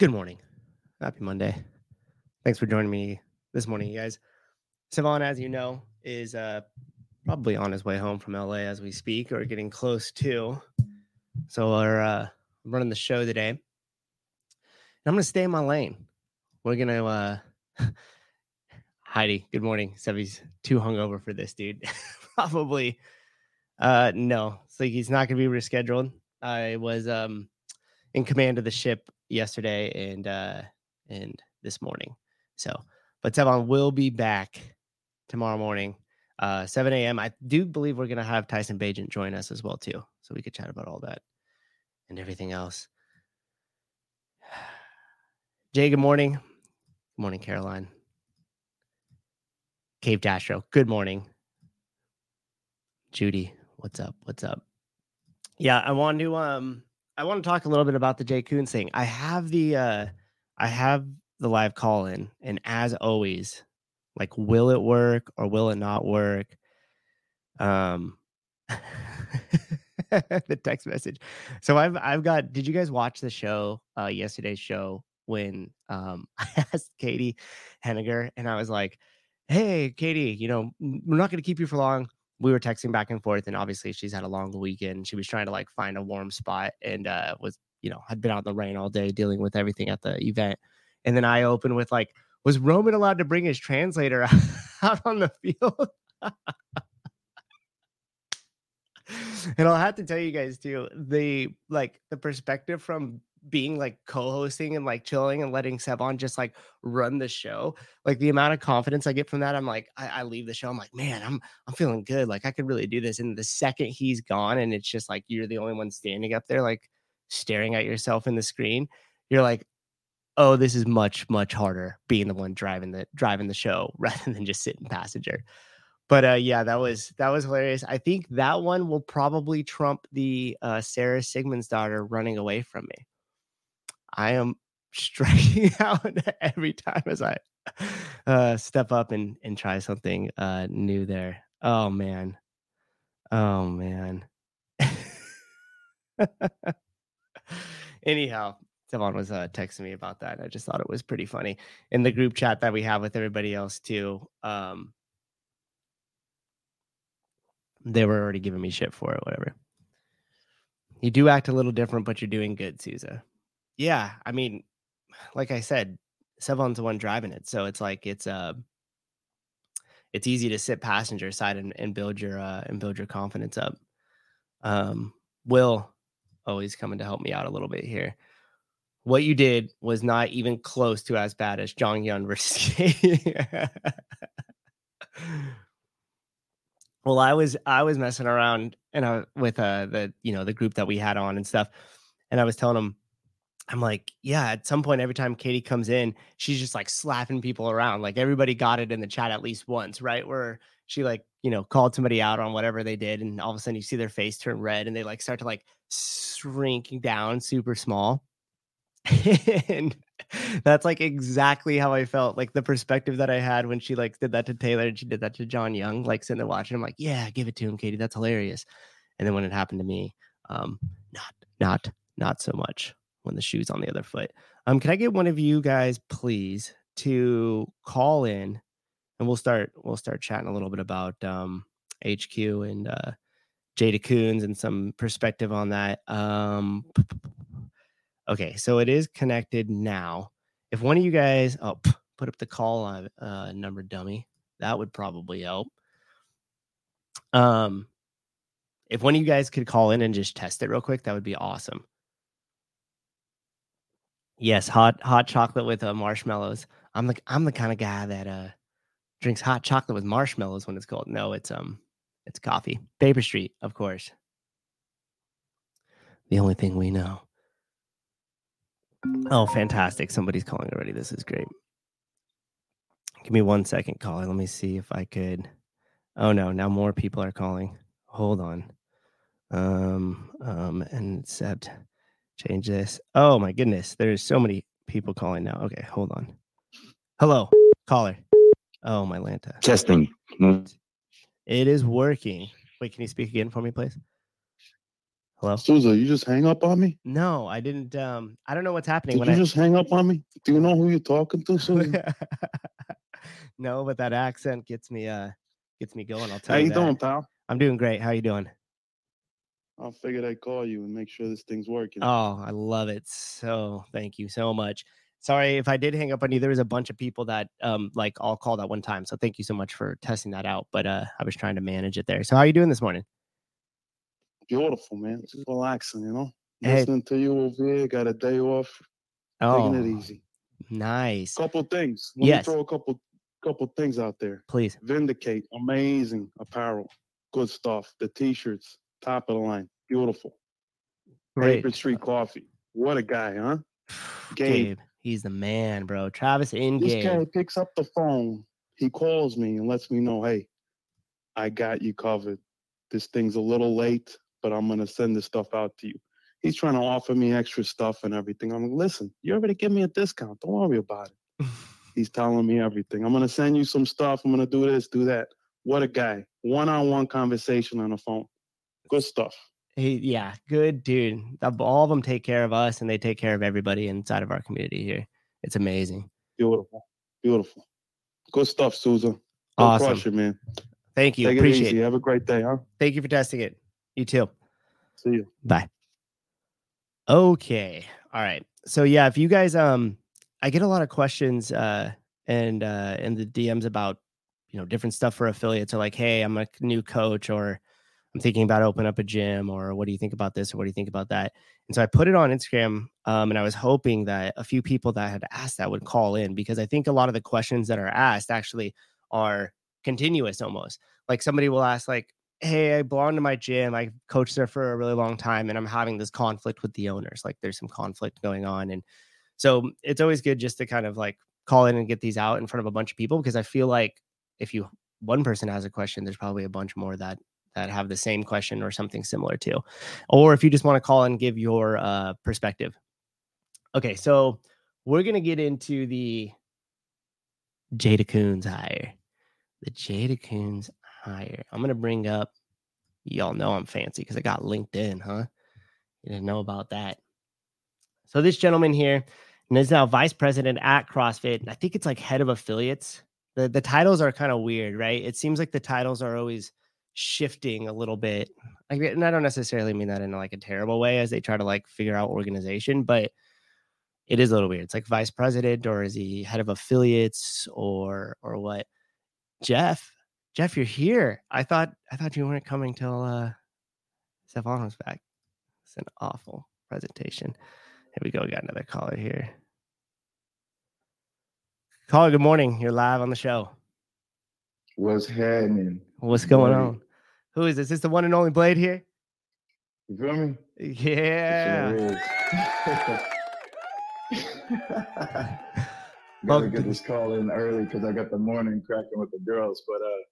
Good morning. Happy Monday. Thanks for joining me this morning, you guys. Sevan, as you know, is uh, probably on his way home from LA as we speak or getting close to. So we're uh, running the show today. And I'm going to stay in my lane. We're going to, uh, Heidi, good morning. Sevy's too hungover for this, dude. probably. Uh, no, so he's not going to be rescheduled. I was um, in command of the ship yesterday and uh and this morning. So, but Sevan will be back tomorrow morning, uh 7 a.m. I do believe we're gonna have Tyson Bagent join us as well too, so we could chat about all that and everything else. Jay, good morning. Good morning, Caroline. Cave Dastro, good morning. Judy, what's up? What's up? Yeah, I want to um I want to talk a little bit about the Jay Coons thing. I have the uh I have the live call in, and as always, like will it work or will it not work? Um the text message. So I've I've got did you guys watch the show uh yesterday's show when um I asked Katie Henniger and I was like, Hey Katie, you know, we're not gonna keep you for long we were texting back and forth and obviously she's had a long weekend. She was trying to like find a warm spot and uh was you know had been out in the rain all day dealing with everything at the event. And then i opened with like was roman allowed to bring his translator out on the field? And i'll have to tell you guys too the like the perspective from being like co-hosting and like chilling and letting Sevan just like run the show. Like the amount of confidence I get from that, I'm like, I, I, leave the show. I'm like, man, I'm I'm feeling good. Like I could really do this. And the second he's gone, and it's just like you're the only one standing up there, like staring at yourself in the screen. You're like, oh, this is much much harder being the one driving the driving the show rather than just sitting passenger. But uh, yeah, that was that was hilarious. I think that one will probably trump the uh, Sarah Sigmund's daughter running away from me. I am striking out every time as I uh, step up and, and try something uh, new there. Oh man. Oh man. Anyhow, Sevan was uh, texting me about that. I just thought it was pretty funny in the group chat that we have with everybody else too. Um, they were already giving me shit for it, whatever. You do act a little different, but you're doing good, Souza. Yeah, I mean, like I said, Sevan's the one driving it, so it's like it's uh it's easy to sit passenger side and, and build your uh and build your confidence up. Um, Will always coming to help me out a little bit here. What you did was not even close to as bad as John Young versus well, I was I was messing around and I with uh the you know the group that we had on and stuff, and I was telling them I'm like, yeah, at some point, every time Katie comes in, she's just like slapping people around. Like everybody got it in the chat at least once, right? Where she like, you know, called somebody out on whatever they did. And all of a sudden you see their face turn red and they like start to like shrink down super small. and that's like exactly how I felt. Like the perspective that I had when she like did that to Taylor and she did that to John Young, like sitting there watching. I'm like, yeah, give it to him, Katie. That's hilarious. And then when it happened to me, um, not, not, not so much when the shoe's on the other foot. Um, can I get one of you guys, please, to call in, and we'll start we'll start chatting a little bit about um, HQ and uh, Jay DeCoons and some perspective on that. Um, okay, so it is connected now. If one of you guys, oh, put up the call on uh, number, dummy, that would probably help. Um, if one of you guys could call in and just test it real quick, that would be awesome. Yes, hot hot chocolate with uh, marshmallows. I'm the I'm the kind of guy that uh drinks hot chocolate with marshmallows when it's cold. No, it's um it's coffee. Paper Street, of course. The only thing we know. Oh, fantastic. Somebody's calling already. This is great. Give me one second, caller. Let me see if I could. Oh no, now more people are calling. Hold on. Um, um, and except change this. Oh my goodness, there's so many people calling now. Okay, hold on. Hello, caller. Oh my Lanta. Testing. It is working. Wait, can you speak again for me, please? Hello? Souza, you just hang up on me? No, I didn't um I don't know what's happening Did when you I just hang up on me? Do you know who you're talking to, Souza? No, but that accent gets me uh gets me going. I'll tell How you How you that. doing, pal? I'm doing great. How you doing? I figured I'd call you and make sure this thing's working. Oh, I love it. So thank you so much. Sorry if I did hang up on you. There was a bunch of people that um like all called at one time. So thank you so much for testing that out. But uh I was trying to manage it there. So how are you doing this morning? Beautiful, man. Just relaxing, you know? Hey. Listening to you over here. Got a day off. Oh, Taking it easy. nice. Couple things. Let Yes. me throw a couple couple things out there. Please. Vindicate, amazing apparel. Good stuff. The t-shirts, top of the line. Beautiful. Great. Paper Street Coffee. What a guy, huh? Gabe. Gabe. He's the man, bro. Travis in This game. guy picks up the phone. He calls me and lets me know, hey, I got you covered. This thing's a little late, but I'm gonna send this stuff out to you. He's trying to offer me extra stuff and everything. I'm like, listen, you already give me a discount. Don't worry about it. He's telling me everything. I'm gonna send you some stuff. I'm gonna do this, do that. What a guy. One-on-one conversation on the phone. Good stuff. He, yeah, good dude. All of them take care of us, and they take care of everybody inside of our community here. It's amazing. Beautiful. Beautiful. Good stuff, Susan. Don't Awesome. crush it, man. Thank you. Take it Appreciate easy. it. Have a great day, huh? Thank you for testing it. You too. See you. Bye. Okay. All right. So yeah, if you guys um I get a lot of questions uh and uh in the DMs about you know different stuff for affiliates or like, hey, I'm a new coach or I'm thinking about opening up a gym or what do you think about this or what do you think about that? And so I put it on Instagram um and I was hoping that a few people that had asked that would call in because I think a lot of the questions that are asked actually are continuous almost. Like somebody will ask like hey, I belong to my gym. I coached there for a really long time and I'm having this conflict with the owners. Like there's some conflict going on. And so it's always good just to kind of like call in and get these out in front of a bunch of people because I feel like if you one person has a question, there's probably a bunch more that that have the same question or something similar to. Or if you just want to call and give your uh perspective. Okay, so we're gonna get into the Jay DeCoons hire. The Jay DeCoons hire. I'm gonna bring up. Y'all know I'm fancy because I got LinkedIn, huh? You didn't know about that. So this gentleman here and is now vice president at CrossFit. I think it's like head of affiliates. The the titles are kind of weird, right? It seems like the titles are always shifting a little bit. Like, and I don't necessarily mean that in like a terrible way as they try to like figure out organization, but it is a little weird. It's like vice president, or is he head of affiliates, or or what? Jeff, Jeff, you're here. I thought I thought you weren't coming till uh Sevan was back. It's an awful presentation. Here we go. We got another caller here. Caller, good morning. You're live on the show. What's happening? What's going on? Who is this? Is this the one and only Blade here? You feel me? Yeah. Gotta get this call in early because I got the morning cracking with the girls. But uh,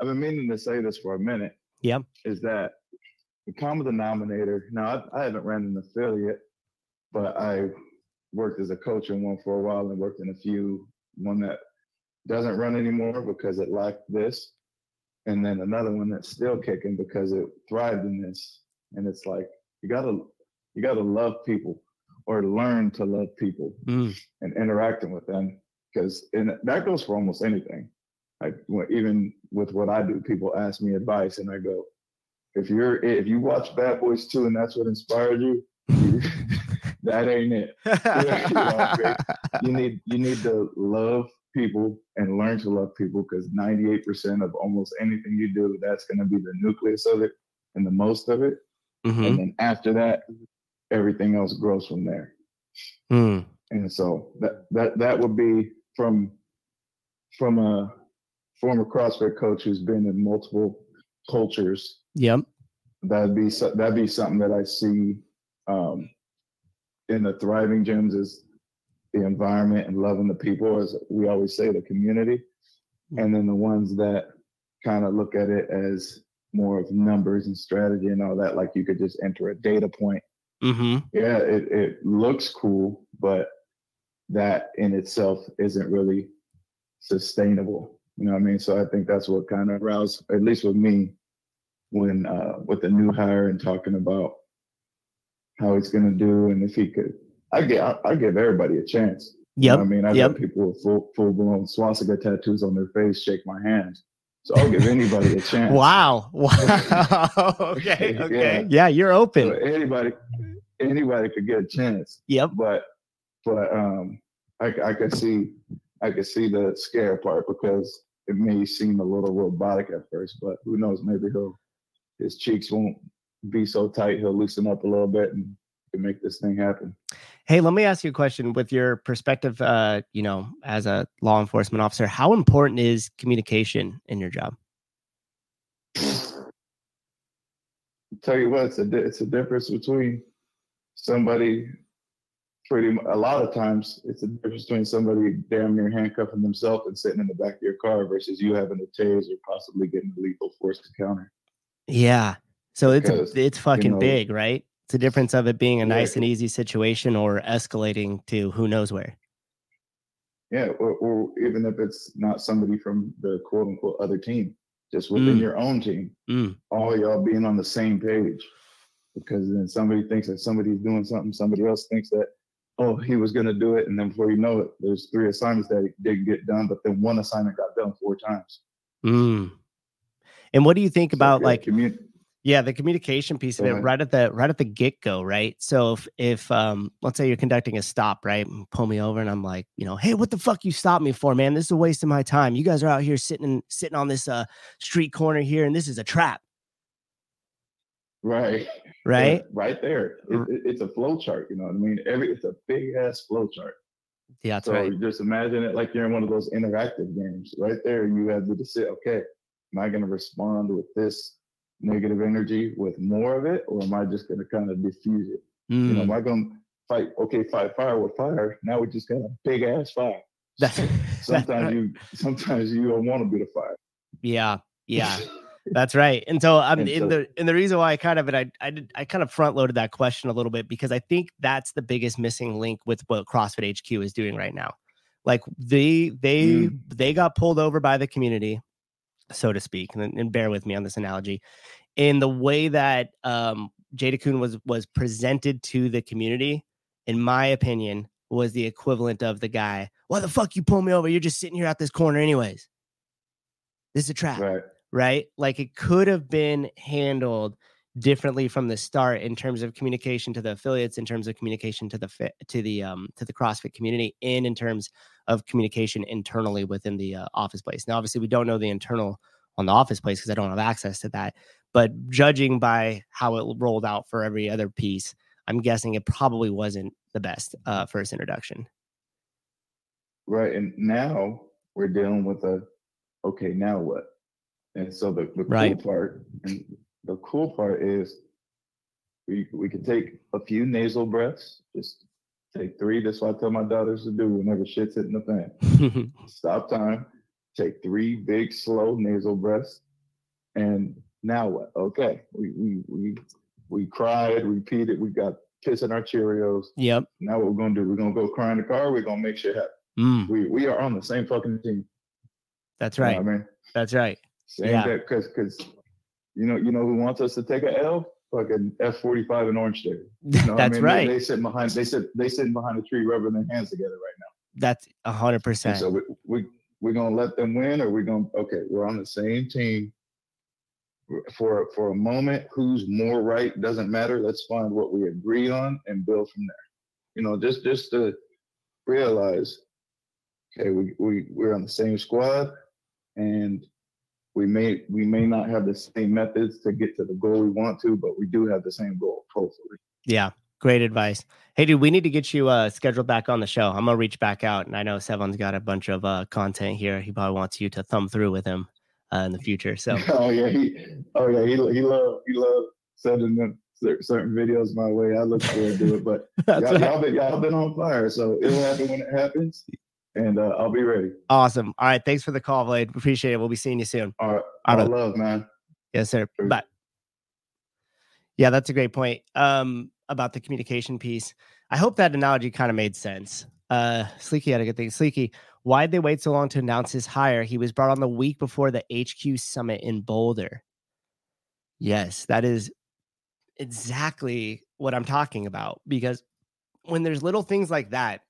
I've been meaning to say this for a minute. Yep. Is that the common denominator? Now, I, I haven't ran an affiliate, but I worked as a coach in one for a while and worked in a few. One that doesn't run anymore because it lacked this, and then another one that's still kicking because it thrived in this. And it's like you gotta you gotta love people or learn to love people Mm, and interacting with them. Because and that goes for almost anything. Like even with what i do people ask me advice and i go if you're if you watch bad boys 2 and that's what inspired you, you that ain't it. Know, you need you need to love people and learn to love people because 98% of almost anything you do that's going to be the nucleus of it and the most of it Mhm. and then after that everything else grows from there Mm, and so that that that would be from from a former CrossFit coach who's been in multiple cultures. Yep. That'd be that'd be something that I see um, in the thriving gyms is the environment and loving the people, as we always say, the community. And then the ones that kind of look at it as more of numbers and strategy and all that, like you could just enter a data point. Mm-hmm. Yeah, it, it looks cool, but that in itself isn't really sustainable. You know what I mean? So I think that's what kind of roused, at least with me, when uh, with the new hire and talking about how he's gonna do and if he could. I get I, I give everybody a chance. You know I mean, I've yep. got people with full full blown swastika tattoos on their face shake my hand. So I'll give anybody a chance. Wow. Wow. okay. Okay. Yeah. you're So open. anybody anybody could get a chance. Yep. But but um I I could see I could see the scare part because it may seem a little robotic at first, but who knows, maybe he'll his cheeks won't be so tight, he'll loosen up a little bit and make this thing happen. Hey, let me ask you a question with your perspective, uh, you know, as a law enforcement officer, how important is communication in your job? tell you what, it's a it's a difference between somebody pretty a lot of times it's a difference between somebody damn near handcuffing themselves and sitting in the back of your car versus you having a tase or possibly getting a lethal force encounter. Yeah. So it's Because, it's fucking know- big, right? It's a difference of it being a Yeah, nice and 'cause- easy situation or escalating to who knows where. Yeah, or, or even if it's not somebody from the quote unquote other team, just within Mm. your own team, Mm. all y'all being on the same page. Because then somebody thinks that somebody's doing something, somebody else thinks that, oh, he was gonna do it, and then before you know it, there's three assignments that didn't get done, but then one assignment got done four times. Mm. And what do you think So, about yeah, like commu- Yeah, the communication piece of it right at the right at the get go, right? So if if um let's say you're conducting a stop, right? And pull me over and I'm like, you know, hey, what the fuck you stop me for, man? This is a waste of my time. You guys are out here sitting sitting on this uh street corner here and this is a trap, right, right? Yeah, right there. It, it- it's a flow chart. You know what I mean? Every it's a big ass flow chart. Yeah, that's so right. just imagine it like you're in one of those interactive games. Right there, you have to decide, okay, am I going to respond with this negative energy with more of it, or am I just going to kind of diffuse it? You know, Mm, am I going to fight? Okay, fight fire with fire. Now we just got a big ass fire. that's, that's Sometimes right. you, sometimes you don't want to be the fire. yeah, yeah. That's right. And so I'm And in so- the and the reason why I kind of and I I did I kind of front loaded that question a little bit because I think that's the biggest missing link with what CrossFit HQ is doing right now. Like they they Mm. they got pulled over by the community, so to speak, and, and bear with me on this analogy. In the way that um Jay DeCoons was was presented to the community, in my opinion, was the equivalent of the guy, why the fuck you pull me over? You're just sitting here out this corner anyways. This is a trap Right. right? Like it could have been handled differently from the start in terms of communication to the affiliates, in terms of communication to the to the um to the CrossFit community, and in terms of communication internally within the uh, office place. Now, obviously, we don't know the internal on the office place because I don't have access to that. But judging by how it rolled out for every other piece, I'm guessing it probably wasn't the best uh, first introduction. Right. And now we're dealing with a okay, now what? And so the, the Right. cool part and the cool part is we we can take a few nasal breaths, just take three. That's what I tell my daughters to do whenever shit's hitting the fan. Stop time, take three big slow nasal breaths, and now what? Okay. We we we we cried, repeated, we got piss in our Cheerios. yep. Now what we're gonna do? We're gonna go cry in the car, we're gonna make shit happen. Mm, We we are on the same fucking team. that's You know right. I mean, That's right. same Yeah. because because you know you know who wants us to take a L? Fucking F forty five in Orange State. You know what I that's mean? right. They, they sit behind they sit they sitting behind a tree rubbing their hands together right now. That's a hundred percent. so we we we're gonna let them win, or we're gonna okay, we're on the same team. For for a moment, who's more right doesn't matter. Let's find what we agree on and build from there. You know, just just to realize, okay, we we we're on the same squad, and we may we may not have the same methods to get to the goal we want to, but we do have the same goal, hopefully. Yeah, great advice. Hey, dude, we need to get you uh, scheduled back on the show. I'm gonna reach back out, and I know Sevan's got a bunch of uh, content here. He probably wants you to thumb through with him uh, in the future. So oh yeah, he oh yeah, he he love he love sending them certain videos my way. I look forward to it. But y'all, y'all, been, y'all been on fire, so it'll happen when it happens, and uh, I'll be ready. Awesome. All right. Thanks for the call, Vlade. Appreciate it. We'll be seeing you soon. All right. I love, man. Yes, sir. Bye. Yeah, that's a great point um, about the communication piece. I hope that analogy kind of made sense. Uh, Sleeky had a good thing. Sleeky, why'd they wait so long to announce his hire? He was brought on the week before the HQ summit in Boulder. Yes, that is exactly what I'm talking about because when there's little things like that,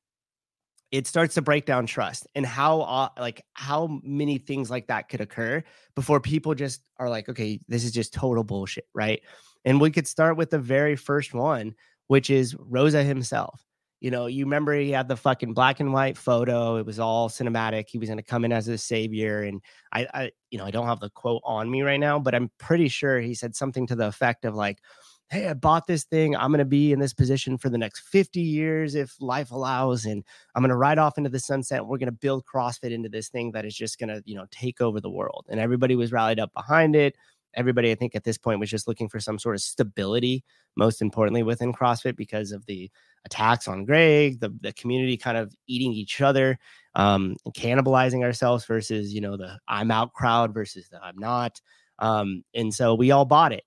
it starts to break down trust and how uh, like how many things like that could occur before people just are like okay this is just total bullshit right? And we could start with the very first one which is Roza himself. You know you remember he had the fucking black and white photo it was all cinematic he was going to come in as a savior and I, I you know i don't have the quote on me right now but i'm pretty sure he said something to the effect of like hey, I bought this thing. I'm going to be in this position for the next 50 years if life allows. And I'm going to ride off into the sunset. And we're going to build CrossFit into this thing that is just going to, you know, take over the world. And everybody was rallied up behind it. Everybody, I think, at this point was just looking for some sort of stability, most importantly within CrossFit because of the attacks on Greg, the, the community kind of eating each other, um, and cannibalizing ourselves versus, you know, the I'm out crowd versus the I'm not. Um, and so we all bought it.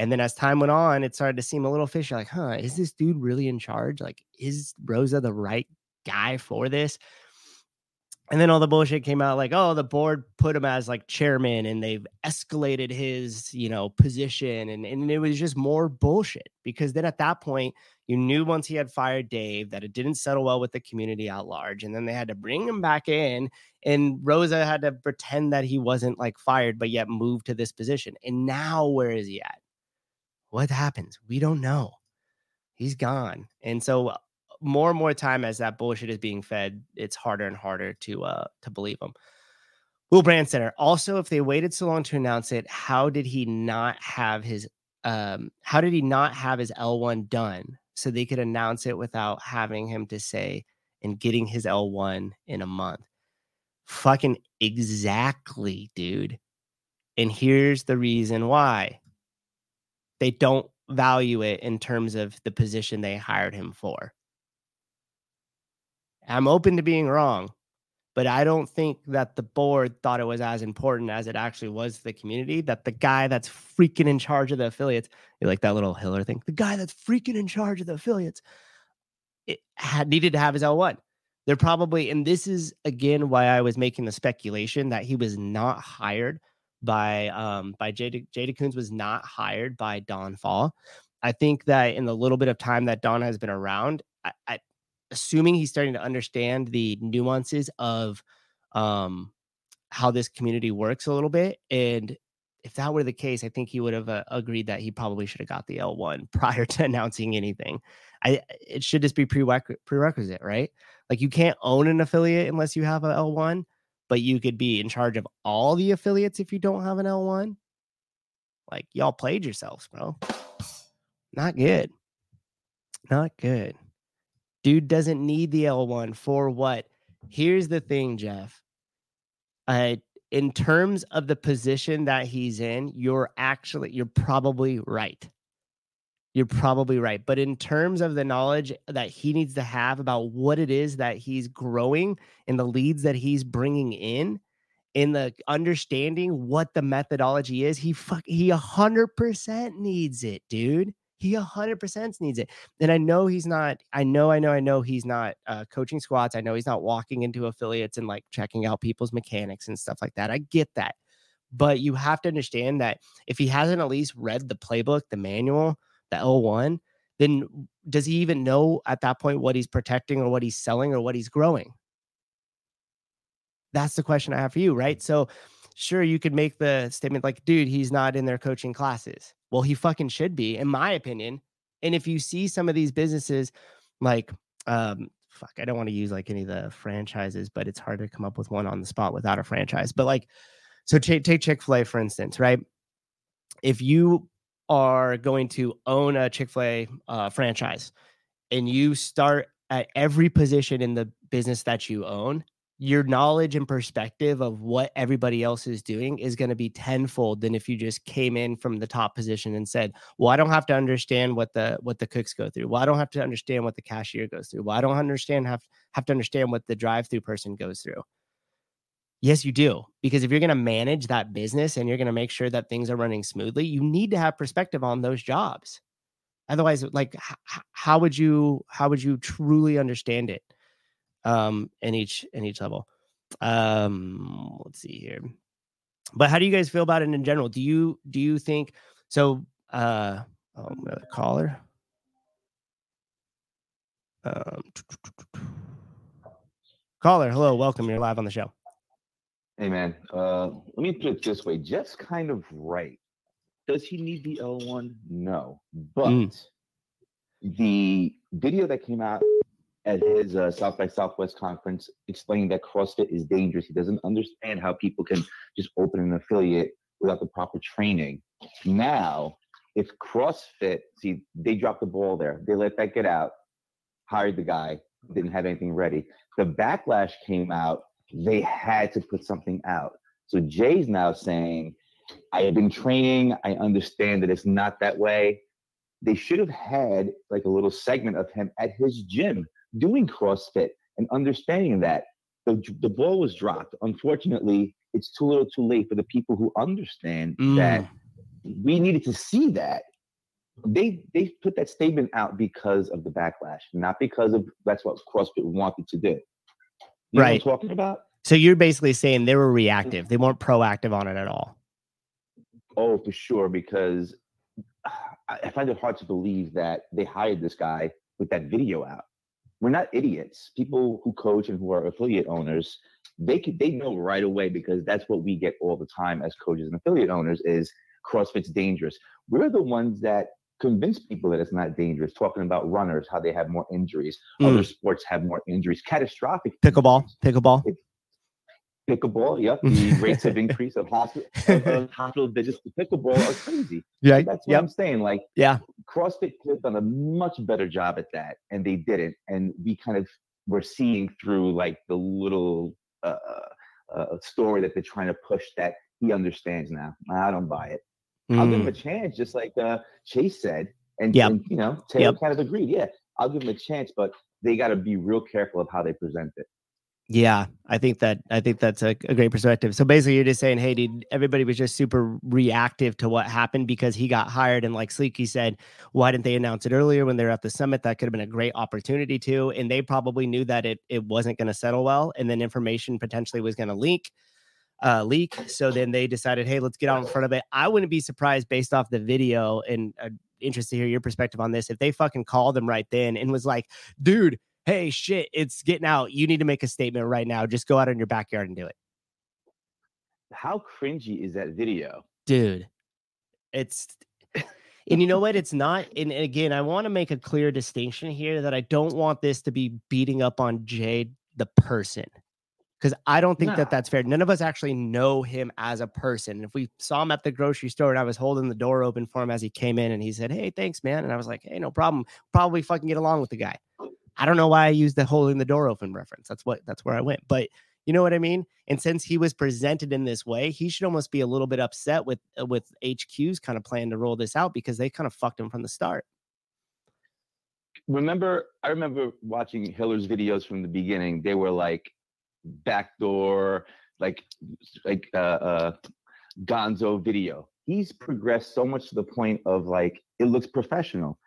And then as time went on, it started to seem a little fishy. Like, huh, is this dude really in charge? Like, is Roza the right guy for this? And then all the bullshit came out like, oh, the board put him as like chairman and they've escalated his, you know, position. And, and it was just more bullshit because then at that point, you knew once he had fired Dave that it didn't settle well with the community at large. And then they had to bring him back in. And Roza had to pretend that he wasn't like fired, but yet moved to this position. And now where is he at? What happens? We don't know. He's gone. And so uh, more and more time as that bullshit is being fed, it's harder and harder to uh to believe him. Will Brand Center. Also, if they waited so long to announce it, how did he not have his um how did he not have his L1 done so they could announce it without having him to say and getting his L1 in a month? Fucking exactly, dude. And here's the reason why they don't value it in terms of the position they hired him for. I'm open to being wrong, but I don't think that the board thought it was as important as it actually was to the community. That the guy that's freaking in charge of the affiliates, you like that little Hiller thing, the guy that's freaking in charge of the affiliates, it had needed to have his L1. They're probably, and this is again why I was making the speculation that he was not hired by um by Jada Jay DeCoons was not hired by Don Faul. I think that in the little bit of time that Don has been around, I, I assuming he's starting to understand the nuances of um how this community works a little bit and if that were the case, I think he would have uh, agreed that he probably should have got the L1 prior to announcing anything. I it should just be prerequisite, right? Like you can't own an affiliate unless you have a L1 but you could be in charge of all the affiliates if you don't have an L1. Like y'all played yourselves, bro. Not good. Not good. Dude doesn't need the L1 for what? Here's the thing, Jeff. Uh, in terms of the position that he's in, you're actually, you're probably right. You're probably right. But in terms of the knowledge that he needs to have about what it is that he's growing and the leads that he's bringing in, in the understanding what the methodology is, he fuck he a hundred percent needs it, dude. He a hundred percent needs it. And I know he's not. I know. I know. I know he's not uh, coaching squats. I know he's not walking into affiliates and like checking out people's mechanics and stuff like that. I get that, but you have to understand that if he hasn't at least read the playbook, the manual, the L1, then does he even know at that point what he's protecting or what he's selling or what he's growing? That's the question I have for you, right? So, sure, you could make the statement like, dude, he's not in their coaching classes. Well, he fucking should be, in my opinion. And if you see some of these businesses like, um, fuck, I don't want to use like any of the franchises, but it's hard to come up with one on the spot without a franchise. But like, so take Chick fil A, for instance, right? If you are going to own a Chick fil A uh, franchise and you start at every position in the business that you own, your knowledge and perspective of what everybody else is doing is going to be tenfold than if you just came in from the top position and said, "Well, I don't have to understand what the what the cooks go through. Well, I don't have to understand what the cashier goes through. Well, I don't understand have have to understand what the drive-through person goes through." Yes, you do. Because if you're going to manage that business and you're going to make sure that things are running smoothly, you need to have perspective on those jobs. Otherwise, like h- how would you how would you truly understand it um in each in each level? Um let's see here. But how do you guys feel about it in general? Do you do you think so uh oh, another caller? Um caller, hello, welcome. You're live on the show. Hey man, uh, let me put it this way: Jeff's kind of right. Does he need the L1? No, but Mm. the video that came out at his uh, South by Southwest conference explaining that CrossFit is dangerous. He doesn't understand how people can just open an affiliate without the proper training. Now, if CrossFit, see, they dropped the ball there. They let that get out, hired the guy, didn't have anything ready. The backlash came out. They had to put something out. So Jay's now saying, I have been training. I understand that it's not that way. They should have had like a little segment of him at his gym doing CrossFit and understanding that. The, the ball was dropped. Unfortunately, it's too little too late for the people who understand that Mm. we needed to see that. They they put that statement out because of the backlash, not because of that's what CrossFit wanted to do. You know Right. talking about? So you're basically saying they were reactive. Mm-hmm. They weren't proactive on it at all. Oh, for sure, because I I find it hard to believe that they hired this guy with that video out. We're not idiots. People who coach and who are affiliate owners, they could they know right away because that's what we get all the time as coaches and affiliate owners is CrossFit's dangerous. We're the ones that convince people that it's not dangerous, talking about runners, how they have more injuries, other sports have more injuries, catastrophic Mm. Pickleball, pickleball. Pickleball, yep. The rates of increase of hospital, of, hospital visits to pickleball are crazy. Yeah. That's what I'm saying. Like, Yeah. CrossFit could have done a much better job at that, and they didn't. And we kind of were seeing through like the little uh, uh, story that they're trying to push that he understands now. I don't buy it. I'll give him a Mm. chance, just like uh, Chase said, and, Yep. and you know Taylor Yep. kind of agreed. Yeah, I'll give him a chance, but they got to be real careful of how they present it. Yeah, I think that I think that's a, a great perspective. So basically, you're just saying, hey, dude, everybody was just super reactive to what happened because he got hired, and like Sleeky said, why didn't they announce it earlier when they were at the summit? That could have been a great opportunity to, and they probably knew that it it wasn't going to settle well, and then information potentially was going to leak. Uh, leak. So then they decided, hey, let's get out in front of it. I wouldn't be surprised based off the video and uh, interested to hear your perspective on this. If they fucking called them right then and was like, dude, hey, shit, it's getting out. You need to make a statement right now. Just go out in your backyard and do it. How cringy is that video? Dude, it's. And you know what? It's not. And again, I want to make a clear distinction here that I don't want this to be beating up on Jade, the person, because I don't think Nah. that that's fair. None of us actually know him as a person. If we saw him at the grocery store and I was holding the door open for him as he came in and he said, Hey, thanks, man. And I was like, Hey, no problem. Probably fucking get along with the guy. I don't know why I used the holding the door open reference. That's what that's where I went. But you know what I mean? And since he was presented in this way, he should almost be a little bit upset with uh, with HQ's kind of plan to roll this out because they kind of fucked him from the start. remember i remember watching hiller's videos from the beginning they were like backdoor like like uh, uh gonzo video. He's progressed so much to the point of like it looks professional.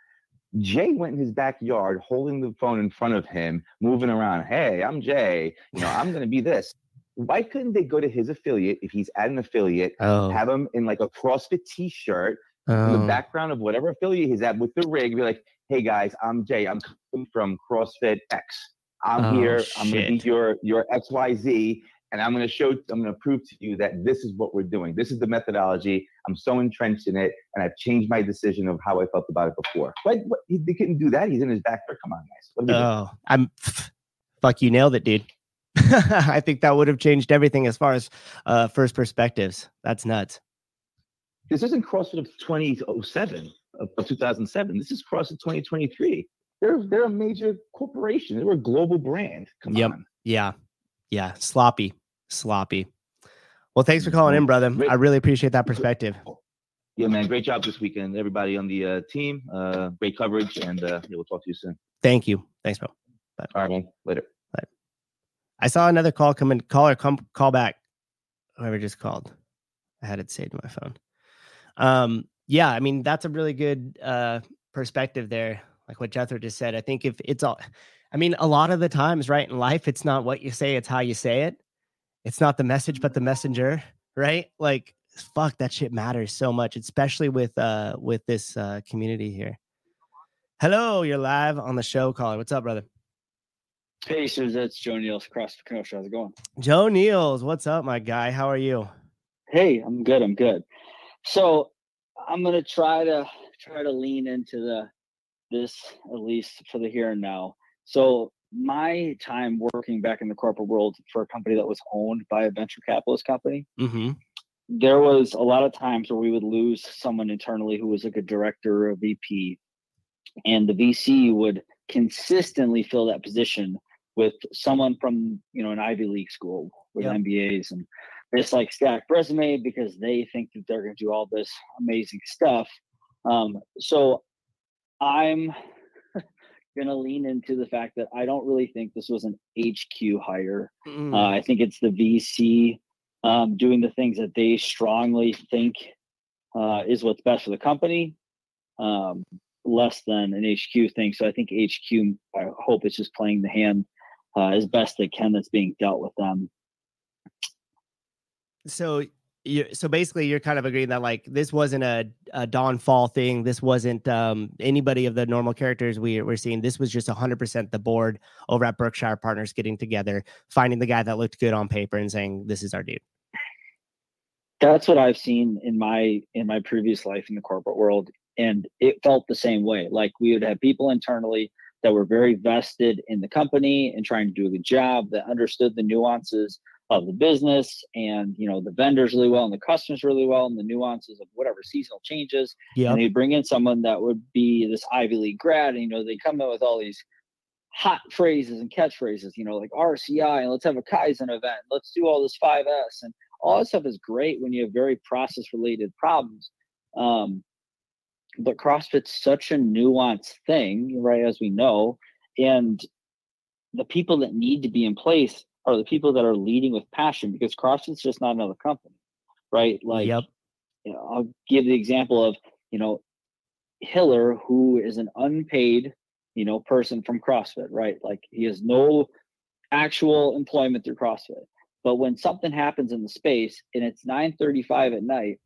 Jay went in his backyard holding the phone in front of him moving around. Hey i'm jay. You know i'm gonna be this. Why couldn't they go to his affiliate if he's at an affiliate Oh, have him in like a crossfit t-shirt in the background of whatever affiliate he's at with the rig, be like, "Hey guys, I'm Jay. I'm coming from CrossFit X. I'm Oh, here. I'm gonna be your your X Y Z, and I'm gonna show. I'm gonna prove to you that this is what we're doing. This is the methodology. I'm so entrenched in it, and I've changed my decision of how I felt about it before. But what, he, they couldn't do that. He's in his backyard. Come on, guys. What we doing? Oh, I'm fuck you nailed it, dude. I think that would have changed everything as far as uh first perspectives. That's nuts. This isn't CrossFit of 2007 of, of 2007. This is CrossFit 2023. They're they're a major corporation. They're a global brand. Come Yep. on. Yeah. Yeah, sloppy, sloppy. Well, thanks for calling in, brother. Great. I really appreciate that perspective. Yeah, man, great job this weekend, everybody on the uh, team. Uh, great coverage, and uh, yeah, we'll talk to you soon. Thank you. Thanks, bro. All right, man. Later. Bye. I saw another call come in. Caller, come call back. Whoever just called. I had it saved in my phone. Um, yeah, I mean that's a really good uh perspective there. Like what Jethro just said. I think if it's all, I mean, a lot of the times, right in life, it's not what you say, it's how you say it. It's not the message, but the messenger, right? Like, fuck, that shit matters so much, especially with uh with this uh community here. Hello, you're live on the show, caller. What's up, brother? Hey, so that's Joe Niels CrossFit Kenosha. How's it going? Joe Niels, what's up, my guy? How are you? Hey, I'm good. I'm good. So I'm gonna try to try to lean into the this at least for the here and now. So my time working back in the corporate world for a company that was owned by a venture capitalist company, Mm-hmm. there was a lot of times where we would lose someone internally who was like a director or a VP, and the VC would consistently fill that position with someone from you know an Ivy League school with Yep. MBAs and this like stacked resume because they think that they're going to do all this amazing stuff. Um, so I'm going to lean into the fact that I don't really think this was an HQ hire. Mm. Uh, I think it's the VC um, doing the things that they strongly think uh, is what's best for the company, um, less than an HQ thing. So I think HQ, I hope, it's just playing the hand uh, as best they can that's being dealt with them. so you so basically you're kind of agreeing that like this wasn't a, a Don Faul thing. This wasn't um anybody of the normal characters we, we're seeing. This was just 100% the board over at berkshire partners getting together finding the guy that looked good on paper and saying this is our dude. That's what I've seen in my in my previous life in the corporate world, and it felt the same way. Like we would have people internally that were very vested in the company and trying to do a good job that understood the nuances of the business and you know the vendors really well and the customers really well and the nuances of whatever seasonal changes. Yeah and they'd bring in someone that would be this ivy league grad and you know they come in with all these hot phrases and catchphrases you know like rci and let's have a kaizen event let's do all this 5s and all that stuff is great when you have very process related problems. Um, but crossfit's such a nuanced thing right as we know. And the people that need to be in place are the people that are leading with passion because CrossFit's just not another company, right? Like, yep you know, I'll give the example of, you know, Hiller, who is an unpaid, you know, person from CrossFit, right? Like he has no actual employment through CrossFit. But when something happens in the space and it's 9:35 at night,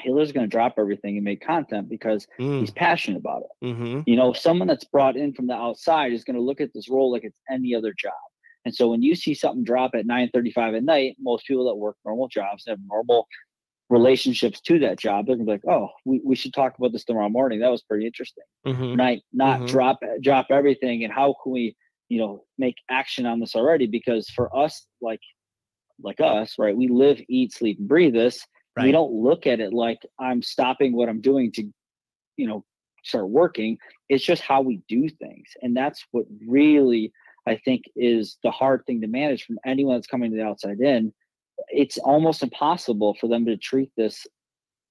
Hiller's going to drop everything and make content because mm. he's passionate about it mm-hmm. you know someone that's brought in from the outside is going to look at this role like it's any other job and so when you see something drop at 9.35 at night most people that work normal jobs have normal relationships to that job. They're to be like oh we, we should talk about this tomorrow morning. That was pretty interesting. Mm-hmm. not not Mhm. drop drop everything and how can we you know make action on this already? Because for us like like us right we live eat sleep and breathe this. We don't look at it like i'm stopping what i'm doing to you know start working. It's just how we do things. And that's what really i think is the hard thing to manage from anyone that's coming to the outside in. It's almost impossible for them to treat this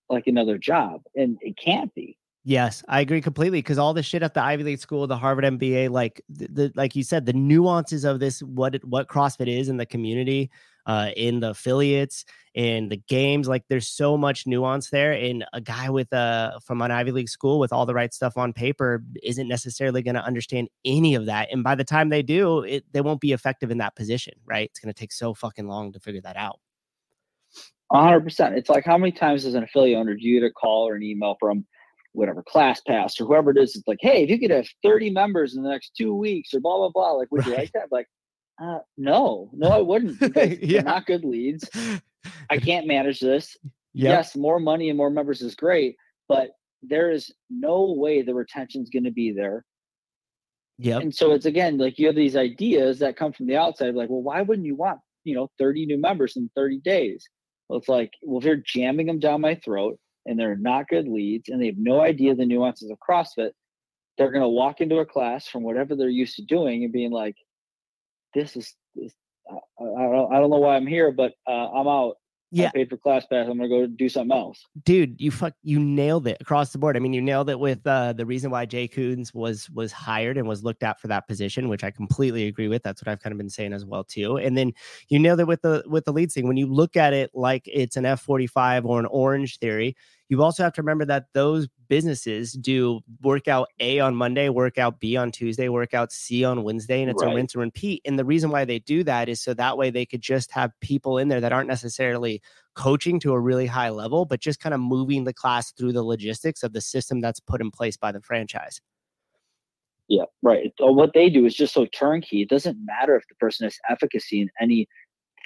like another job and it can't be. Yes, I agree completely because all the shit at the Ivy League school, the Harvard MBA, like the, the like you said, the nuances of this, what it, what CrossFit is in the community, uh, in the affiliates, in the games, like there's so much nuance there. And a guy with uh from an Ivy League school with all the right stuff on paper isn't necessarily going to understand any of that. And by the time they do, it they won't be effective in that position, right? It's going to take so fucking long to figure that out. Hundred percent. It's like how many times does an affiliate owner do you get a call or an email from whatever class ClassPass or whoever it is? It's like, hey, if you could have 30 members in the next two weeks or blah blah blah, like would you like that? Like, uh, no, no, I wouldn't Yeah. they're not good leads. I can't manage this. Yep. Yes, more money and more members is great, but there is no way the retention's going to be there. Yeah. And so it's again like you have these ideas that come from the outside, like, well, why wouldn't you want, you know, 30 new members in 30 days? Well, it's like, well, if you're jamming them down my throat and they're not good leads and they have no idea the nuances of CrossFit, they're going to walk into a class from whatever they're used to doing and being like, this is, this, uh, I don't, I don't know why I'm here, but uh, I'm out. Yeah. I paid for class pass. I'm gonna go do something else. dude you fuck you nailed it across the board i mean you nailed it with uh the reason why jay coons was was hired and was looked at for that position which i completely agree with that's what i've kind of been saying as well too and then you nailed it with the with the lead thing when you look at it like it's an f45 or an orange theory you also have to remember that those businesses do workout a on monday workout b on tuesday workout c on wednesday and it's a Right. rinse and repeat and the reason why they do that is so that way they could just have people in there that aren't necessarily coaching to a really high level, but just kind of moving the class through the logistics of the system that's put in place by the franchise. Yeah, right. Uh, What they do is just so turnkey. It doesn't matter if the person has efficacy in any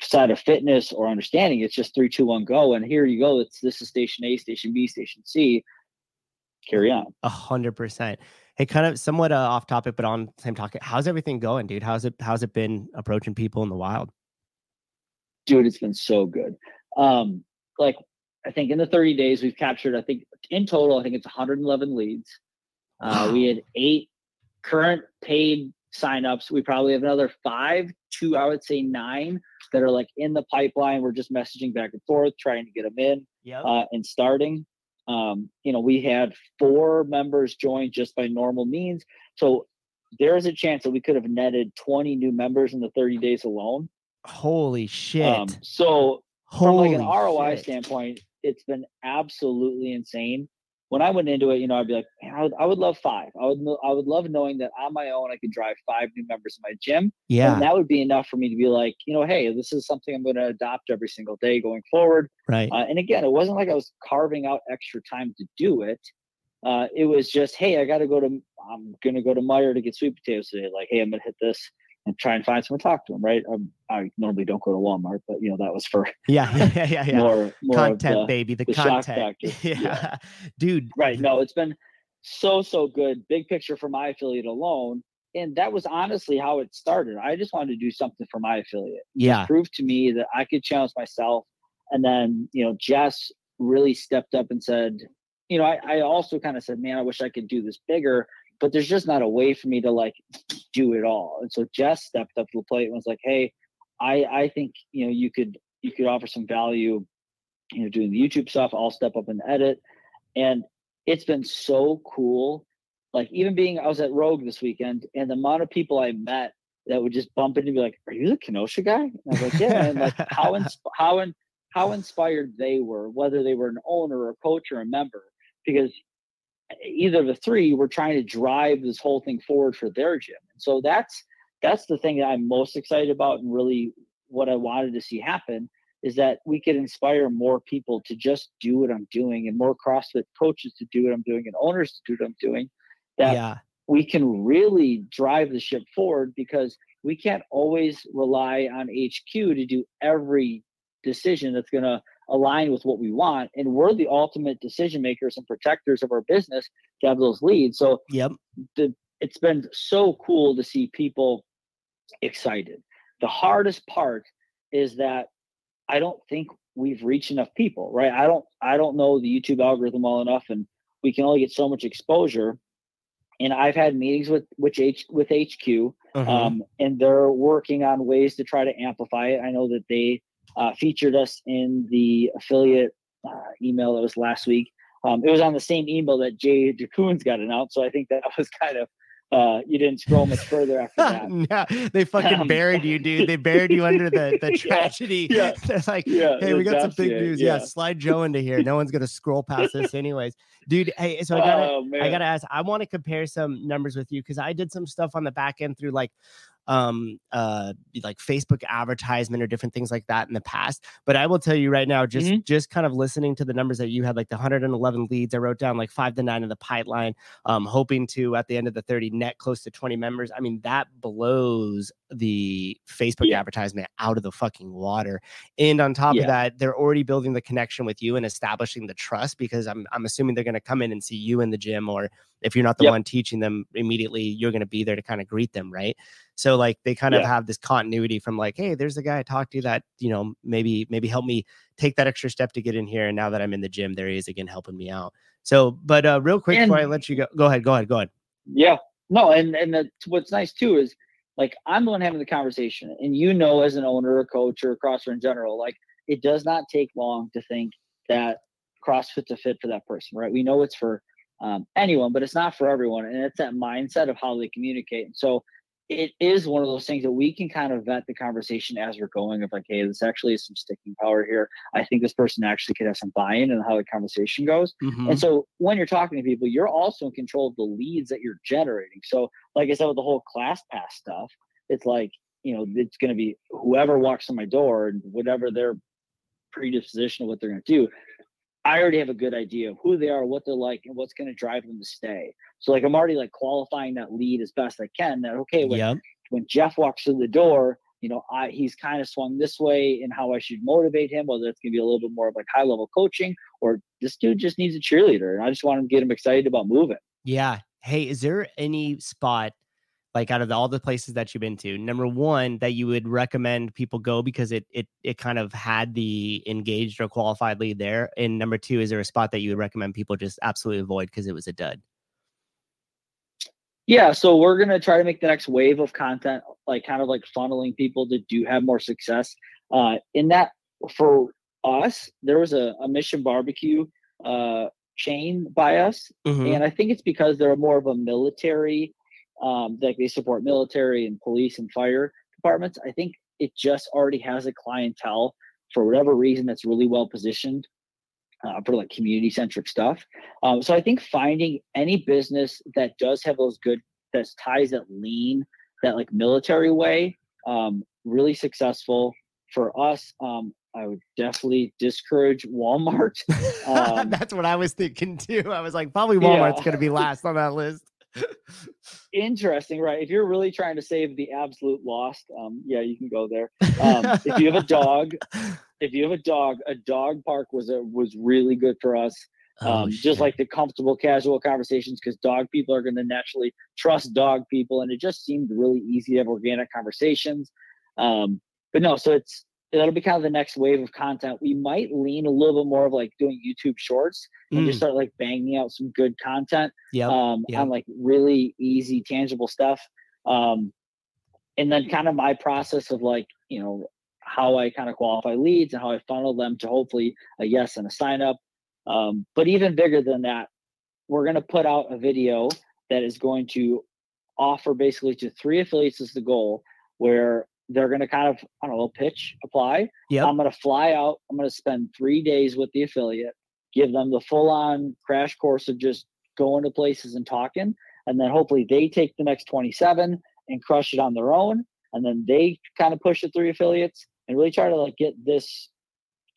side of fitness or understanding. It's just three, two, one, go. And here you go. It's this is station A, station B, station C. Carry on. A hundred percent. Hey, kind of somewhat uh, off topic, but on the same topic. How's everything going, dude? How's it? How's it been approaching people in the wild? dude it's been so good um like i think in the 30 days we've captured i think in total i think it's 111 leads uh, we had eight current paid signups we probably have another five to i would say nine that are like in the pipeline we're just messaging back and forth trying to get them in Yep. uh, and starting. Um, you know, we had four members join just by normal means. So there is a chance that we could have netted 20 new members in the 30 days alone. Holy shit! Um, so from like an ROI shit. standpoint, it's been absolutely insane. When I went into it, you know, I'd be like, I would, I would love five. I would, know- I would love knowing that on my own I could drive five new members in my gym, Yeah. and that would be enough for me to be like, you know, hey, this is something I'm going to adopt every single day going forward. right. Uh, and again, it wasn't like I was carving out extra time to do it. Uh, it was just, hey, I got to go to, I'm going to go to Meijer to get sweet potatoes today. Like, hey, I'm going to hit this and try and find someone to talk to them, right? Um, I normally don't go to Walmart, but you know that was for yeah. Yeah. Yeah. Yeah. more more content, the, baby. The, the content. Yeah. Yeah. dude. right. No, it's been so so good. Big picture for my affiliate alone, and that was honestly how it started. I just wanted to do something for my affiliate. Yeah. Prove to me that I could challenge myself, and then you know Jess really stepped up and said, you know, I, I also kind of said, man, I wish I could do this bigger, but there's just not a way for me to like do it all. And so Jess stepped up to the plate and was like, hey, I I think you know you could you could offer some value, you know, doing the YouTube stuff. I'll step up and edit, and it's been so cool. Like even being, I was at Rogue this weekend, and the amount of people I met that would just bump into me like, "Are you the Kenosha guy?" And I was like, "Yeah." And like how ins- how in, how inspired they were, whether they were an owner or a coach or a member, because either of the three were trying to drive this whole thing forward for their gym. And so that's that's the thing that I'm most excited about and really what I wanted to see happen is that we could inspire more people to just do what I'm doing and more CrossFit coaches to do what I'm doing and owners to do what I'm doing. That yeah. we can really drive the ship forward because we can't always rely on HQ to do every decision that's going to align with what we want. And we're the ultimate decision makers and protectors of our business to have those leads. So Yep. the it's been so cool to see people excited. The hardest part is that I don't think we've reached enough people, right? I don't I don't know the YouTube algorithm well enough and we can only get so much exposure. And I've had meetings with which H with HQ Mhm. um, and they're working on ways to try to amplify it. I know that they uh, featured us in the affiliate uh, email that was last week. Um, it was on the same email that Jay DeCoons got announced, so I think that was kind of uh, you didn't scroll much further after that. no, they fucking Um, buried you, dude. They buried you under the, the tragedy. yeah. They're like, Yeah, hey, we got some big news. Yeah. yeah. slide Joe into here. No one's gonna scroll past this, anyways. Dude, hey, so I gotta oh I gotta ask, I want to compare some numbers with you because I did some stuff on the back end through like um uh like Facebook advertisement or different things like that in the past. But I will tell you right now, just Mhm. just kind of listening to the numbers that you had, like the 111 leads, I wrote down like five to nine in the pipeline, um, hoping to at the end of the 30 net close to 20 members. I mean, that blows the Facebook Yeah. advertisement out of the fucking water. And on top Yeah. of that, they're already building the connection with you and establishing the trust because I'm I'm assuming they're gonna come in and see you in the gym, or if you're not the Yep. one teaching them immediately, you're gonna be there to kind of greet them, right? So like they kind of have this continuity from like, hey, there's a guy I talked to that, you know, maybe maybe help me take that extra step to get in here. And now that I'm in the gym, there he is again helping me out. So, but uh real quick before I let you go, go ahead, go ahead, go ahead. yeah, no, and and that's, what's nice too is like I'm the one having the conversation, and you know, as an owner a coach or a CrossFit in general, like it does not take long to think that CrossFit's a fit for that person, right? We know it's for um, anyone, but it's not for everyone, and it's that mindset of how they communicate. And so it is one of those things that we can kind of vet the conversation as we're going of like, hey, this actually is some sticking power here. I think this person actually could have some buy-in and how the conversation goes. Mhm. And so when you're talking to people, you're also in control of the leads that you're generating. So, like I said, with the whole class pass stuff, it's like, you know, it's going to be whoever walks in my door and whatever their predisposition of what they're going to do. I already have a good idea of who they are, what they're like, and what's going to drive them to stay. So, like, I'm already like qualifying that lead as best I can. That okay, when Yep. when Jeff walks through the door, you know, I he's kind of swung this way in how I should motivate him, whether it's gonna be a little bit more of like high level coaching or this dude just needs a cheerleader. And I just want to get him excited about moving. Yeah. Hey, is there any spot like out of all the places that you've been to, number one that you would recommend people go because it it it kind of had the engaged or qualified lead there? And number two, is there a spot that you would recommend people just absolutely avoid because it was a dud? Yeah, so we're gonna try to make the next wave of content like kind of like funneling people to do have more success. Uh in that for us, there was a, a mission barbecue uh chain by us Mhm. and I think it's because they're more of a military, um, like they support military and police and fire departments. I think it just already has a clientele for whatever reason that's really well positioned uh, for like community centric stuff. Um, so I think finding any business that does have those good that ties that lean that like military way, um, really successful for us. Um, I would definitely discourage Walmart. Um, That's what I was thinking too. I was like, probably Walmart's Yeah. going to be last on that list. interesting, right? If you're really trying to save the absolute lost, um, yeah, you can go there. Um, if you have a dog, if you have a dog, a dog park was a was really good for us. Oh, Um, just like the comfortable, casual conversations, because dog people are going to naturally trust dog people, and it just seemed really easy to have organic conversations. Um, but no, so it's that'll be kind of the next wave of content. We might lean a little bit more of like doing YouTube Shorts and just Mm, start like banging out some good content yep. um, yep. on like really easy, tangible stuff. Um, and then kind of my process of like, you know, how I kind of qualify leads and how I funnel them to hopefully a yes and a sign up. Um, but even bigger than that, we're going to put out a video that is going to offer basically to three affiliates is the goal where they're going to kind of, I don't know, pitch, apply. Yep. I'm going to fly out. I'm going to spend three days with the affiliate, give them the full on crash course of just going to places and talking. And then hopefully they take the next 27 and crush it on their own. And then they kind of push the three affiliates and really try to like get this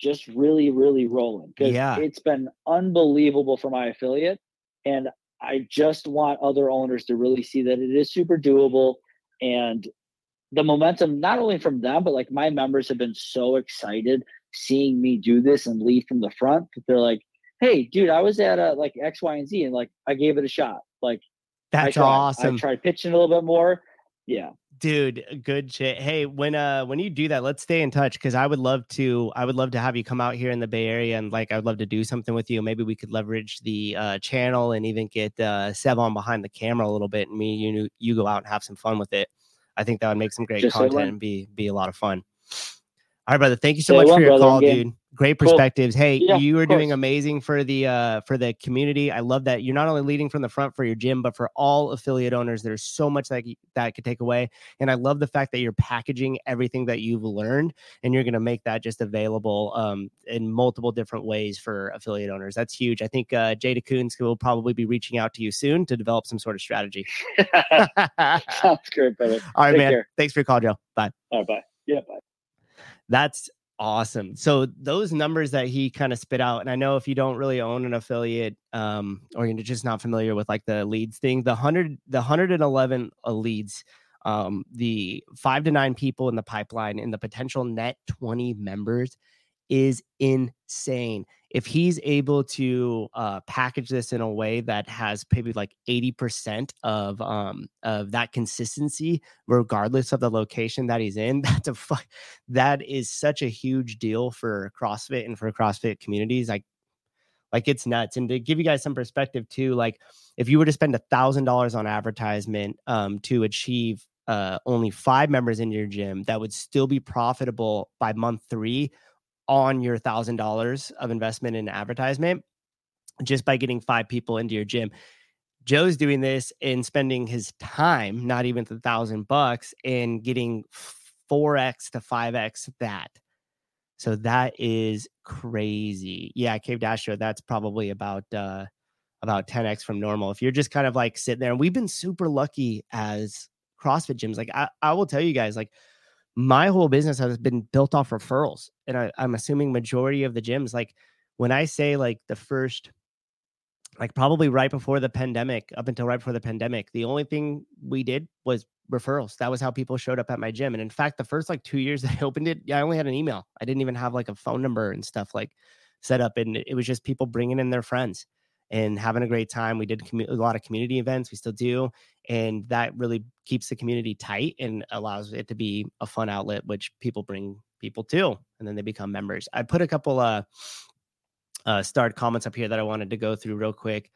just really, really rolling. Because Yeah. it's been unbelievable for my affiliate. And I just want other owners to really see that it is super doable and the momentum not only from them but like my members have been so excited seeing me do this and lead from the front that they're like hey dude i was at uh, like x y and z and like i gave it a shot. Like I That's tried. awesome. i tried pitching a little bit more. Yeah. Dude good shit. Hey when uh when you do that let's stay in touch because i would love to i would love to have you come out here in the bay area and like i'd love to do something with you. Maybe we could leverage the uh channel and even get uh sev on behind the camera a little bit and me you you go out and have some fun with it i think that would make some great Just content and be be a lot of fun. All right brother thank you so Say much for your brother, call dude great Cool. perspectives hey Yeah, you are doing amazing for the uh for the community i love that you're not only leading from the front for your gym but for all affiliate owners there's so much that that could take away and I love the fact that you're packaging everything that you've learned and you're going to make that just available um, in multiple different ways for affiliate owners. That's huge. I think uh, Jay DeCoons will probably be reaching out to you soon to develop some sort of strategy. All sounds great brother right, Take man. care. Thanks for your call, Joe. Bye. all right bye yeah bye That's awesome. So those numbers that he kind of spit out, and I know if you don't really own an affiliate, um, or you're just not familiar with like the leads thing, the hundred, the hundred and eleven uh, leads, um, the five to nine people in the pipeline, and the potential net twenty members is insane. If he's able to uh, package this in a way that has maybe like eighty percent of um of that consistency, regardless of the location that he's in, that's a fu- that is such a huge deal for CrossFit and for CrossFit communities. Like, like it's nuts. And to give you guys some perspective too, like if you were to spend a thousand dollars on advertisement um, to achieve uh, only five members in your gym that would still be profitable by month three on your thousand dollars of investment in advertisement just by getting five people into your gym. Joe's doing this and spending his time, not even the thousand bucks, and getting 4x to 5x that. So that is crazy. Yeah, Cave Dash Show, that's probably about uh about 10x from normal. If you're just kind of like sitting there, and we've been super lucky as CrossFit gyms. Like I, I will tell you guys, like my whole business has been built off referrals. And I, I'm assuming majority of the gyms, like when I say like the first like probably right before the pandemic, up until right before the pandemic, the only thing we did was referrals. That was how people showed up at my gym. And in fact, the first like two years that I opened it, I only had an email. I didn't even have like a phone number and stuff like set up. And it was just people bringing in their friends and having a great time. We did commu- a lot of community events. We still do. And that really keeps the community tight and allows it to be a fun outlet, which people bring people to. And then they become members. I put a couple uh uh, starred comments up here that I wanted to go through real quick.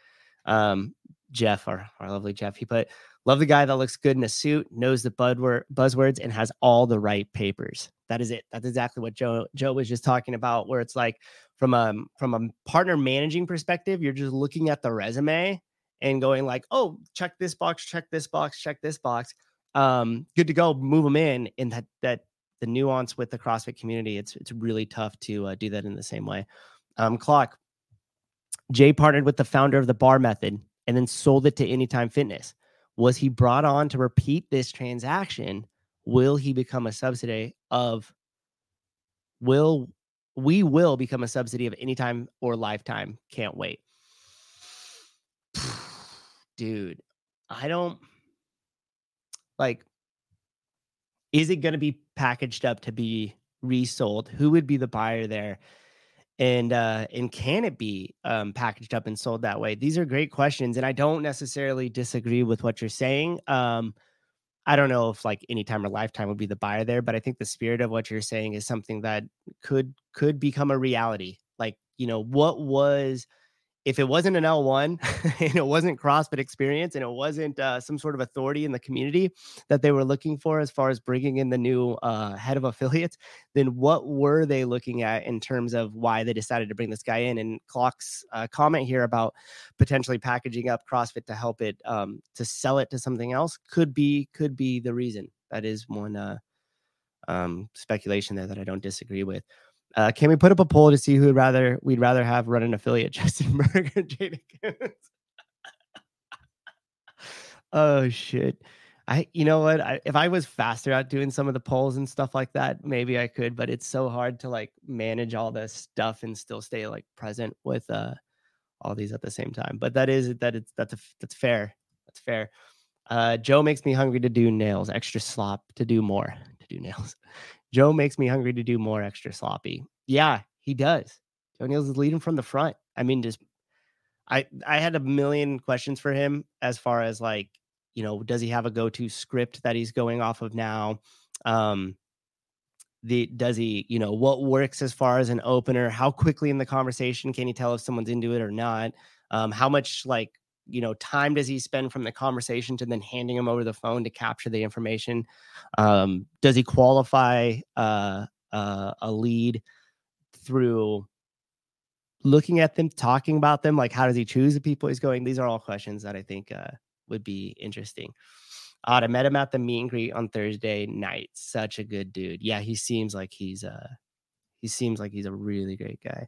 Um, Jeff, our, our lovely Jeff, he put, Love the guy that looks good in a suit, knows the buzzwords, and has all the right papers. That is it. That's exactly what Joe Joe was just talking about. Where it's like from a from a partner managing perspective, you're just looking at the resume and going like, oh, check this box, check this box, check this box. Um, good to go. Move them in. And that that the nuance with the CrossFit community, it's it's really tough to uh, do that in the same way. Um, clock. Jay partnered with the founder of the bar method and then sold it to Anytime Fitness. Was he brought on to repeat this transaction? Will he become a subsidy of will we will become a subsidy of anytime or lifetime? Can't wait. Dude, I don't like is it going to be packaged up to be resold? Who would be the buyer there? And uh and can it be um packaged up and sold that way? These are great questions and i don't necessarily disagree with what you're saying um i don't know if like anytime or lifetime would be the buyer there but i think the spirit of what you're saying is something that could could become a reality like you know what was if it wasn't an L1 and it wasn't CrossFit experience and it wasn't uh, some sort of authority in the community that they were looking for as far as bringing in the new uh, head of affiliates, then what were they looking at in terms of why they decided to bring this guy in? And Clock's uh, comment here about potentially packaging up CrossFit to help it um, to sell it to something else could be could be the reason. That is one uh, um, speculation there that I don't disagree with. Uh, can we put up a poll to see who would rather we'd rather have run an affiliate, Justin Berg or Jada oh shit. I you know what? I, if I was faster at doing some of the polls and stuff like that, maybe I could, but it's so hard to like manage all this stuff and still stay like present with uh all these at the same time. But that is that it's that's a, that's fair. That's fair. Uh Joe makes me hungry to do nails, extra slop to do more, to do nails. Joe makes me hungry to do more extra sloppy. Yeah, he does. Joe Neals is leading from the front. I mean, just I I had a million questions for him as far as like, you know, does he have a go-to script that he's going off of now? Um the does he, you know, what works as far as an opener? How quickly in the conversation can he tell if someone's into it or not? Um, how much like you know time does he spend from the conversation to then handing him over the phone to capture the information um, does he qualify uh, uh, a lead through looking at them talking about them like how does he choose the people he's going these are all questions that i think uh, would be interesting uh, I met him at the meet and greet on Thursday night. Such a good dude. Yeah, he seems like he's uh he seems like he's a really great guy.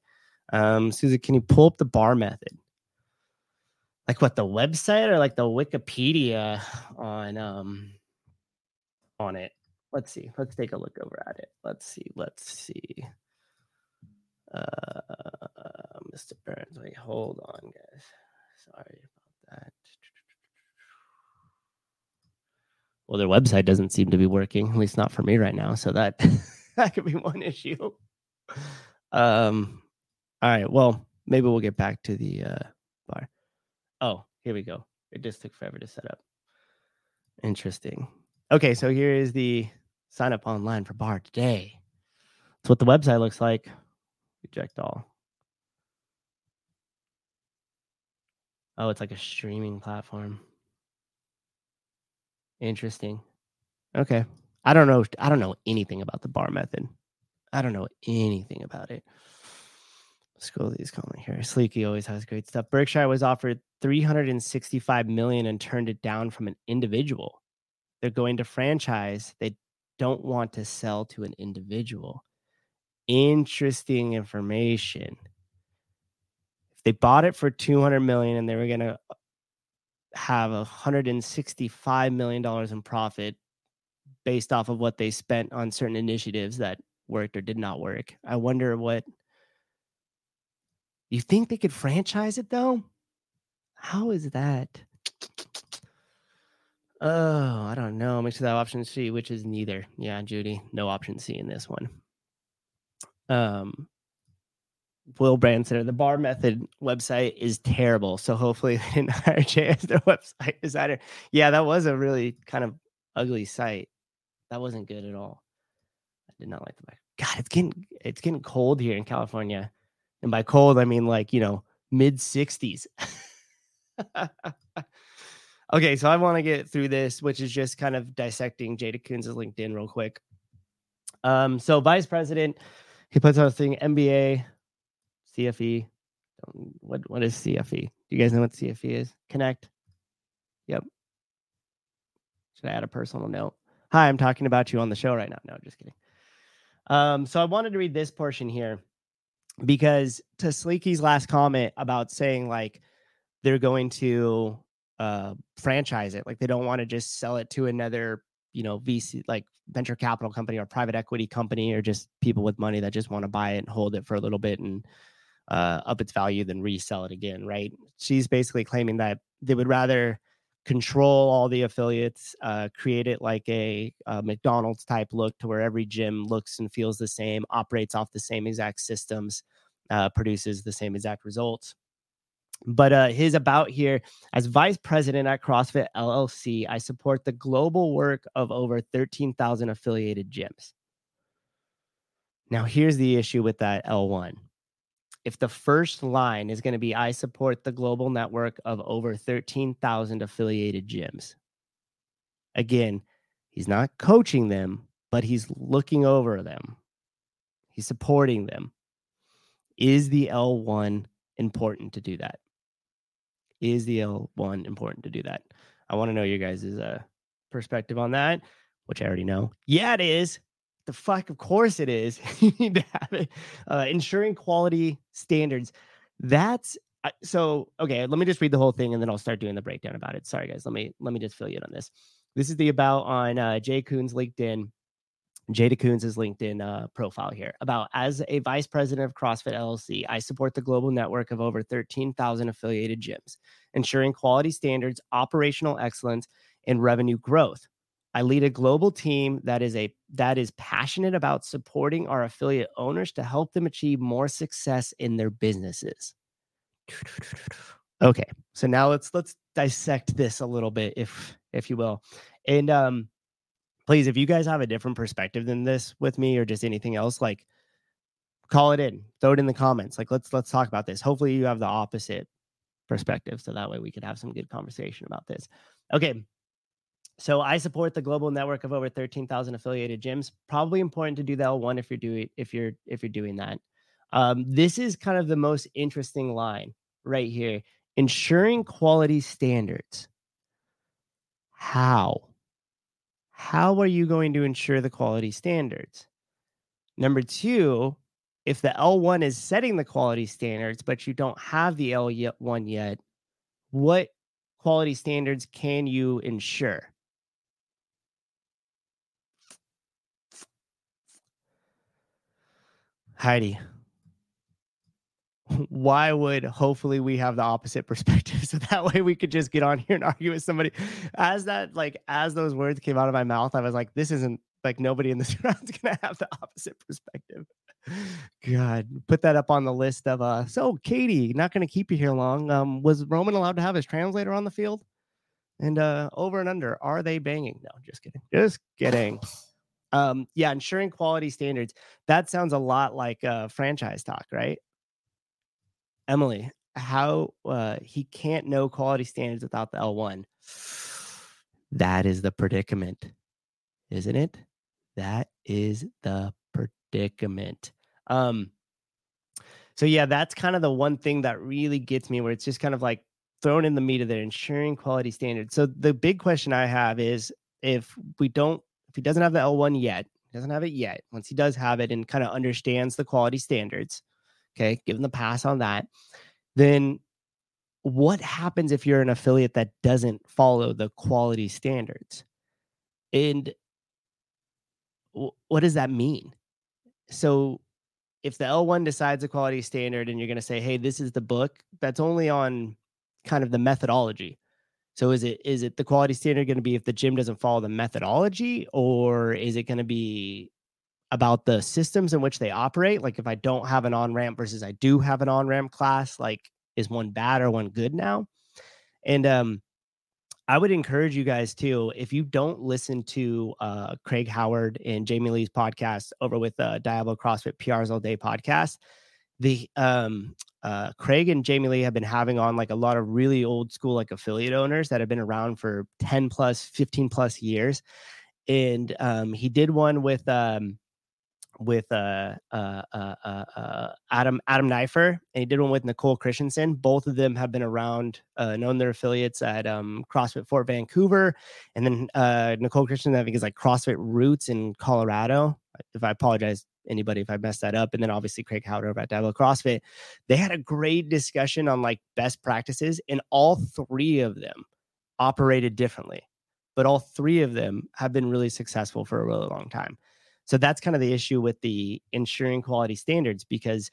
Um, Susie, can you pull up the bar method? Like what the website or like the Wikipedia on um on it. Let's see. Let's take a look over at it. Let's see. Let's see. Uh Mr. Burns. Wait, hold on, guys. Sorry about that. Well, their website doesn't seem to be working, at least not for me right now. So that that could be one issue. Um all right. Well, maybe we'll get back to the uh bar. Oh, here we go. It just took forever to set up. Interesting. Okay, so here is the sign up online for bar today. That's what the website looks like. Reject all. Oh, it's like a streaming platform. Interesting. Okay. I don't know. I don't know anything about the bar method. I don't know anything about it. These comment here. Sleeky always has great stuff. Berkshire was offered 365 million and turned it down from an individual. They're going to franchise. They don't want to sell to an individual. Interesting information. If they bought it for 200 million and they were going to uh, have 165 million dollars in profit based off of what they spent on certain initiatives that worked or did not work. I wonder what you think they could franchise it though? How is that? Oh, I don't know. Make sure that option C, which is neither. Yeah, Judy, no option C in this one. Um, Will Branson, the bar method website is terrible. So hopefully they didn't hire Jay as their website designer. Yeah, that was a really kind of ugly site. That wasn't good at all. I did not like the back. God, it's getting it's getting cold here in California. And by cold, I mean like, you know, mid 60s. okay, so I want to get through this, which is just kind of dissecting Jay DeCoons' LinkedIn real quick. Um, so vice president, he puts out a thing, MBA, CFE. What what is CFE? Do you guys know what CFE is? Connect. Yep. Should I add a personal note? Hi, I'm talking about you on the show right now. No, just kidding. Um, so I wanted to read this portion here because to Sleeky's last comment about saying like they're going to uh franchise it, like they don't want to just sell it to another, you know, VC like venture capital company or private equity company or just people with money that just want to buy it and hold it for a little bit and uh, up its value then resell it again, right? She's basically claiming that they would rather control all the affiliates, uh, create it like a, a, McDonald's type look to where every gym looks and feels the same, operates off the same exact systems, uh, produces the same exact results. But uh, his about here as vice president at CrossFit LLC, I support the global work of over 13,000 affiliated gyms. Now, here's the issue with that L1 if the first line is going to be I support the global network of over 13,000 affiliated gyms. Again, he's not coaching them, but he's looking over them. He's supporting them. Is the L1 important to do that? Is the L1 important to do that? I want to know your guys' uh, perspective on that, which I already know. Yeah, it is the fuck? Of course it is. You need to have it. Uh, ensuring quality standards. That's uh, so okay let me just read the whole thing and then i'll start doing the breakdown about it. Sorry guys. Let me let me just fill you in on this. This is the about on uh, jay coons linkedin Jay DeCoons' LinkedIn uh, profile here. About as a vice president of CrossFit LLC, I support the global network of over 13,000 affiliated gyms, ensuring quality standards, operational excellence, and revenue growth. I lead a global team that is a that is passionate about supporting our affiliate owners to help them achieve more success in their businesses. Okay, so now let's let's dissect this a little bit, if if you will, and um, please, if you guys have a different perspective than this with me or just anything else, like call it in, throw it in the comments. Like let's let's talk about this. Hopefully, you have the opposite perspective, so that way we could have some good conversation about this. Okay, so I support the global network of over 13,000 affiliated gyms. Probably important to do the L1 if you're doing if you're if you're doing that. Um, this is kind of the most interesting line right here. Ensuring quality standards. How? How are you going to ensure the quality standards? Number two, if the L1 is setting the quality standards, but you don't have the L1 yet, what quality standards can you ensure? Heidi, why would hopefully we have the opposite perspective so that way we could just get on here and argue with somebody? As that like as those words came out of my mouth i was like this isn't like nobody in this round's gonna have the opposite perspective. God put that up on the list of uh so katie not gonna keep you here long. Um was roman allowed to have his translator on the field? And uh over and under are they banging? No just kidding. Just kidding um, yeah, ensuring quality standards. That sounds a lot like uh, franchise talk, right? Emily, how uh, he can't know quality standards without the L1. That is the predicament. isn't it? That is the predicament. Um, so yeah, that's kind of the one thing that really gets me where it's just kind of like thrown in the meat of there, ensuring quality standards. So the big question I have is if we don't, he doesn't have the L1 yet, he doesn't have it yet. Once he does have it and kind of understands the quality standards, okay, give him the pass on that. Then what happens if you're an affiliate that doesn't follow the quality standards? And what does that mean? So if the L1 decides a quality standard and you're going to say, "Hey, this is the book," that's only on kind of the methodology. So is it is it the quality standard going to be if the gym doesn't follow the methodology or is it going to be about the systems in which they operate? Like if I don't have an on-ramp versus I do have an on-ramp class, like is one bad or one good now? And um I would encourage you guys too, if you don't listen to uh, Craig Howard and Jamie Lee's podcast over with uh, Diablo CrossFit PRs All Day podcast, the um, uh, Craig and Jamie Lee have been having on like a lot of really old school like affiliate owners that have been around for 10 plus, 15 plus years. And um, he did one with um, with uh, uh, uh, uh, uh, Adam Adam Neiffer, and he did one with Nicole Christensen. Both of them have been around, uh, known their affiliates at um, CrossFit Fort Vancouver, and then uh, Nicole Christensen I think is like CrossFit Roots in Colorado. If I apologize anybody if I messed that up, and then obviously Craig Howard over at Diablo CrossFit, they had a great discussion on like best practices, and all three of them operated differently, but all three of them have been really successful for a really long time. So that's kind of the issue with the ensuring quality standards because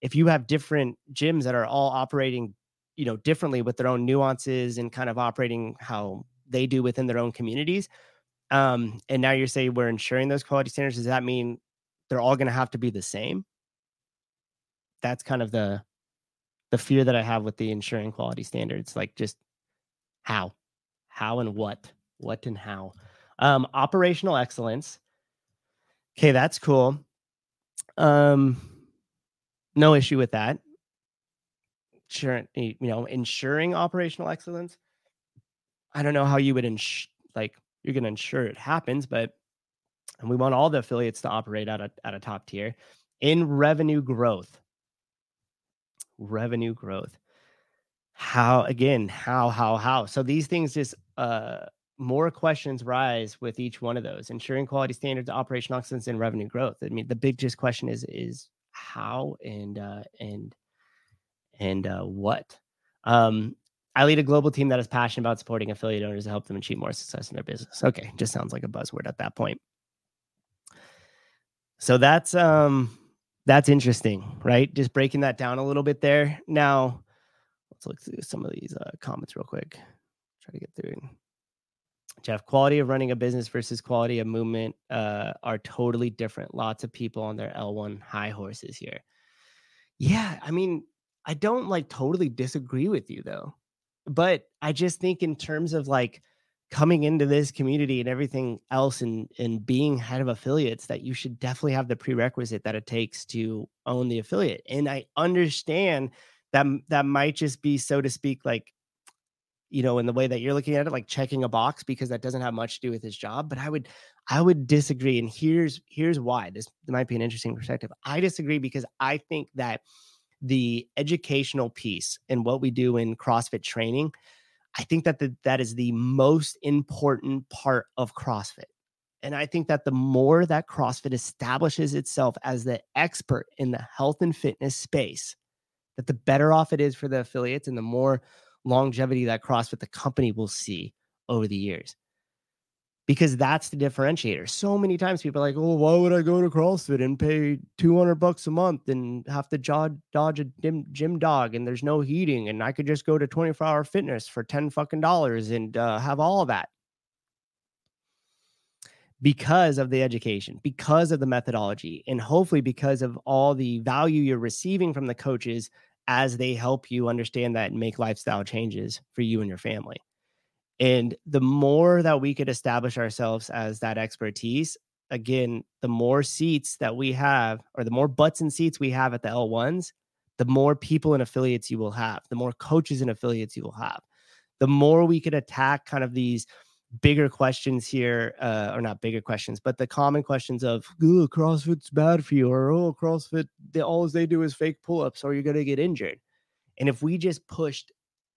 if you have different gyms that are all operating, you know, differently with their own nuances and kind of operating how they do within their own communities, um, and now you're saying we're ensuring those quality standards, does that mean they're all going to have to be the same? That's kind of the the fear that I have with the ensuring quality standards, like just how, how and what, what and how. Um, operational excellence Okay, that's cool. Um, no issue with that. Sure, you know, ensuring operational excellence. I don't know how you would ensure, like, you're going to ensure it happens, but and we want all the affiliates to operate at a at a top tier in revenue growth. Revenue growth. How again? How how how? So these things just uh more questions rise with each one of those ensuring quality standards operational excellence and revenue growth i mean the big just question is is how and uh and and uh what um i lead a global team that is passionate about supporting affiliate owners to help them achieve more success in their business okay just sounds like a buzzword at that point so that's um that's interesting right just breaking that down a little bit there now let's look through some of these uh, comments real quick try to get through it. Jeff, quality of running a business versus quality of movement uh, are totally different. Lots of people on their L1 high horses here. Yeah, I mean, I don't like totally disagree with you though. But I just think in terms of like coming into this community and everything else and and being head of affiliates that you should definitely have the prerequisite that it takes to own the affiliate. And I understand that that might just be so to speak like you know, in the way that you're looking at it, like checking a box because that doesn't have much to do with his job. But I would, I would disagree. And here's here's why. This might be an interesting perspective. I disagree because I think that the educational piece and what we do in CrossFit training, I think that the, that is the most important part of CrossFit. And I think that the more that CrossFit establishes itself as the expert in the health and fitness space, that the better off it is for the affiliates and the more longevity that CrossFit, the company, will see over the years. Because that's the differentiator. So many times people are like, oh, why would I go to CrossFit and pay 200 bucks a month and have to dodge, dodge a gym, gym dog and there's no heating and I could just go to 24 hour fitness for 10 fucking dollars and uh, have all of that because of the education, because of the methodology, and hopefully because of all the value you're receiving from the coaches as they help you understand that and make lifestyle changes for you and your family. And the more that we could establish ourselves as that expertise, again, the more seats that we have, or the more butts and seats we have at the L1s, the more people and affiliates you will have, the more coaches and affiliates you will have. The more we could attack kind of these bigger questions here, uh, or not bigger questions, but the common questions of oh, CrossFit's bad for you, or oh, CrossFit, they, all they do is fake pull ups, or you're going to get injured. And if we just pushed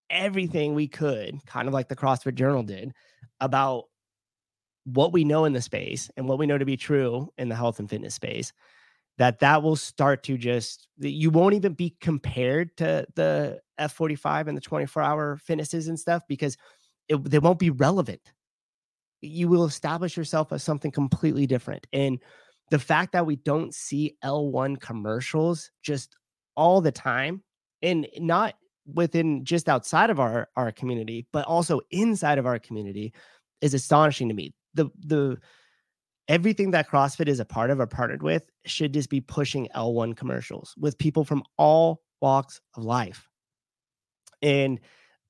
everything we could, kind of like the CrossFit Journal did, about what we know in the space and what we know to be true in the health and fitness space, that that will start to just you won't even be compared to the F45 and the 24 hour fitnesses and stuff because it, they won't be relevant. You will establish yourself as something completely different. And the fact that we don't see L1 commercials just all the time and not within just outside of our our community but also inside of our community is astonishing to me the the everything that CrossFit is a part of or partnered with should just be pushing L1 commercials with people from all walks of life. And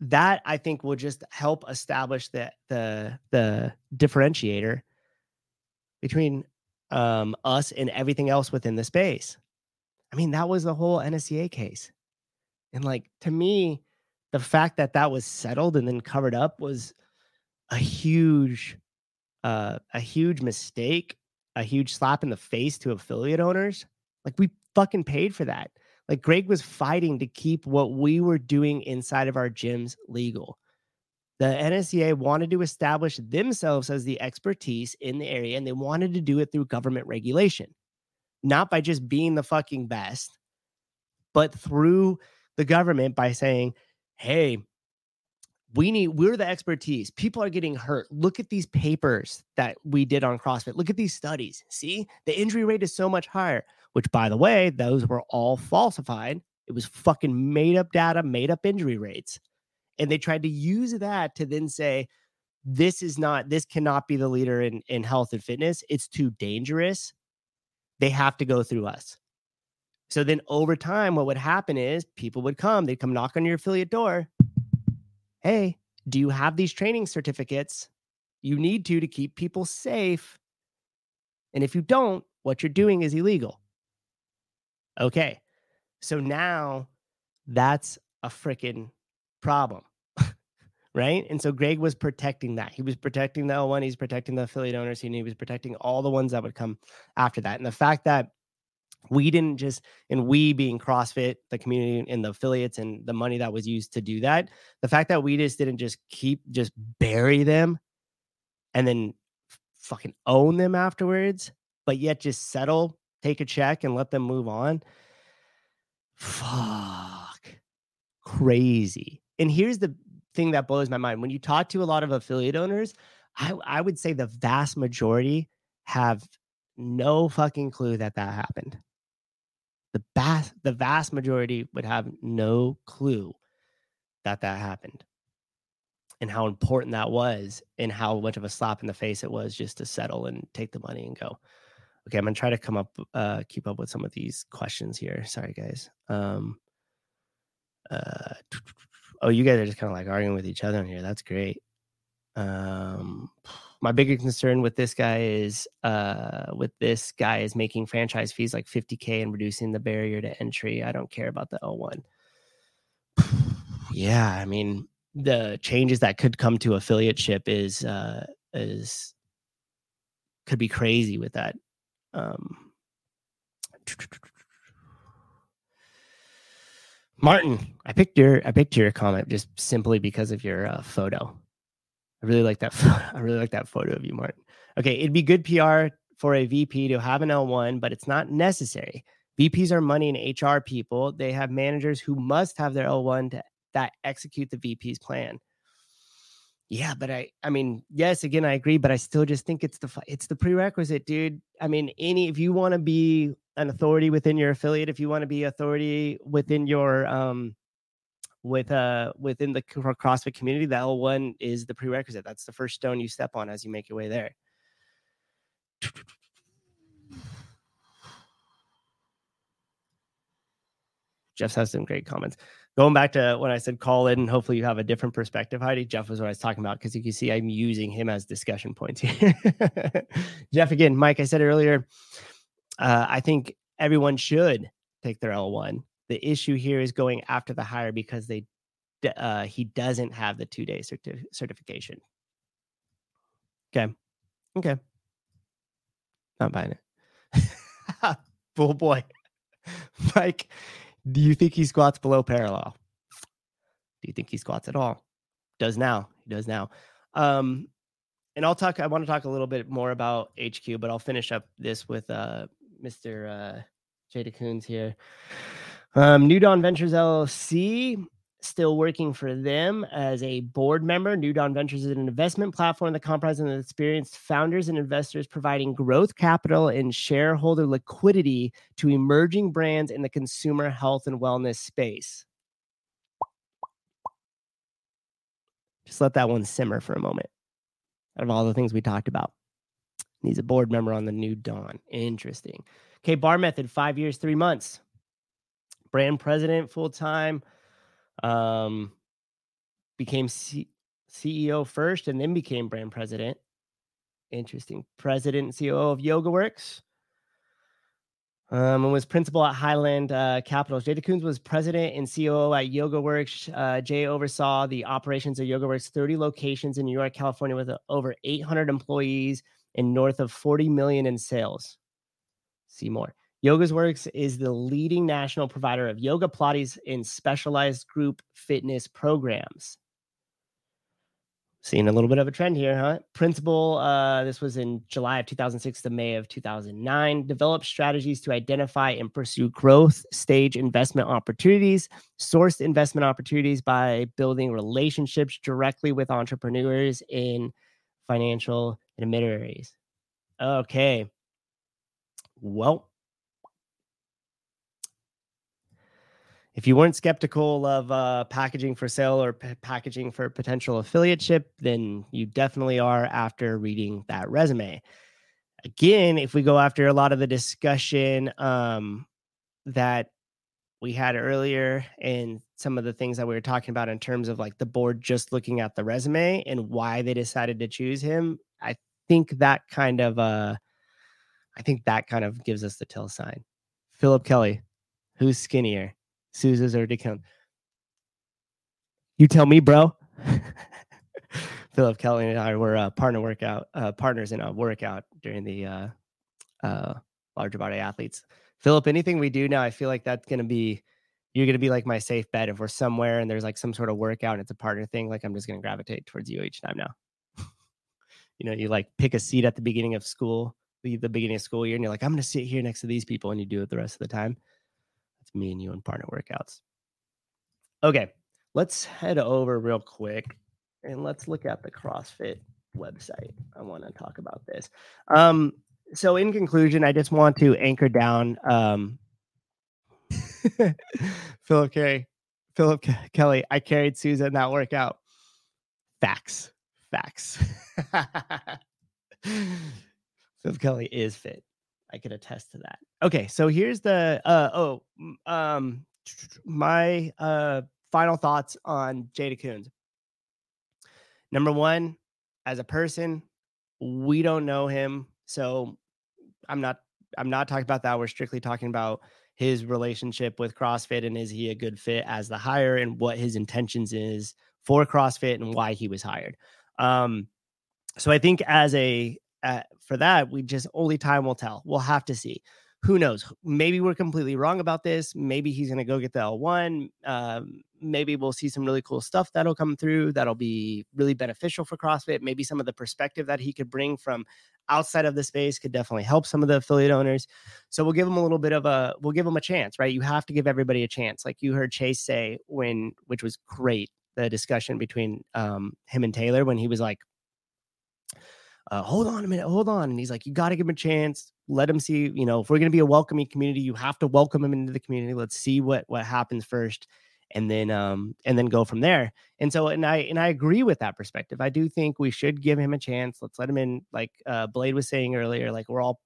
that I think will just help establish the the the differentiator between um, us and everything else within the space. I mean, that was the whole NSCA case. And like to me, the fact that that was settled and then covered up was a huge uh, a huge mistake, a huge slap in the face to affiliate owners. Like we fucking paid for that. Like Greg was fighting to keep what we were doing inside of our gyms legal. The NSCA wanted to establish themselves as the expertise in the area and they wanted to do it through government regulation, not by just being the fucking best, but through the government by saying, hey, we need we're the expertise. People are getting hurt. Look at these papers that we did on crossfit. Look at these studies. See? The injury rate is so much higher. Which by the way those were all falsified. It was fucking made up data made up injury rates. And they tried to use that to then say this is not this cannot be the leader in in health and fitness. It's too dangerous. They have to go through us so then over time what would happen is people would come they'd come knock on your affiliate door hey, do you have these training certificates? You need to to keep people safe. And if you don't, what you're doing is illegal. Okay. So now that's a freaking problem. right. And so Greg was protecting that. He was protecting the L1, he's protecting the affiliate owners, he knew he was protecting all the ones that would come after that. And the fact that we didn't just and we being crossfit the community and the affiliates and the money that was used to do that the fact that we just didn't just keep just bury them and then fucking own them afterwards but yet just settle take a check and let them move on. Fuck. Crazy. And here's the thing that blows my mind. When you talk to a lot of affiliate owners i, I would say the vast majority have no fucking clue that that happened the vast the vast majority would have no clue that that happened and how important that was and how much of a slap in the face it was just to settle and take the money and go. Okay i'm gonna try to come up uh keep up with some of these questions here. Sorry guys. Um uh oh you guys are just kind of like arguing with each other in here. That's great. Um my bigger concern with this guy is uh with this guy is making franchise fees like 50k and reducing the barrier to entry. I don't care about the L1. yeah, I mean the changes that could come to affiliateship is uh is could be crazy with that. Um Martin, I picked your I picked your comment just simply because of your uh, photo. I really like that. I really like that photo of you, Martin. Okay, it'd be good PR for a VP to have an L1, but it's not necessary. VPs are money and HR people. They have managers who must have their L1 to that execute the VP's plan. Yeah, but I I mean, yes, again I agree, but I still just think it's the it's the prerequisite, dude. I mean, any if you want to be an authority within your affiliate, if you want to be authority within your um with uh within the CrossFit community, the L1 is the prerequisite. That's the first stone you step on as you make your way there. Jeff has some great comments. Going back to when I said call in, hopefully you have a different perspective, Heidi. Jeff was what I was talking about because you can see I'm using him as discussion points here. Jeff, again, Mike, I said earlier, uh, I think everyone should take their L1 the issue here is going after the hire because they uh, he doesn't have the two day certi- certification. Okay. Okay. Not buying it. Bull boy. Mike, do you think he squats below parallel? Do you think he squats at all? Does now. He does now. Um, and I'll talk. I want to talk a little bit more about HQ, but I'll finish up this with uh, Mr. Uh, Jay DeCoons here. Um, New Dawn Ventures LLC still working for them as a board member. New Dawn Ventures is an investment platform that comprises of experienced founders and investors providing growth capital and shareholder liquidity to emerging brands in the consumer health and wellness space. Just let that one simmer for a moment. Out of all the things we talked about, he's a board member on the New Dawn. Interesting. Okay, Bar Method, five years, three months. Brand president full time um, became C- CEO first and then became brand president. Interesting. President and CEO of Yoga Works. Um, and was principal at Highland uh, Capitals. Jay Coons was president and COO at Yoga Works. Uh, Jay oversaw the operations of Yoga Works, 30 locations in New York, California, with uh, over 800 employees and north of 40 million in sales. See more. Yoga's Works is the leading national provider of yoga Pilates in specialized group fitness programs. Seeing a little bit of a trend here, huh? Principal, uh, this was in July of 2006 to May of 2009, developed strategies to identify and pursue growth stage investment opportunities, sourced investment opportunities by building relationships directly with entrepreneurs in financial intermediaries. Okay. Well, if you weren't skeptical of uh, packaging for sale or p- packaging for potential affiliateship, then you definitely are after reading that resume. Again, if we go after a lot of the discussion um, that we had earlier and some of the things that we were talking about in terms of like the board just looking at the resume and why they decided to choose him, I think that kind of uh I think that kind of gives us the tell sign. Philip Kelly, who's skinnier? Souza's or DeCoons. You tell me, bro. Philip Kelly and I were uh, partner workout uh, partners in a workout during the uh, uh, larger body athletes. Philip, anything we do now, I feel like that's gonna be you're gonna be like my safe bet. If we're somewhere and there's like some sort of workout and it's a partner thing, like I'm just gonna gravitate towards you each time now. you know, you like pick a seat at the beginning of school, the, the beginning of school year, and you're like, I'm gonna sit here next to these people, and you do it the rest of the time. It's me and you in partner workouts. Okay, let's head over real quick and let's look at the CrossFit website. I want to talk about this. Um, so, in conclusion, I just want to anchor down um, Philip Kelly. Philip Kelly, I carried Susan that workout. Facts, facts. Philip Kelly is fit. I could attest to that. Okay, so here's the uh oh um my uh final thoughts on Jay DeCoons. Number one, as a person, we don't know him, so I'm not I'm not talking about that. We're strictly talking about his relationship with CrossFit and is he a good fit as the hire and what his intentions is for CrossFit and why he was hired. Um, so I think as a uh, for that, we just only time will tell. We'll have to see. Who knows? Maybe we're completely wrong about this. Maybe he's going to go get the L1. Um, maybe we'll see some really cool stuff that'll come through that'll be really beneficial for CrossFit. Maybe some of the perspective that he could bring from outside of the space could definitely help some of the affiliate owners. So we'll give him a little bit of a we'll give him a chance, right? You have to give everybody a chance. Like you heard Chase say when which was great, the discussion between um, him and Taylor when he was like uh, hold on a minute, hold on. And he's like, you got to give him a chance. Let him see, you know, if we're going to be a welcoming community, you have to welcome him into the community. Let's see what, what happens first and then, um, and then go from there. And so, and I, and I agree with that perspective. I do think we should give him a chance. Let's let him in. Like, uh, Blade was saying earlier, like we're all,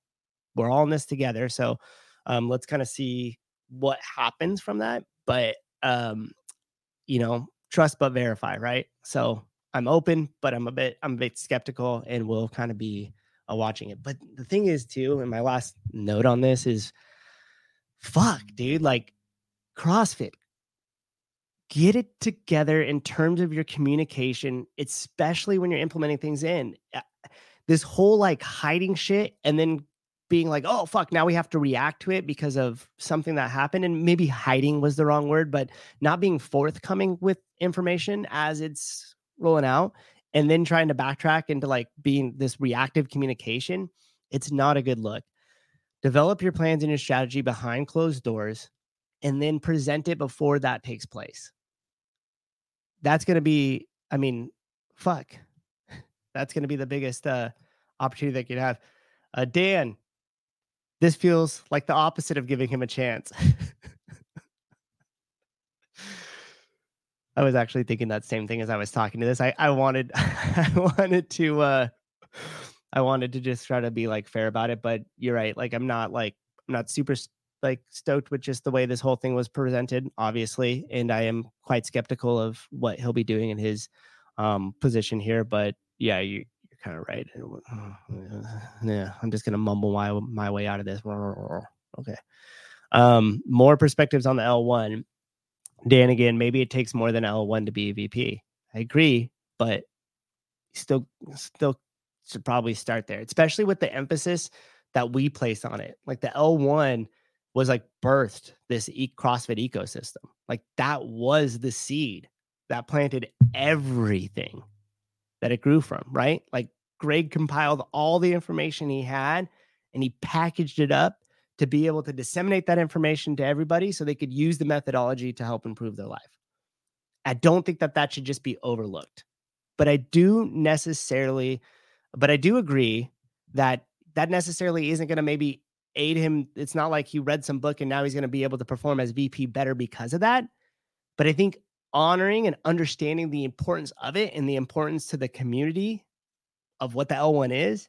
we're all in this together. So, um, let's kind of see what happens from that. But, um, you know, trust but verify, right? So I'm open, but I'm a bit I'm a bit skeptical, and we'll kind of be uh, watching it. But the thing is, too, and my last note on this is, fuck, dude, like CrossFit, get it together in terms of your communication, especially when you're implementing things in. This whole like hiding shit and then being like, oh fuck, now we have to react to it because of something that happened. And maybe hiding was the wrong word, but not being forthcoming with information as it's rolling out and then trying to backtrack into like being this reactive communication, it's not a good look. Develop your plans and your strategy behind closed doors and then present it before that takes place. That's going to be, I mean, fuck. That's going to be the biggest uh, opportunity that you have. Uh, Dan, this feels like the opposite of giving him a chance. I was actually thinking that same thing as I was talking to this. I, I wanted I wanted to uh I wanted to just try to be like fair about it, but you're right. Like I'm not like I'm not super like stoked with just the way this whole thing was presented, obviously, and I am quite skeptical of what he'll be doing in his um position here. But yeah, you, you're kind of right. Yeah, I'm just gonna mumble my my way out of this. Okay. Um, more perspectives on the L1. Dan again, maybe it takes more than L1 to be a VP. I agree, but still still should probably start there, especially with the emphasis that we place on it. Like the L1 was like birthed this e- CrossFit ecosystem. Like that was the seed that planted everything that it grew from, right? Like Greg compiled all the information he had and he packaged it up to be able to disseminate that information to everybody so they could use the methodology to help improve their life. I don't think that that should just be overlooked. But I do necessarily but I do agree that that necessarily isn't going to maybe aid him. It's not like he read some book and now he's going to be able to perform as VP better because of that. But I think honoring and understanding the importance of it and the importance to the community of what the L1 is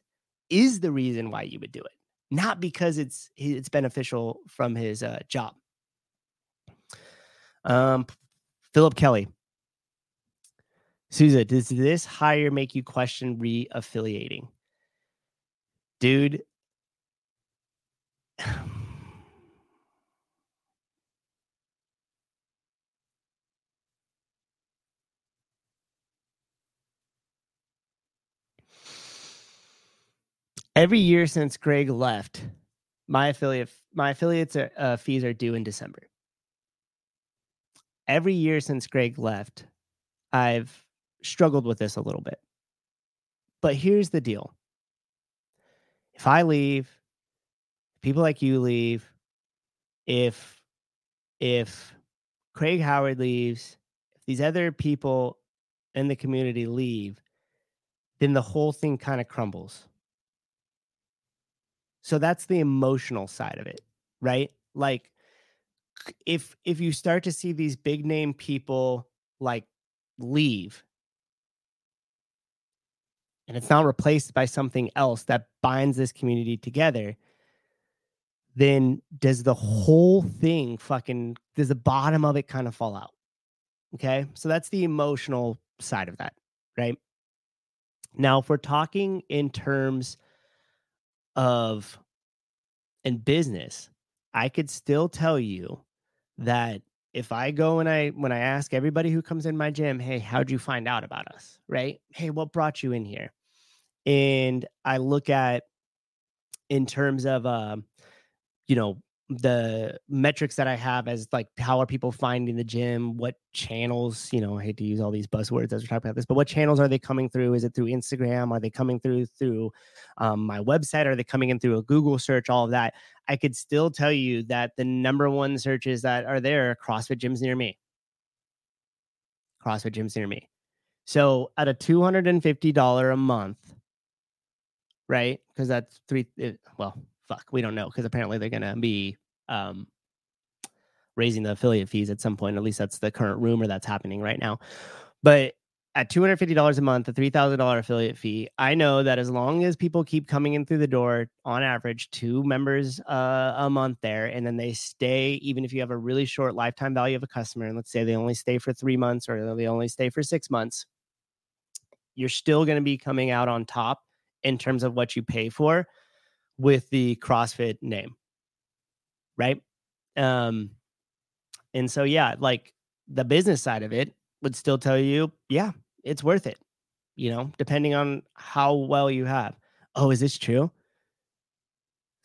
is the reason why you would do it not because it's it's beneficial from his uh, job. Um, Philip Kelly. Souza, does this hire make you question re-affiliating? Dude. every year since Greg left, my affiliate my affiliates are, uh, fees are due in December. Every year since Greg left, I've struggled with this a little bit. But here's the deal. If I leave, people like you leave, if if Craig Howard leaves, if these other people in the community leave, then the whole thing kind of crumbles. So that's the emotional side of it, right? Like if if you start to see these big name people like leave and it's not replaced by something else that binds this community together, then does the whole thing fucking does the bottom of it kind of fall out? Okay. So that's the emotional side of that, right? Now, if we're talking in terms of in business, I could still tell you that if I go and I when I ask everybody who comes in my gym, hey, how'd you find out about us? Right? Hey, what brought you in here? And I look at in terms of um, you know, the metrics that I have as like how are people finding the gym? What channels, you know, I hate to use all these buzzwords as we're talking about this, but what channels are they coming through? Is it through Instagram? Are they coming through through um, my website? Are they coming in through a Google search? All of that. I could still tell you that the number one searches that are there are CrossFit gyms near me. CrossFit gyms near me. So at a $250 a month, right? Because that's three, it, well, fuck, we don't know because apparently they're gonna be um, raising the affiliate fees at some point. At least that's the current rumor that's happening right now. But at $250 a month, a $3,000 affiliate fee, I know that as long as people keep coming in through the door, on average, two members uh, a month there, and then they stay, even if you have a really short lifetime value of a customer, and let's say they only stay for three months or they only stay for six months, you're still going to be coming out on top in terms of what you pay for with the CrossFit name. Right. Um, and so, yeah, like the business side of it would still tell you, yeah, it's worth it, you know, depending on how well you have. Oh, is this true?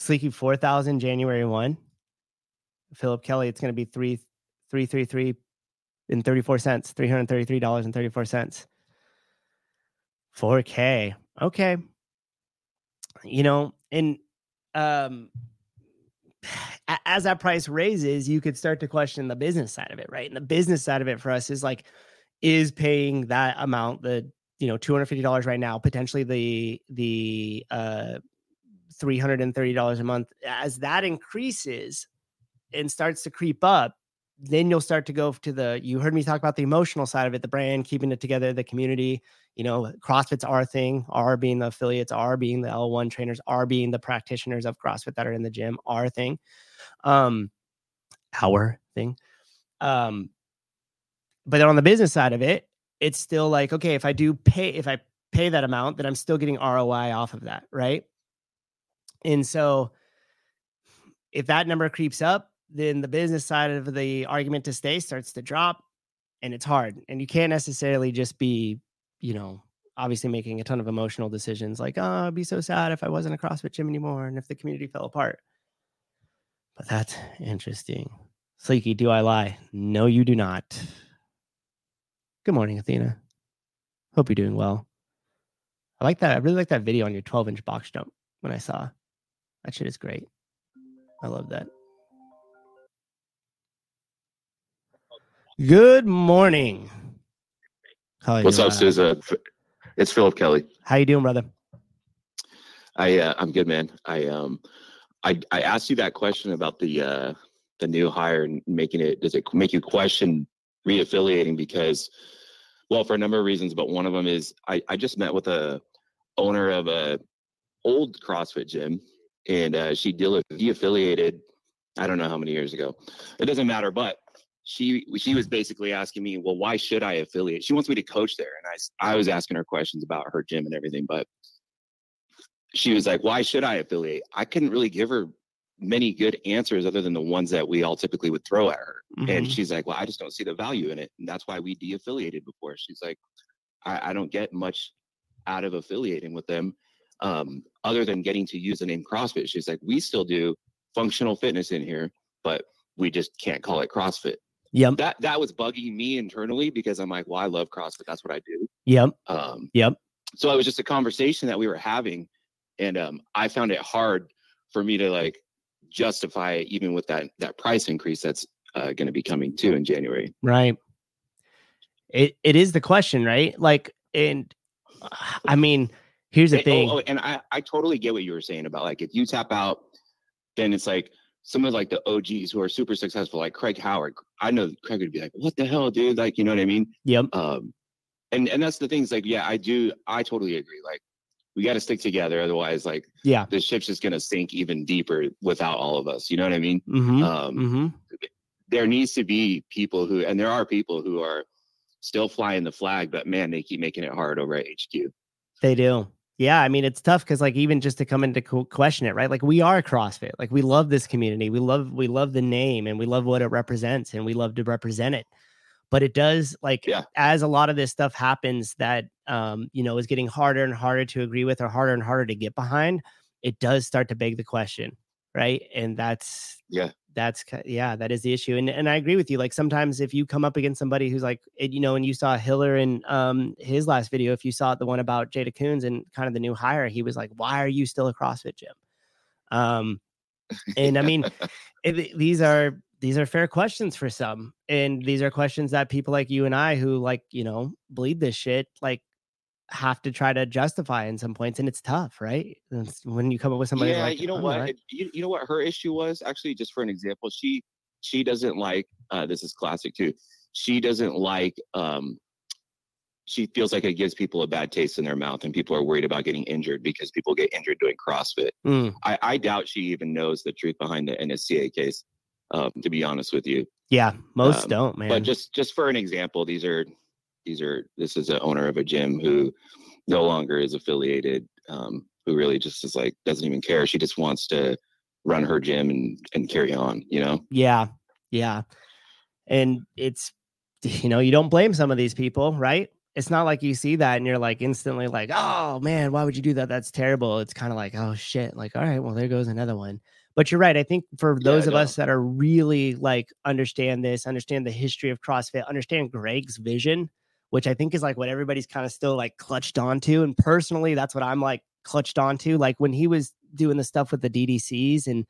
Sleeky four thousand January one. Philip Kelly, it's going to be three three three three and thirty four cents, three hundred thirty three dollars and thirty four cents. Four K. Okay. You know, and um, as that price raises, you could start to question the business side of it, right? And the business side of it for us is like, is paying that amount, the you know, two hundred fifty dollars right now, potentially the the uh three hundred and thirty dollars a month. As that increases and starts to creep up, then you'll start to go to the. You heard me talk about the emotional side of it, the brand, keeping it together, the community. You know, CrossFit's our thing. R being the affiliates, R being the L1 trainers, R being the practitioners of CrossFit that are in the gym, our thing. Um, our thing. Um, but then on the business side of it, it's still like, okay, if I do pay, if I pay that amount, then I'm still getting ROI off of that, right? And so if that number creeps up, then the business side of the argument to stay starts to drop and it's hard. And you can't necessarily just be, you know, obviously making a ton of emotional decisions like, oh, I'd be so sad if I wasn't a CrossFit gym anymore and if the community fell apart. But that's interesting. Sleeky, do I lie? No, you do not. Good morning, Athena. Hope you're doing well. I like that. I really like that video on your 12 inch box jump when I saw. That shit is great. I love that. Good morning. How What's you, up, uh, Souza? It's Philip Kelly. How you doing, brother? I uh, I'm good, man. I um I I asked you that question about the uh the new hire and making it. Does it make you question reaffiliating? Because well, for a number of reasons, but one of them is I I just met with a owner of a old CrossFit gym, and uh, she de- de-affiliated. I don't know how many years ago. It doesn't matter, but she she was basically asking me, well, why should I affiliate? She wants me to coach there, and I I was asking her questions about her gym and everything, but she was like, why should I affiliate? I couldn't really give her many good answers other than the ones that we all typically would throw at her. And Mhm. she's like, well, I just don't see the value in it, and that's why we de-affiliated before. She's like, I, I don't get much out of affiliating with them um, other than getting to use the name CrossFit. She's like, we still do functional fitness in here, but we just can't call it CrossFit. Yep. That that was bugging me internally because I'm like, well, I love CrossFit. That's what I do. Yep. Um, Yep. So it was just a conversation that we were having, and um, I found it hard for me to like justify it, even with that that price increase that's uh, going to be coming too in January. Right. It it is the question, right? Like, and I mean, here's the And- thing. Oh, oh, and I I totally get what you were saying about like if you tap out, then it's like some of like the OGs who are super successful, like Craig Howard. I know Craig would be like, "What the hell, dude?" Like, you know what I mean? Yep. um and and that's the things like yeah i do i totally agree like we got to stick together otherwise like Yeah. the ship's just going to sink even deeper without all of us you know what i mean Mm-hmm. um mm-hmm. there needs to be people who and there are people who are still flying the flag but man they keep making it hard over at hq They do. Yeah, I mean it's tough because like even just to come into co- question it, right? Like we are CrossFit. Like we love this community. We love we love the name and we love what it represents and we love to represent it. But it does like Yeah. as a lot of this stuff happens that um you know is getting harder and harder to agree with or harder and harder to get behind, it does start to beg the question, right? And that's Yeah. That's yeah, that is the issue. And and I agree with you. Like sometimes if you come up against somebody who's like, you know, and you saw Hiller in um his last video, if you saw the one about Jay DeCoons and kind of the new hire, he was like, "Why are you still a CrossFit gym?" Um, and I mean, it, these are these are fair questions for some, and these are questions that people like you and I, who like you know bleed this shit, like have to try to justify in some points, and it's tough, right? It's when you come up with somebody, yeah like, you know "I'm what? Not-" It- you, you know what her issue was? Actually just for an example she she doesn't like uh this is classic too she doesn't like um she feels like it gives people a bad taste in their mouth and people are worried about getting injured because people get injured doing crossfit. Mm, i i doubt she even knows the truth behind the nsca case um to be honest with you. Yeah, most Um, don't, man. but just just for an example these are these are this is a owner of a gym who no longer is affiliated um who really just is like doesn't even care she just wants to run her gym and and carry on you know Yeah. Yeah. And it's, you know, you don't blame some of these people, right? it's not like you see that and you're like instantly like, oh man, why would you do that? That's terrible. It's kind of like, oh shit, like, all right, well, there goes another one. But you're right. I think for those Yeah, of us that are really like understand this, understand the history of CrossFit, understand Greg's vision, which I think is like what everybody's kind of still like clutched onto. And personally, that's what I'm like clutched onto. Like when he was doing the stuff with the DDCs and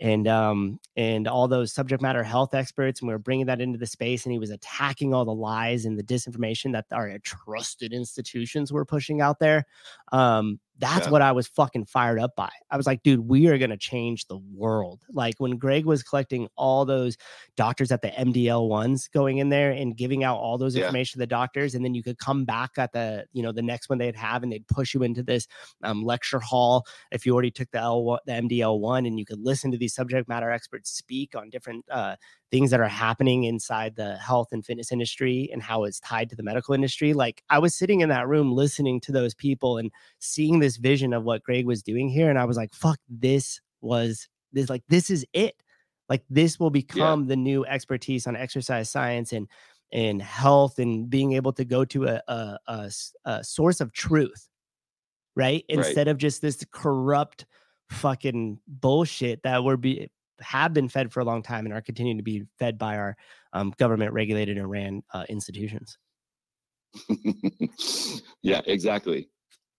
and um and all those subject matter health experts and we were bringing that into the space and he was attacking all the lies and the disinformation that our trusted institutions were pushing out there um that's Yeah. what i was fucking fired up by i was like dude we are going to change the world like when greg was collecting all those doctors at the mdl ones going in there and giving out all those Yeah. information to the doctors and then you could come back at the you know the next one they'd have and they'd push you into this um, lecture hall if you already took the L the MDL one and you could listen to these subject matter experts speak on different uh, things that are happening inside the health and fitness industry and how it's tied to the medical industry. Like I was sitting in that room listening to those people and seeing this vision of what Greg was doing here, and I was like, "Fuck, this was this like this is it." Like this will become the new expertise on exercise science and and health and being able to go to a a source of truth right? Right. Instead of just this corrupt fucking bullshit that we're be have been fed for a long time and are continuing to be fed by our um, government regulated and ran uh, institutions. yeah, exactly.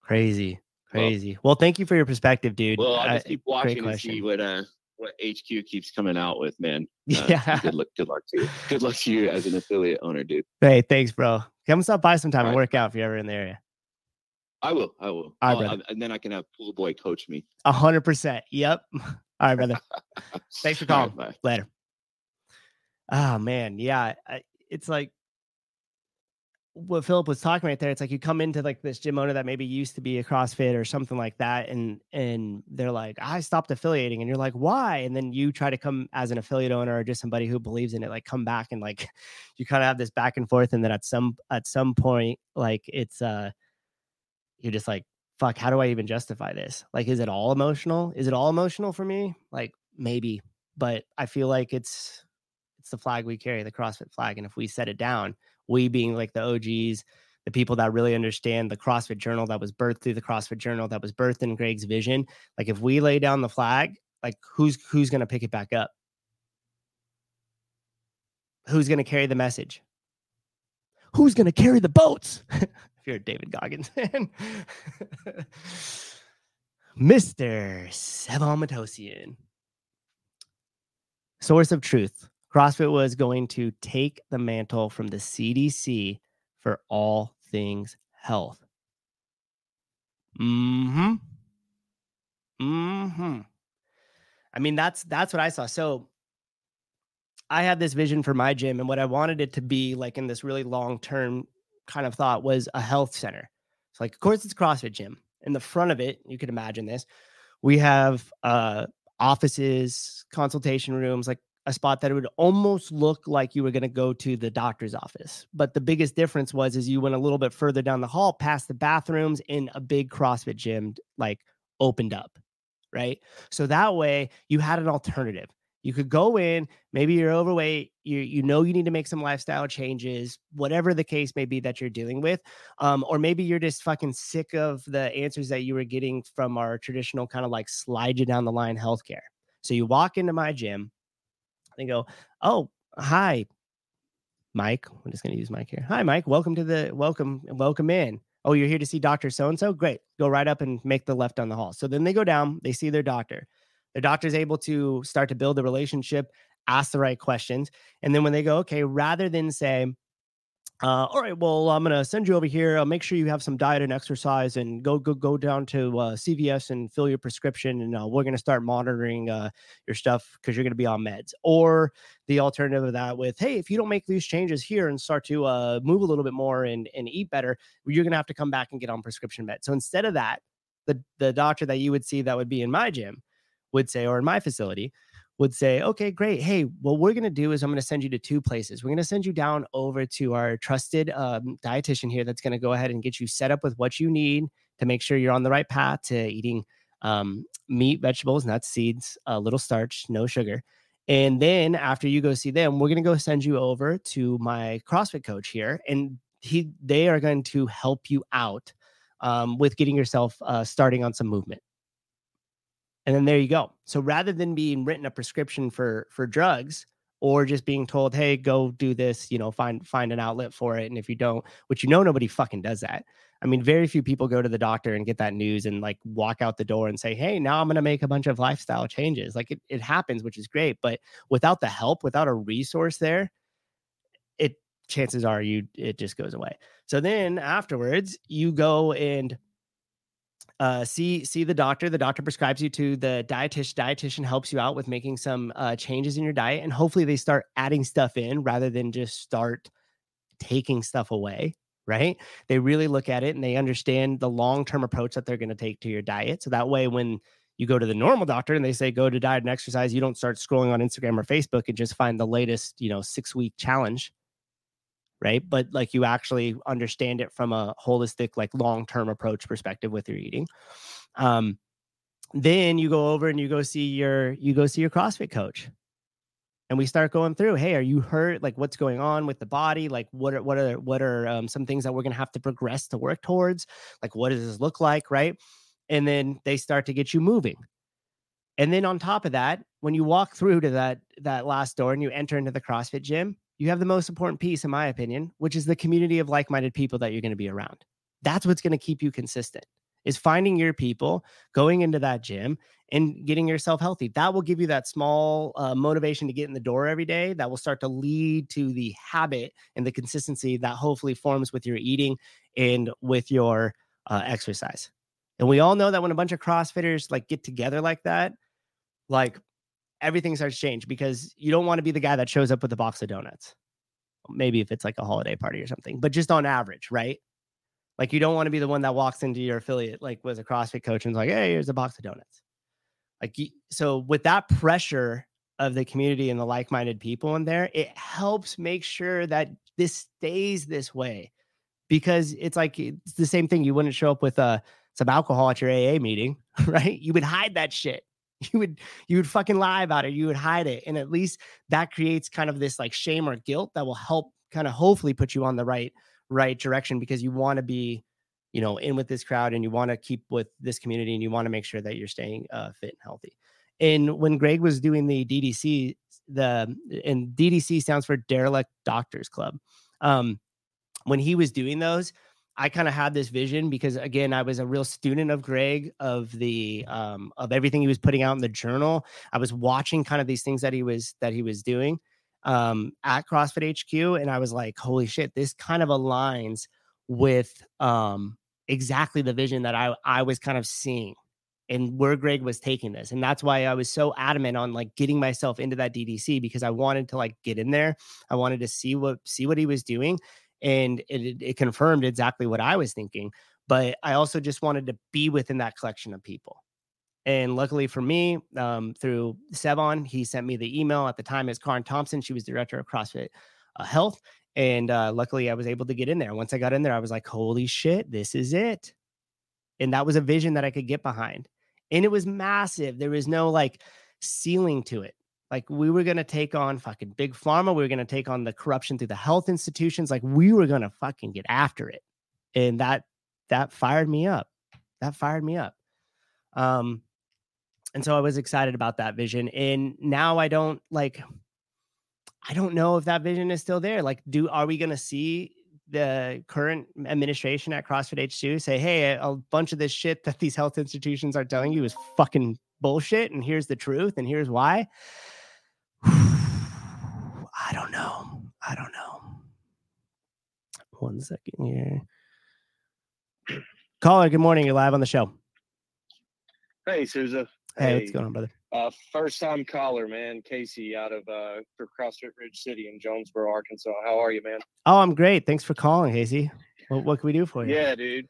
Crazy, crazy. Well, thank you for your perspective, dude. Well, I'll just keep watching and see what uh what HQ keeps coming out with, man. Uh, yeah. Good luck. Good luck to you. Good luck to you as an affiliate owner, dude. Hey, thanks, bro. Come stop by sometime and right. work out if you're ever in the area. I will. I will. All right, brother. and then I can have Pool Boy coach me. A hundred percent. Yep. All right, brother. Thanks for All right, calling. bye. Later. Oh man, yeah. I, it's like what Philip was talking right there. It's like you come into like this gym owner that maybe used to be a CrossFit or something like that, and and they're like, I stopped affiliating, and you're like, why? And then you try to come as an affiliate owner or just somebody who believes in it, like come back and like you kind of have this back and forth, and then at some at some point, like it's uh you're just like, fuck, how do I even justify this? Like, is it all emotional? Is it all emotional for me? Like maybe, but I feel like it's it's the flag we carry, the CrossFit flag. And if we set it down, we being like the OGs, the people that really understand the CrossFit journal that was birthed through the CrossFit journal that was birthed in Greg's vision, like if we lay down the flag, like who's who's gonna pick it back up? Who's gonna carry the message? Who's gonna carry the boats? if you're David Goggins fan. Mr. Sevan Matossian. Source of truth. CrossFit was going to take the mantle from the CDC for all things health. Mm-hmm. Mm-hmm. I mean, that's that's what I saw. So I had this vision for my gym, and what I wanted it to be like in this really long-term kind of thought was a health center. So, like, of course, it's CrossFit gym. In the front of it, you can imagine this. We have uh offices, consultation rooms, like a spot that it would almost look like you were going to go to the doctor's office. But the biggest difference was is you went a little bit further down the hall past the bathrooms in a big CrossFit gym like opened up, right? So that way you had an alternative. You could go in, maybe you're overweight, you you know you need to make some lifestyle changes, whatever the case may be that you're dealing with. Um, or maybe you're just fucking sick of the answers that you were getting from our traditional kind of like slide you down the line healthcare. So you walk into my gym, they go, "Oh, hi, Mike. I'm just to use Mike here. Hi, Mike. Welcome to the welcome welcome in. Oh, you're here to see Doctor So and So. Great. Go right up and make the left down the hall. So then they go down. They see their doctor. Their doctor's able to start to build a relationship, ask the right questions, and then when they go, okay, rather than say, uh, all right, well, I'm gonna send you over here. I'll make sure you have some diet and exercise, and go go go down to uh, CVS and fill your prescription, and uh, we're gonna start monitoring uh, your stuff because you're gonna be on meds. Or the alternative of that with, hey, if you don't make these changes here and start to uh, move a little bit more and and eat better, you're gonna have to come back and get on prescription meds. So instead of that, the the doctor that you would see that would be in my gym would say, or in my facility, would say, okay, great. Hey, what we're going to do is I'm going to send you to two places. We're going to send you down over to our trusted um, dietitian here that's going to go ahead and get you set up with what you need to make sure you're on the right path to eating um, meat, vegetables, nuts, seeds, a little starch, no sugar. And then after you go see them, we're going to go send you over to my CrossFit coach here. And he they are going to help you out um, with getting yourself uh, starting on some movement. And then there you go. So rather than being written a prescription for for drugs or just being told, "Hey, go do this," you know, find find an outlet for it, and if you don't, which you know nobody fucking does that. I mean, very few people go to the doctor and get that news and like walk out the door and say, Hey, now I'm going to make a bunch of lifestyle changes. Like it, it happens, which is great. But without the help, without a resource there, it chances are you it just goes away. So then afterwards, you go and uh, see see the doctor. The doctor prescribes you to the dietitian. Dietitian helps you out with making some uh, changes in your diet, and hopefully they start adding stuff in rather than just start taking stuff away right? They really look at it and they understand the long term approach that they're going to take to your diet. So that way, when you go to the normal doctor and they say go to diet and exercise, you don't start scrolling on Instagram or Facebook and just find the latest, you know, six week challenge, right? But like you actually understand it from a holistic, like long term approach perspective with your eating. Um, then you go over and you go see your you go see your CrossFit coach. And we start going through hey are you hurt? Like what's going on with the body? Like what are what are what are um, some things that we're going to have to progress to work towards? Like what does this look like? Right? And then they start to get you moving. And then on top of that when you walk through to that that last door and you enter into the crossfit gym you have the most important piece in my opinion which is the community of like-minded people that you're going to be around that's what's going to keep you consistent is finding your people, going into that gym and getting yourself healthy. That will give you that small uh, motivation to get in the door every day. That will start to lead to the habit and the consistency that hopefully forms with your eating and with your uh, exercise. And we all know that when a bunch of CrossFitters like get together like that, like everything starts to change because you don't want to be the guy that shows up with a box of donuts. Maybe if it's like a holiday party or something, but just on average, right? Like you don't want to be the one that walks into your affiliate like was a CrossFit coach and like, hey, here's a box of donuts. Like so with that pressure of the community and the like-minded people in there, it helps make sure that this stays this way. Because it's like it's the same thing. You wouldn't show up with uh some alcohol at your AA meeting, right? You would hide that shit. You would you would fucking lie about it. You would hide it. And at least that creates kind of this like shame or guilt that will help kind of hopefully put you on the right right direction because you want to be you know in with this crowd and you want to keep with this community and you want to make sure that you're staying uh, fit and healthy and when greg was doing the ddc the and ddc stands for derelict doctors club um when he was doing those i kind of had this vision because again i was a real student of greg of the um of everything he was putting out in the journal i was watching kind of these things that he was that he was doing um, at CrossFit HQ, and I was like, "Holy shit! This kind of aligns with um, exactly the vision that I I was kind of seeing." and where Greg was taking this. And that's why I was so adamant on like getting myself into that DDC because I wanted to like get in there. I wanted to see what see what he was doing. And it, it confirmed exactly what I was thinking. But I also just wanted to be within that collection of people. And luckily for me, um, through Sevan, he sent me the email at the time as Karen Thompson. She was director of CrossFit uh, Health. And uh, luckily, I was able to get in there. Once I got in there, I was like, holy shit, this is it. And that was a vision that I could get behind. And it was massive. There was no like ceiling to it. Like we were to take on fucking big pharma. We were to take on the corruption through the health institutions. Like we were to fucking get after it. And that, that fired me up. That fired me up. Um, and so I was excited about that vision. And now I don't like, I don't know if that vision is still there. Like, do are we to see the current administration at CrossFit HQ say, "Hey, a bunch of this shit that these health institutions are telling you is fucking bullshit, and here's the truth, and here's why." I don't know. I don't know. One second here. Caller, good morning. You're live on the show. Hey, Souza. Hey, what's going on, brother? Uh, first time caller, man. Casey out of uh, for CrossFit Ridge City in Jonesboro, Arkansas. How are you, man? Oh, I'm great. Thanks for calling, Casey. What, what can we do for you? Yeah, dude.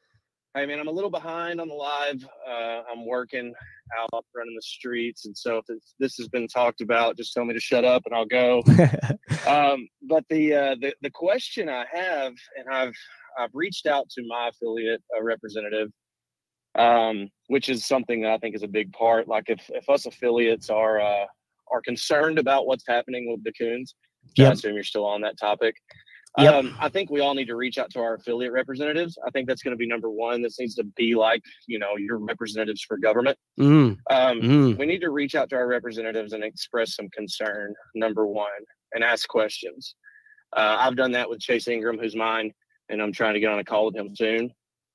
Hey, man, I'm a little behind on the live. Uh, I'm working out, running the streets, and so if this has been talked about, just tell me to shut up and I'll go. um, but the, uh, the the question I have, and I've I've reached out to my affiliate uh, representative um, which is something that I think is a big part. Like if, if us affiliates are uh, are concerned about what's happening with DeCoons, yep. I assume you're still on that topic. Yep. Um, I think we all need to reach out to our affiliate representatives. I think that's going to be number one. This needs to be like, you know, your representatives for government. Mm, Um, mm. we need to reach out to our representatives and express some concern, number one, and ask questions. Uh, I've done that with Chase Ingraham, who's mine, and I'm trying to get on a call with him soon.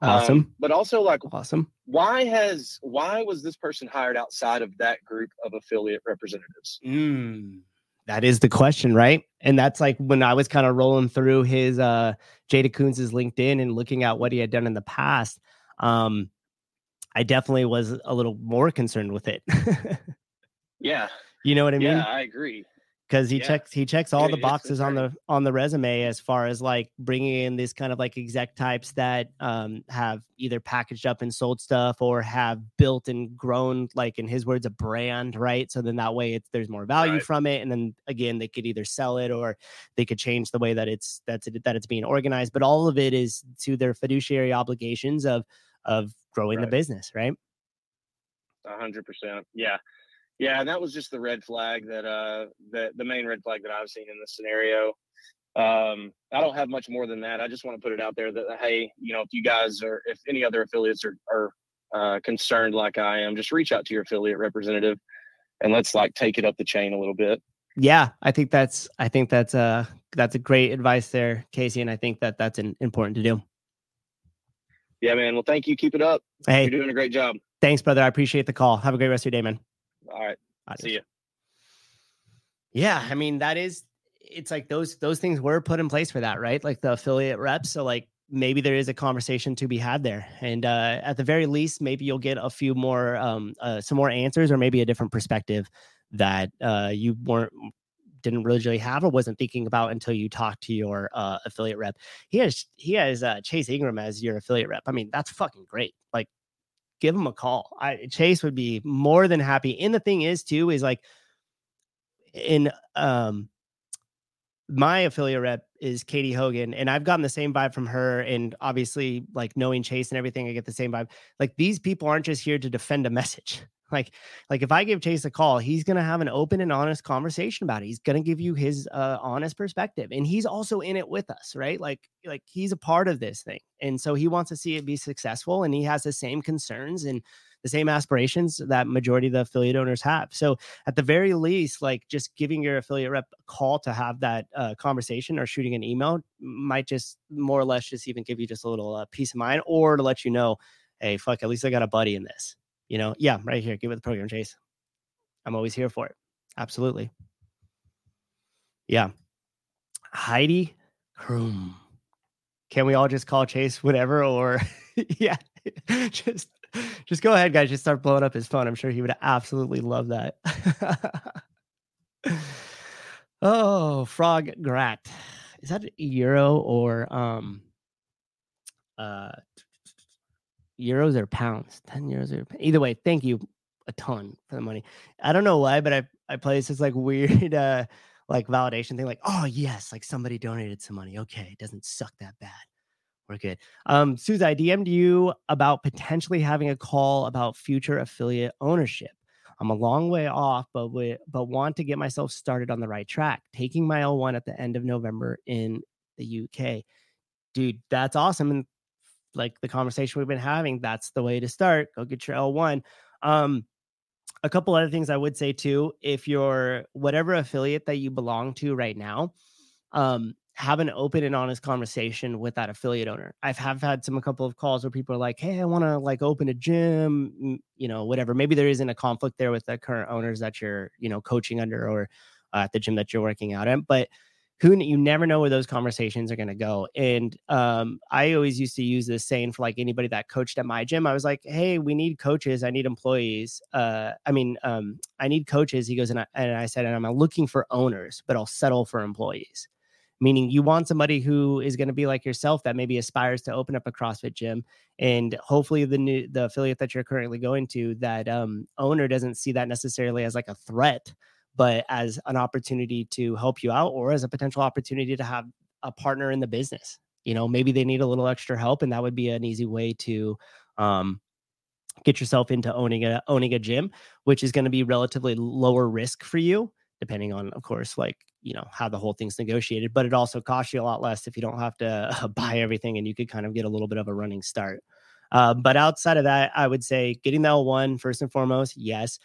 Um, Awesome. but also, like, Awesome. why has why was this person hired outside of that group of affiliate representatives? Mm, that is the question, right? And that's like when I was kind of rolling through his uh Jay DeCoons' LinkedIn and looking at what he had done in the past. Um, I definitely was a little more concerned with it. Yeah, you know what I mean? yeah, I agree. Because he Yeah. checks he checks all the boxes on the on the resume as far as like bringing in these kind of like exec types that um have either packaged up and sold stuff or have built and grown like in his words a brand right so then that way it's there's more value Right. from it and then again they could either sell it or they could change the way that it's that's it, that it's being organized but all of it is to their fiduciary obligations of of growing the business right hundred percent. Yeah. Yeah. And that was just the red flag that, uh, that the main red flag that I've seen in this scenario. Um, I don't have much more than that. I just want to put it out there that, hey, you know, if you guys are, if any other affiliates are, are, uh, concerned like I am, just reach out to your affiliate representative and let's like take it up the chain a little bit. yeah i think that's i think that's uh that's a great advice there casey and i think that that's an, important to do Yeah, man. Well, thank you. Keep it up. hey You're doing a great job. thanks brother i appreciate the call have a great rest of your day man All right. Adios. See you. yeah i mean that is it's like those those things were put in place for that right like the affiliate reps so like maybe there is a conversation to be had there and uh at the very least maybe you'll get a few more um uh, some more answers or maybe a different perspective that uh you weren't didn't really have or wasn't thinking about until you talked to your uh, affiliate rep. He has he has uh, Chase Ingraham as your affiliate rep. I mean, that's fucking great. Like, give him a call. I Chase would be more than happy. And the thing is, too, is like in um my affiliate rep is Katie Hogan, and I've gotten the same vibe from her. And obviously, like knowing Chase and everything, I get the same vibe. Like these people aren't just here to defend a message. Like, like if I give Chase a call, he's gonna have an open and honest conversation about it. He's gonna give you his uh, honest perspective, and he's also in it with us, right? Like, like he's a part of this thing, and so he wants to see it be successful, and he has the same concerns and the same aspirations that majority of the affiliate owners have. So at the very least, like just giving your affiliate rep a call to have that uh, conversation or shooting an email might just more or less just even give you just a little uh, peace of mind or to let you know, hey, fuck, at least I got a buddy in this. You know, yeah, right here, give it the program, Chase. I'm always here for it. Absolutely. Yeah. Heidi Krum. Can we all just call Chase whatever? Or yeah, just just go ahead, guys. Just start blowing up his phone. I'm sure he would absolutely love that. oh, frog grat. Is that euro or um uh euros or pounds? 10 euros or either way, thank you a ton for the money. I don't know why, but I I play this like weird uh like validation thing, like, oh yes, like somebody donated some money. Okay, it doesn't suck that bad. We're good. Um, Suze, I DM'd you about potentially having a call about future affiliate ownership. I'm a long way off, but we, but want to get myself started on the right track. Taking my L1 at the end of November in the UK. Dude, that's awesome. And like the conversation we've been having, that's the way to start. Go get your L1. Um, a couple other things I would say too, if you're whatever affiliate that you belong to right now, um, have an open and honest conversation with that affiliate owner. I've have had some a couple of calls where people are like, "Hey, I want to like open a gym, you know, whatever." Maybe there isn't a conflict there with the current owners that you're, you know, coaching under or uh, at the gym that you're working out at, but who you never know where those conversations are going to go. And um, I always used to use this saying for like anybody that coached at my gym. I was like, "Hey, we need coaches. I need employees. Uh, I mean, um, I need coaches." He goes, and I, and I said, "And I'm looking for owners, but I'll settle for employees." meaning you want somebody who is going to be like yourself that maybe aspires to open up a CrossFit gym and hopefully the new the affiliate that you're currently going to that um, owner doesn't see that necessarily as like a threat but as an opportunity to help you out or as a potential opportunity to have a partner in the business you know maybe they need a little extra help and that would be an easy way to um, get yourself into owning a owning a gym which is going to be relatively lower risk for you depending on, of course, like you know how the whole thing's negotiated. But it also costs you a lot less if you don't have to buy everything, and you could kind of get a little bit of a running start. Uh, but outside of that, I would say getting the L1 first and foremost, yes.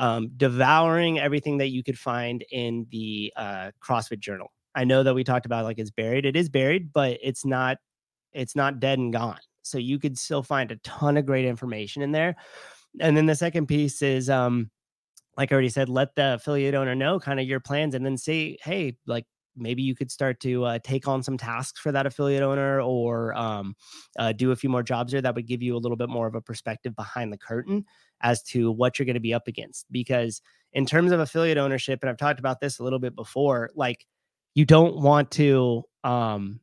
Um, devouring everything that you could find in the uh, CrossFit Journal. I know that we talked about like it's buried. It is buried, but it's not. It's not dead and gone. So you could still find a ton of great information in there. And then the second piece is, um, like I already said, let the affiliate owner know kind of your plans, and then say, hey, like maybe you could start to uh, take on some tasks for that affiliate owner or um, uh, do a few more jobs there that would give you a little bit more of a perspective behind the curtain as to what you're going to be up against. Because in terms of affiliate ownership and i've talked about this a little bit before like you don't want to um,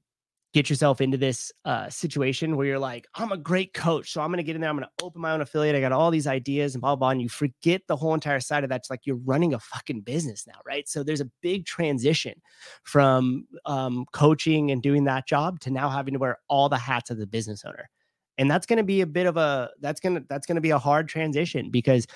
get yourself into this uh, situation where you're like, I'm a great coach, so I'm going to get in there. I'm going to open my own affiliate. I got all these ideas and blah, blah, blah. And you forget the whole entire side of that. It's like you're running a fucking business now, right? So there's a big transition from um, coaching and doing that job to now having to wear all the hats of the business owner. And that's going to be a bit of a that's going to that's going to be a hard transition because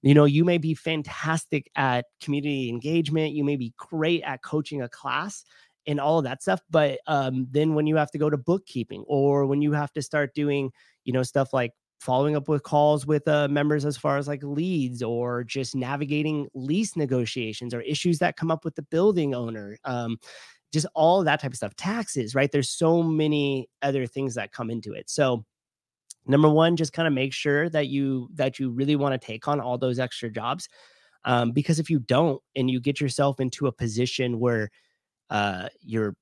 you know you may be fantastic at community engagement you may be great at coaching a class and all of that stuff. But um, then when you have to go to bookkeeping or when you have to start doing, you know, stuff like following up with calls with uh, members as far as like leads or just navigating lease negotiations or issues that come up with the building owner, um, just all that type of stuff, taxes, right? There's so many other things that come into it. So, number one, just kind of make sure that you that you really want to take on all those extra jobs. Um, because if you don't and you get yourself into a position where uh, you're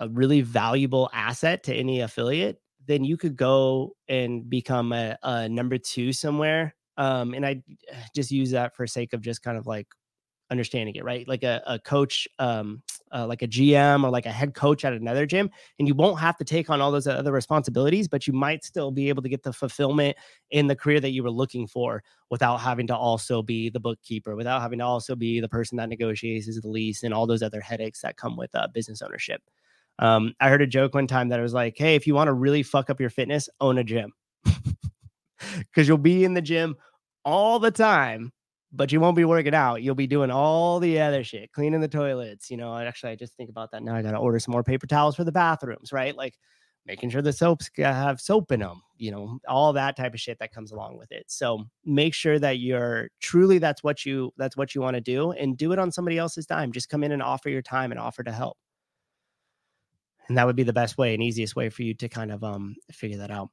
a really valuable asset to any affiliate, then you could go and become a, a number two somewhere. Um, and I just use that for sake of just kind of like understanding it, right? Like a, a coach, um, uh, like a GM or like a head coach at another gym, and you won't have to take on all those other responsibilities, but you might still be able to get the fulfillment in the career that you were looking for without having to also be the bookkeeper, without having to also be the person that negotiates the lease and all those other headaches that come with uh, business ownership. Um, I heard a joke one time that was like, "Hey, if you want to really fuck up your fitness, own a gym." because you'll be in the gym all the time but you won't be working out. You'll be doing all the other shit, cleaning the toilets. You know, actually, I just think about that now. I got to order some more paper towels for the bathrooms, right? Like making sure the soaps have soap in them, you know, all that type of shit that comes along with it. So make sure that you're truly that's what you that's what you want to do and do it on somebody else's time. Just come in and offer your time and offer to help. And that would be the best way and easiest way for you to kind of um figure that out.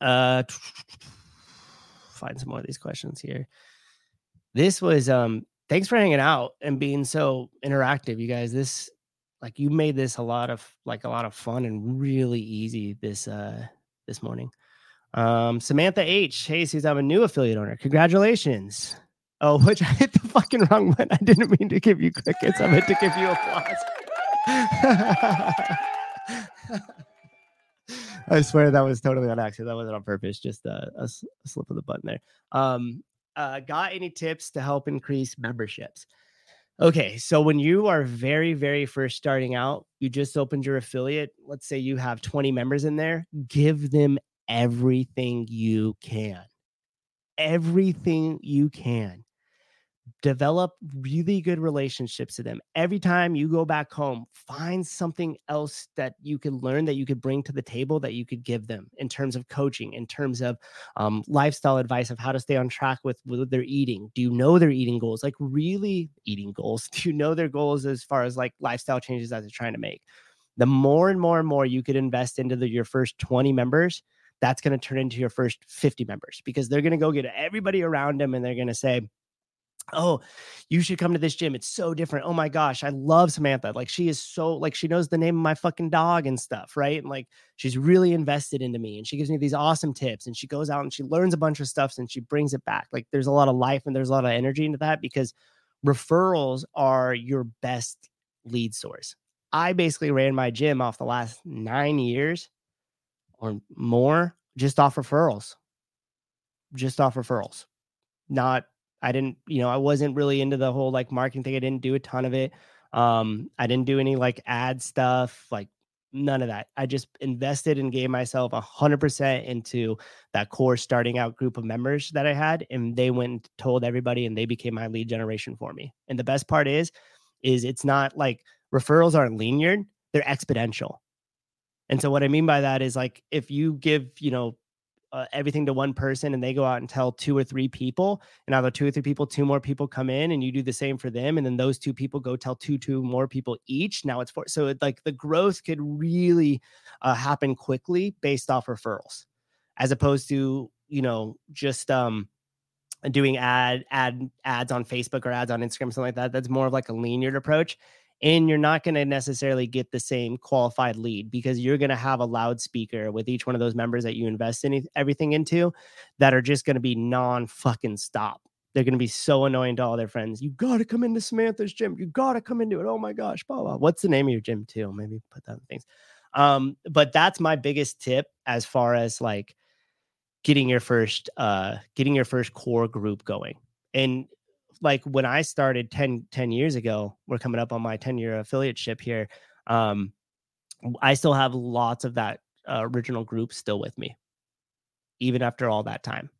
Uh find some more of these questions here this was um thanks for hanging out and being so interactive you guys this like you made this a lot of like a lot of fun and really easy this uh this morning um samantha h hey says i'm a new affiliate owner congratulations oh which i hit the fucking wrong one i didn't mean to give you crickets i meant to give you applause I swear that was totally on accident. That wasn't on purpose. Just a, a slip of the button there. Um, uh, got any tips to help increase memberships? Okay, so when you are very, very first starting out, you just opened your affiliate. Let's say you have 20 members in there, give them everything you can. Everything you can develop really good relationships to them. Every time you go back home, find something else that you can learn that you could bring to the table that you could give them in terms of coaching, in terms of um, lifestyle advice of how to stay on track with, with their eating. Do you know their eating goals? Like, really eating goals? Do you know their goals as far as like lifestyle changes that they're trying to make? The more and more and more you could invest into the, your first 20 members, that's going to turn into your first 50 members because they're going to go get everybody around them and they're going to say, oh you should come to this gym it's so different oh my gosh i love samantha like she is so like she knows the name of my fucking dog and stuff right and like she's really invested into me and she gives me these awesome tips and she goes out and she learns a bunch of stuff and she brings it back like there's a lot of life and there's a lot of energy into that because referrals are your best lead source. I basically ran my gym off the last nine years or more just off referrals. Just off referrals not I didn't, you know, I wasn't really into the whole like marketing thing. I didn't do a ton of it. Um, I didn't do any like ad stuff, like none of that. I just invested and gave myself a hundred percent into that core starting out group of members that I had, and they went and told everybody, and they became my lead generation for me. And the best part is, is it's not like referrals aren't linear; they're exponential. And so what I mean by that is like if you give, you know, uh, everything to one person and they go out and tell two or three people and out of two or three people two more people come in and you do the same for them and then those two people go tell two two more people each. Now it's four so it, like the growth could really uh, happen quickly based off referrals as opposed to you know just um doing ad ad ads on facebook or ads on instagram something like that. That's more of like a linear approach and you're not going to necessarily get the same qualified lead because you're going to have a loudspeaker with each one of those members that you invest in everything into that are just going to be non fucking stop. They're going to be so annoying to all their friends. You got to come into Samantha's gym. You got to come into it. Oh my gosh, blah, blah. What's the name of your gym too? Maybe put that in things. Um, but that's my biggest tip as far as like getting your first uh getting your first core group going. And like when I started 10, 10 years ago, we're coming up on my 10 year affiliateship here. Um, I still have lots of that uh, original group still with me, even after all that time.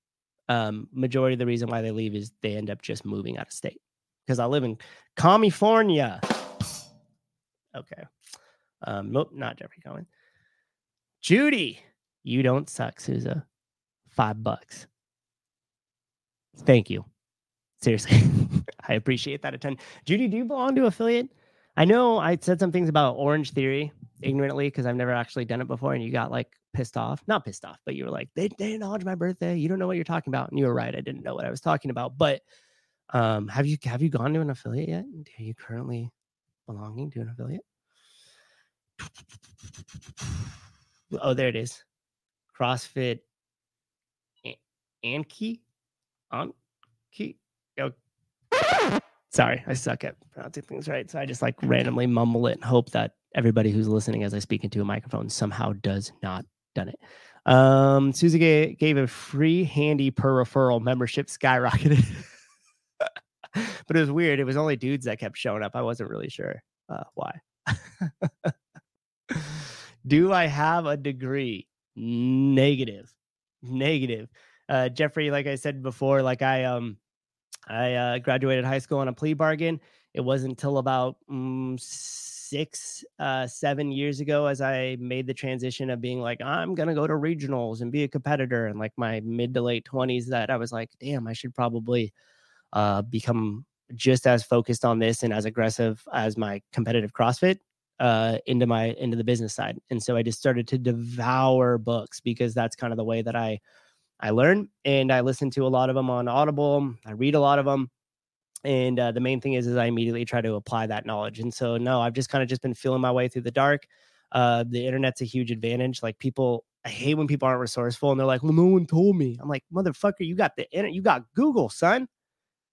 Um, majority of the reason why they leave is they end up just moving out of state because I live in California. Okay. Um, nope, not Jeffrey Cohen. Judy, you don't suck, Souza. Five bucks. Thank you. Seriously, I appreciate that attention. Judy, do you belong to affiliate? I know I said some things about Orange Theory ignorantly because I've never actually done it before, and you got like pissed off. Not pissed off, but you were like, they, they acknowledge my birthday. You don't know what you're talking about. And you were right. I didn't know what I was talking about. But um, have you have you gone to an affiliate yet? Are you currently belonging to an affiliate? Oh, there it is. CrossFit Anki? Anki? Sorry, I suck at pronouncing things right. So I just like randomly mumble it and hope that everybody who's listening as I speak into a microphone somehow does not done it. Um, Susie gave, gave a free handy per referral membership skyrocketed. but it was weird. It was only dudes that kept showing up. I wasn't really sure uh, why. Do I have a degree? Negative. Negative. Uh, Jeffrey, like I said before, like I um I uh, graduated high school on a plea bargain. It wasn't until about mm, six, uh, seven years ago as I made the transition of being like, I'm going to go to regionals and be a competitor. And like my mid to late 20s, that I was like, damn, I should probably uh, become just as focused on this and as aggressive as my competitive CrossFit uh, into my into the business side. And so I just started to devour books because that's kind of the way that I I learn and I listen to a lot of them on Audible. I read a lot of them. And uh, the main thing is, is I immediately try to apply that knowledge. And so, no, I've just kind of just been feeling my way through the dark. Uh, the internet's a huge advantage. Like people, I hate when people aren't resourceful and they're like, well, no one told me. I'm like, motherfucker, you got the internet, you got Google, son.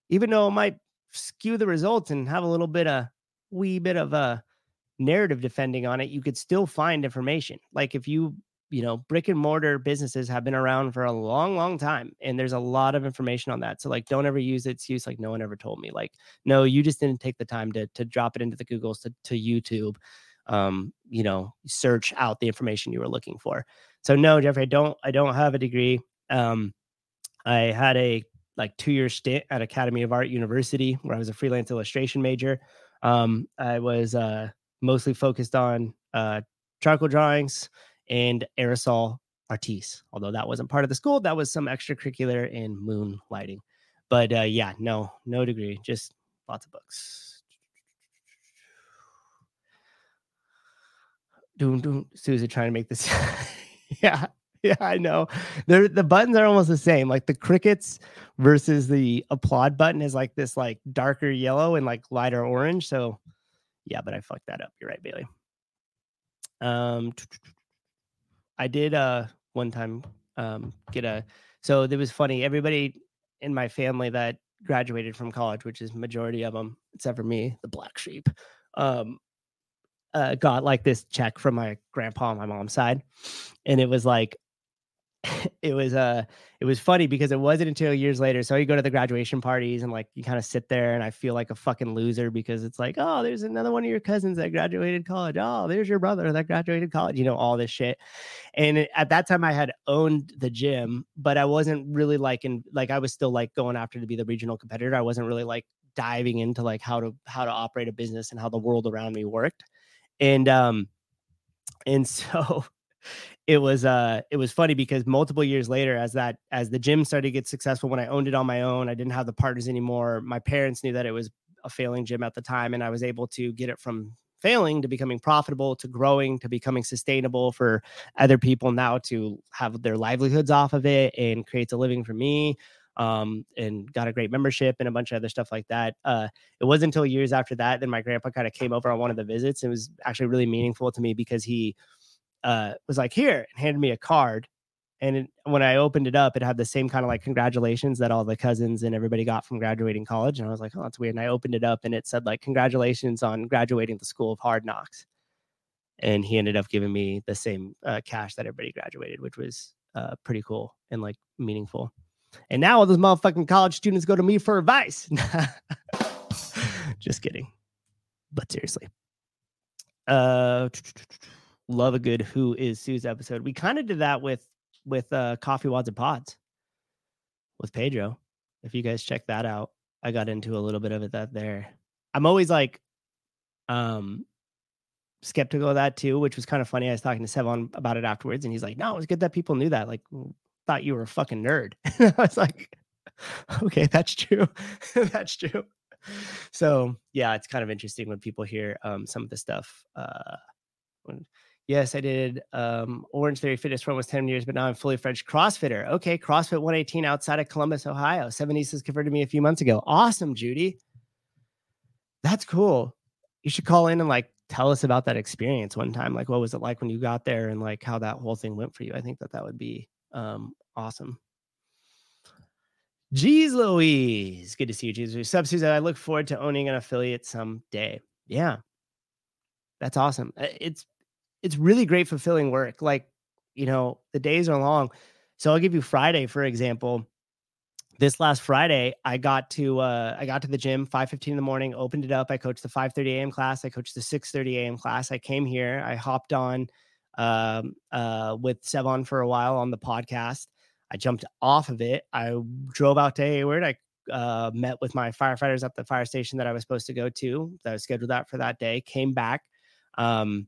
Even though it might skew the results and have a little bit of wee bit of a narrative defending on it, you could still find information. Like if you you know, brick and mortar businesses have been around for a long, long time. And there's a lot of information on that. So like don't ever use its use like no one ever told me. Like, no, you just didn't take the time to to drop it into the Googles to, to YouTube. Um, you know, search out the information you were looking for. So no, Jeffrey, I don't I don't have a degree. Um, I had a like two year stint at Academy of Art University where I was a freelance illustration major. Um, I was uh mostly focused on uh charcoal drawings, and aerosol artiste. Although that wasn't part of the school, that was some extracurricular in moonlighting. But uh, yeah, no, no degree, just lots of books. Doom, doom. Susie trying to make this. yeah, yeah, I know. They're, the buttons are almost the same. Like the crickets versus the applaud button is like this, like darker yellow and like lighter orange. So, yeah, but I fucked that up. You're right, Bailey. Um, I did uh one time um get a so it was funny. Everybody in my family that graduated from college, which is majority of them, except for me, the black sheep, um, uh, got like this check from my grandpa on my mom's side, and it was like it was uh it was funny because it wasn't until years later. So you go to the graduation parties and like you kind of sit there and I feel like a fucking loser because it's like, oh, there's another one of your cousins that graduated college. Oh, there's your brother that graduated college, you know, all this shit. And it, at that time I had owned the gym, but I wasn't really like in like I was still like going after to be the regional competitor. I wasn't really like diving into like how to how to operate a business and how the world around me worked. And um and so it was uh it was funny because multiple years later as that as the gym started to get successful when i owned it on my own i didn't have the partners anymore my parents knew that it was a failing gym at the time and i was able to get it from failing to becoming profitable to growing to becoming sustainable for other people now to have their livelihoods off of it and creates a living for me um, and got a great membership and a bunch of other stuff like that. Uh, it wasn't until years after that that my grandpa kind of came over on one of the visits. It was actually really meaningful to me because he uh, was like, here, and handed me a card. And it, when I opened it up, it had the same kind of like congratulations that all the cousins and everybody got from graduating college. And I was like, oh, that's weird. And I opened it up and it said like, congratulations on graduating the School of Hard Knocks. And he ended up giving me the same uh, cash that everybody graduated, which was uh, pretty cool and like meaningful. And now all those motherfucking college students go to me for advice. Just kidding. But seriously. Uh, love a good who is Sue's episode. We kind of did that with with uh Coffee WODs and Pods with Pedro. If you guys check that out, I got into a little bit of it that there. I'm always like um skeptical of that too, which was kind of funny. I was talking to Sevan about it afterwards, and he's like, "No, it was good that people knew that. Like, thought you were a fucking nerd." I was like, "Okay, that's true. that's true." So yeah, it's kind of interesting when people hear um, some of the stuff. Uh, when Yes, I did um, Orange Theory Fitness for almost 10 years, but now I'm fully French CrossFitter. Okay, CrossFit 118 outside of Columbus, Ohio. Seven East has converted me a few months ago. Awesome, Judy. That's cool. You should call in and like tell us about that experience one time. Like, what was it like when you got there and like how that whole thing went for you? I think that that would be um, awesome. Jeez Louise. Good to see you, Jeez. Sub Susan, I look forward to owning an affiliate someday. Yeah. That's awesome. Uh, it's it's really great fulfilling work. Like, you know, the days are long. So I'll give you Friday, for example. This last Friday, I got to uh, I got to the gym 5:15 in the morning, opened it up. I coached the 5:30 a.m. class. I coached the 6:30 a.m. class. I came here. I hopped on um, uh, with Sevan for a while on the podcast. I jumped off of it. I drove out to Hayward. I uh, met with my firefighters at the fire station that I was supposed to go to. That I was scheduled out for that day. Came back. Um,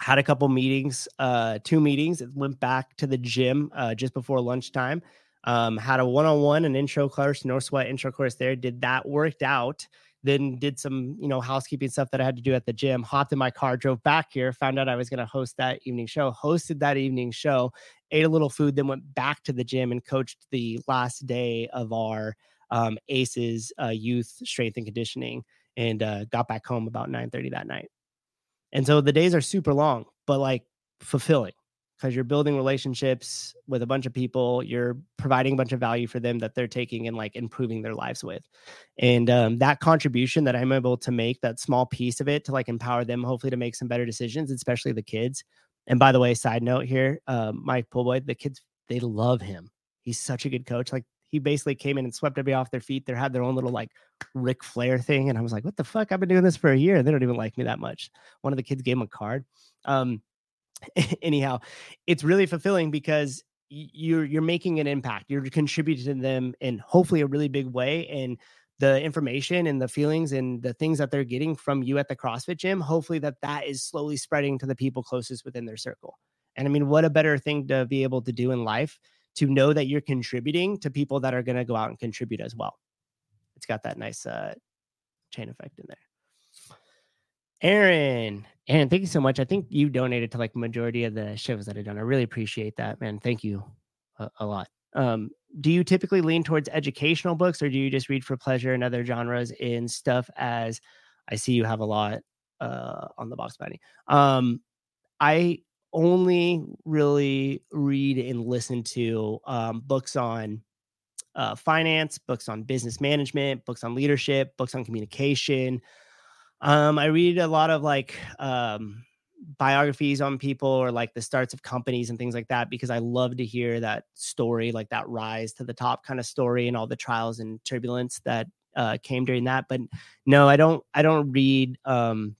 had a couple meetings, uh, two meetings. Went back to the gym uh, just before lunchtime. Um, had a one-on-one, an intro course, North Sweat intro course there. Did that, worked out. Then did some, you know, housekeeping stuff that I had to do at the gym. Hopped in my car, drove back here. Found out I was going to host that evening show. Hosted that evening show. Ate a little food. Then went back to the gym and coached the last day of our um, ACEs uh, youth strength and conditioning. And uh, got back home about 9:30 that night. And so the days are super long, but like fulfilling because you're building relationships with a bunch of people. You're providing a bunch of value for them that they're taking and like improving their lives with. And um, that contribution that I'm able to make, that small piece of it to like empower them, hopefully to make some better decisions, especially the kids. And by the way, side note here, um, Mike Poolboy, the kids, they love him. He's such a good coach. Like he basically came in and swept everybody off their feet. They had their own little like Ric Flair thing. And I was like, what the fuck? I've been doing this for a year. And they don't even like me that much. One of the kids gave him a card. Um, anyhow, it's really fulfilling because you're you're making an impact. You're contributing to them in hopefully a really big way. And the information and the feelings and the things that they're getting from you at the CrossFit gym, hopefully that that is slowly spreading to the people closest within their circle. And I mean, what a better thing to be able to do in life to know that you're contributing to people that are going to go out and contribute as well. It's got that nice uh, chain effect in there. Aaron, Aaron, thank you so much. I think you donated to like majority of the shows that I've done. I really appreciate that, man. Thank you a, a lot. Um, do you typically lean towards educational books or do you just read for pleasure and other genres in stuff as I see you have a lot uh, on the box bunny? Um, I only really read and listen to um, books on uh, finance, books on business management, books on leadership, books on communication. Um, I read a lot of like um, biographies on people or like the starts of companies and things like that because I love to hear that story, like that rise to the top kind of story and all the trials and turbulence that uh, came during that. But no, I don't. I don't read. Um,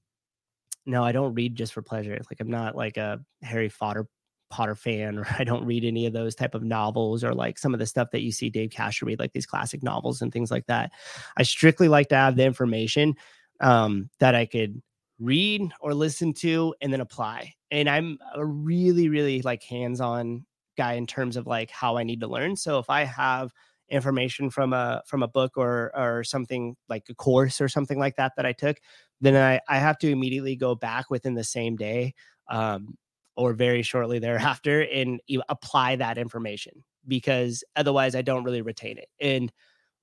no, I don't read just for pleasure. Like I'm not like a Harry Potter Potter fan, or I don't read any of those type of novels, or like some of the stuff that you see Dave Castro read, like these classic novels and things like that. I strictly like to have the information um, that I could read or listen to and then apply. And I'm a really, really like hands-on guy in terms of like how I need to learn. So if I have information from a from a book or or something like a course or something like that that I took, then I I have to immediately go back within the same day um, or very shortly thereafter and apply that information because otherwise I don't really retain it. And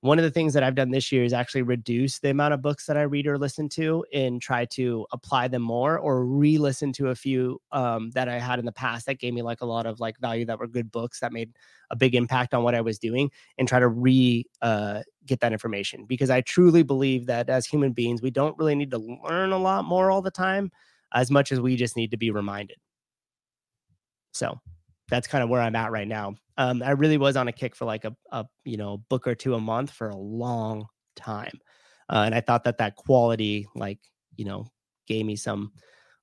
one of the things that I've done this year is actually reduce the amount of books that I read or listen to and try to apply them more or re-listen to a few um, that I had in the past that gave me like a lot of like value that were good books that made a big impact on what I was doing and try to re uh, get that information because I truly believe that as human beings we don't really need to learn a lot more all the time as much as we just need to be reminded. So that's kind of where I'm at right now. Um, I really was on a kick for like a, a you know book or two a month for a long time, uh, and I thought that that quality like you know gave me some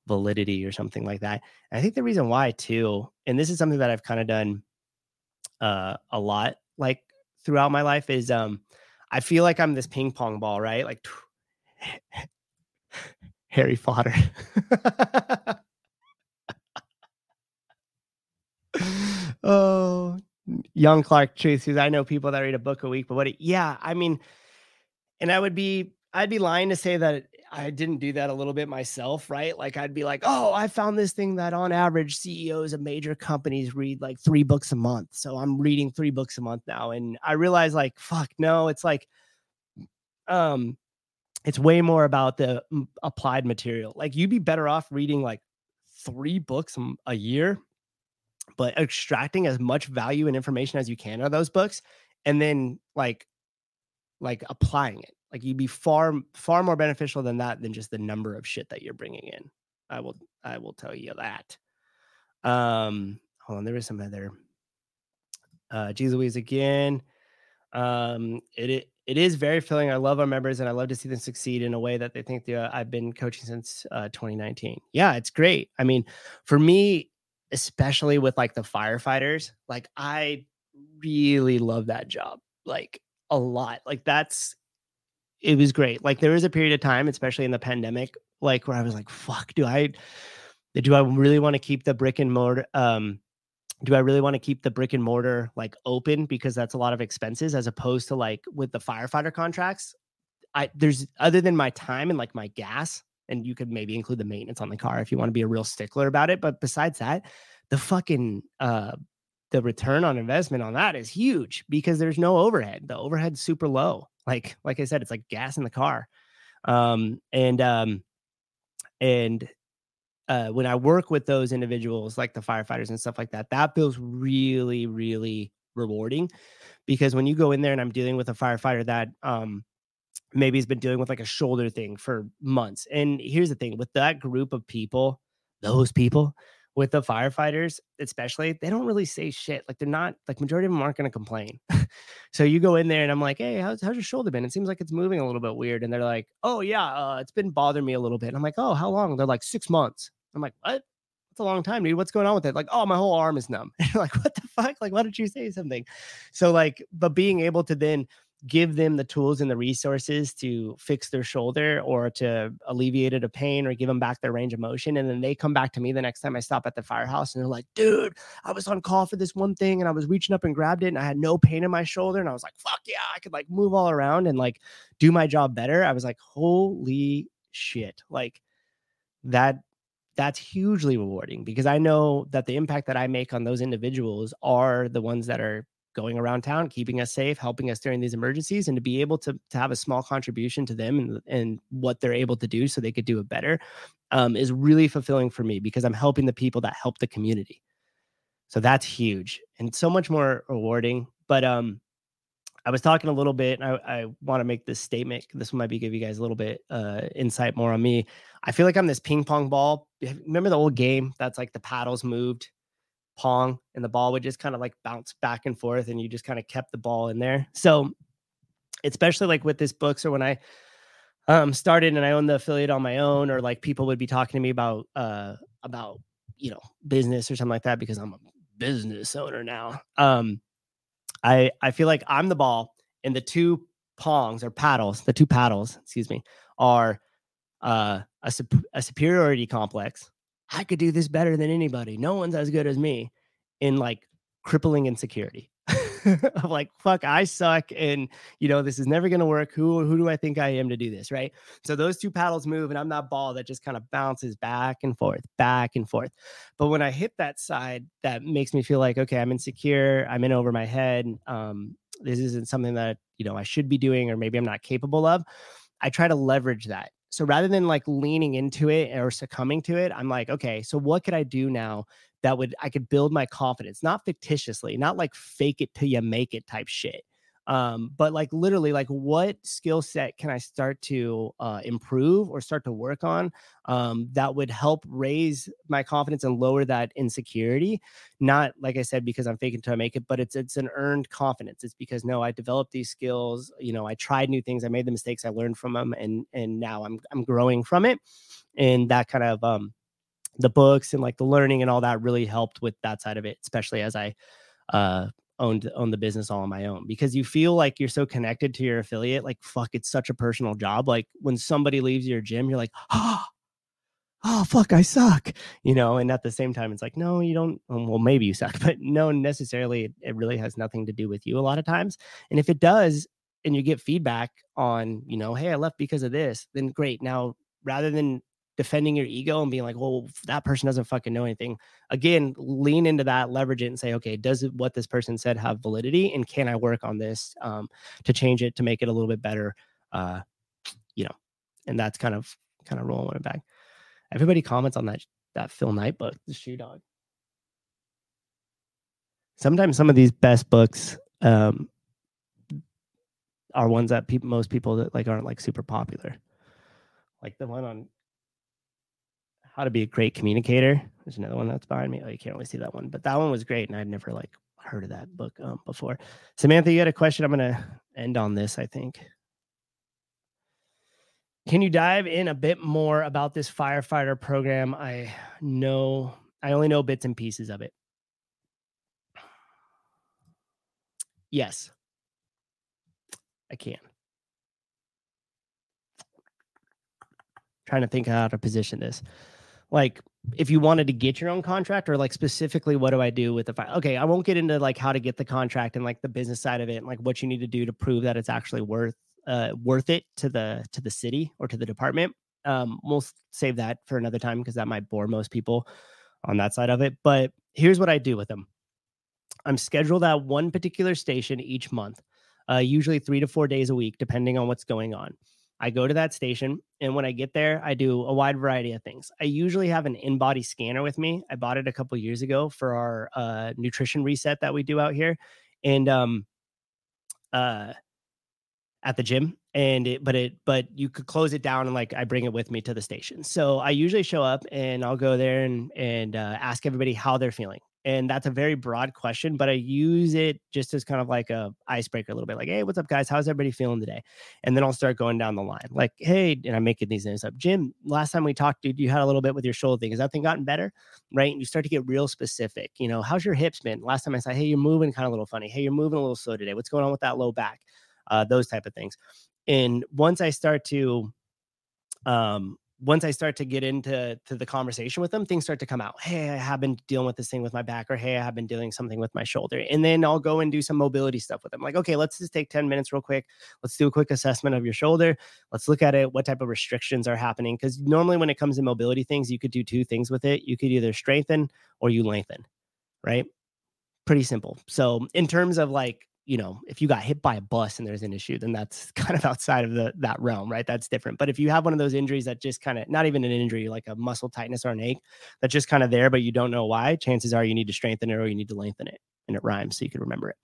validity or something like that. And I think the reason why too, and this is something that I've kind of done uh, a lot like throughout my life is um I feel like I'm this ping pong ball, right? Like Harry Potter. oh, young Clark because I know people that read a book a week, but what? It, yeah, I mean, and I would be, I'd be lying to say that I didn't do that a little bit myself, right? Like I'd be like, oh, I found this thing that on average CEOs of major companies read like three books a month, so I'm reading three books a month now, and I realize like, fuck, no, it's like, um, it's way more about the applied material. Like you'd be better off reading like three books a year but extracting as much value and information as you can out of those books and then like like applying it like you'd be far far more beneficial than that than just the number of shit that you're bringing in i will i will tell you that um hold on there is some other uh geez louise again um it, it it is very filling. I love our members and I love to see them succeed in a way that they think they, uh, I've been coaching since uh, 2019. Yeah, it's great. I mean, for me, especially with like the firefighters. Like I really love that job. Like a lot. Like that's it was great. Like there was a period of time, especially in the pandemic, like where I was like, fuck, do I do I really want to keep the brick and mortar um do I really want to keep the brick and mortar like open because that's a lot of expenses as opposed to like with the firefighter contracts? I there's other than my time and like my gas, and you could maybe include the maintenance on the car if you want to be a real stickler about it. But besides that, the fucking uh the return on investment on that is huge because there's no overhead. The overhead's super low. Like like I said, it's like gas in the car. Um and um and uh, when I work with those individuals, like the firefighters and stuff like that, that feels really, really rewarding because when you go in there and I'm dealing with a firefighter that um, maybe he's been dealing with like a shoulder thing for months. And here's the thing with that group of people, those people with the firefighters, especially, they don't really say shit. Like they're not like majority of them aren't to complain. so you go in there and I'm like, hey, how's, how's your shoulder been? It seems like it's moving a little bit weird. And they're like, oh, yeah, uh, it's been bothering me a little bit. And I'm like, oh, how long? They're like, six months. I'm like, what? That's a long time, dude. What's going on with it? Like, oh, my whole arm is numb. like, what the fuck? Like, why don't you say something? So, like, but being able to then give them the tools and the resources to fix their shoulder or to alleviate it of pain or give them back their range of motion. And then they come back to me the next time I stop at the firehouse and they're like, dude, I was on call for this one thing and I was reaching up and grabbed it and I had no pain in my shoulder. And I was like, fuck yeah, I could like move all around and like do my job better. I was like, holy shit. Like that that's hugely rewarding because I know that the impact that I make on those individuals are the ones that are going around town, keeping us safe, helping us during these emergencies, and to be able to to have a small contribution to them and, and what they're able to do so they could do it better um, is really fulfilling for me because I'm helping the people that help the community. So that's huge and so much more rewarding. But um, I was talking a little bit, and I, I want to make this statement. This might be give you guys a little bit uh, insight more on me. I feel like I'm this ping pong ball. Remember the old game that's like the paddles moved, pong, and the ball would just kind of like bounce back and forth, and you just kind of kept the ball in there. So, especially like with this book, so when I um started and I owned the affiliate on my own, or like people would be talking to me about uh about you know business or something like that because I'm a business owner now. Um, I I feel like I'm the ball, and the two pongs or paddles, the two paddles, excuse me, are uh, a, a superiority complex. I could do this better than anybody. No one's as good as me in like crippling insecurity. of like, fuck, I suck, and you know this is never gonna work. Who who do I think I am to do this? Right. So those two paddles move, and I'm that ball that just kind of bounces back and forth, back and forth. But when I hit that side, that makes me feel like okay, I'm insecure. I'm in over my head. Um, this isn't something that you know I should be doing, or maybe I'm not capable of. I try to leverage that so rather than like leaning into it or succumbing to it, I'm like, okay, so what could I do now that would I could build my confidence, not fictitiously, not like fake it till you make it type shit, um, but like literally like what skill set can i start to uh, improve or start to work on um, that would help raise my confidence and lower that insecurity? Not like i said because i'm faking i make it but it's it's an earned confidence. It's because no i developed these skills you know i tried new things i made the mistakes i learned from them and and now i'm i'm growing from it. And that kind of um the books and like the learning and all that really helped with that side of it especially as i uh owned own the business all on my own because you feel like you're so connected to your affiliate like fuck it's such a personal job like when somebody leaves your gym you're like oh, oh fuck i suck you know and at the same time it's like no you don't um, well maybe you suck but no necessarily it really has nothing to do with you a lot of times and if it does and you get feedback on you know hey i left because of this then great now rather than defending your ego and being like, well, that person doesn't fucking know anything. Again, lean into that, leverage it, and say, okay, does what this person said have validity, and can I work on this um, to change it to make it a little bit better? Uh, you know, and that's kind of kind of rolling it back. Everybody comments on that that Phil Knight book, The Shoe Dog. Sometimes some of these best books um, are ones that most people that like aren't like super popular. Like the one on how to be a great communicator. There's another one that's behind me. Oh, you can't really see that one, but that one was great, and I'd never like heard of that book um, before. Samantha, you had a question. I'm gonna end on this. I think. Can you dive in a bit more about this firefighter program? I know I only know bits and pieces of it. Yes, I can. Trying to think how to position this like if you wanted to get your own contract or like specifically what do I do with the file? Okay, I won't get into like how to get the contract and like the business side of it and like what you need to do to prove that it's actually worth uh worth it to the to the city or to the department. Um we'll save that for another time because that might bore most people on that side of it. But here's what I do with them. I'm scheduled at one particular station each month, uh, usually three to four days a week, depending on what's going on. I go to that station, and when I get there, I do a wide variety of things. I usually have an InBody scanner with me. I bought it a couple years ago for our uh, nutrition reset that we do out here, and um, uh, at the gym. And it, but it, but you could close it down and like I bring it with me to the station. So I usually show up and I'll go there and and uh, ask everybody how they're feeling and that's a very broad question but i use it just as kind of like a icebreaker a little bit like hey what's up guys? How's everybody feeling today? And then i'll start going down the line like hey and i'm making these names up jim last time we talked dude you had a little bit with your shoulder thing. Has that thing gotten better? Right? And you start to get real specific you know how's your hips been? Last time i said hey you're moving kind of a little funny. Hey you're moving a little slow today. What's going on with that low back? Uh, those type of things. And once i start to um once I start to get into to the conversation with them, things start to come out. Hey, I have been dealing with this thing with my back, or hey, I have been doing something with my shoulder. And then I'll go and do some mobility stuff with them. Like, okay, let's just take 10 minutes real quick. Let's do a quick assessment of your shoulder. Let's look at it. What type of restrictions are happening? Because normally when it comes to mobility things, you could do two things with it. You could either strengthen or you lengthen, right? Pretty simple. So in terms of like you know, if you got hit by a bus and there's an issue, then that's kind of outside of the that realm, right? That's different. But if you have one of those injuries that just kind of not even an injury, like a muscle tightness or an ache, that's just kind of there, but you don't know why, chances are you need to strengthen it or you need to lengthen it, and it rhymes, so you can remember it.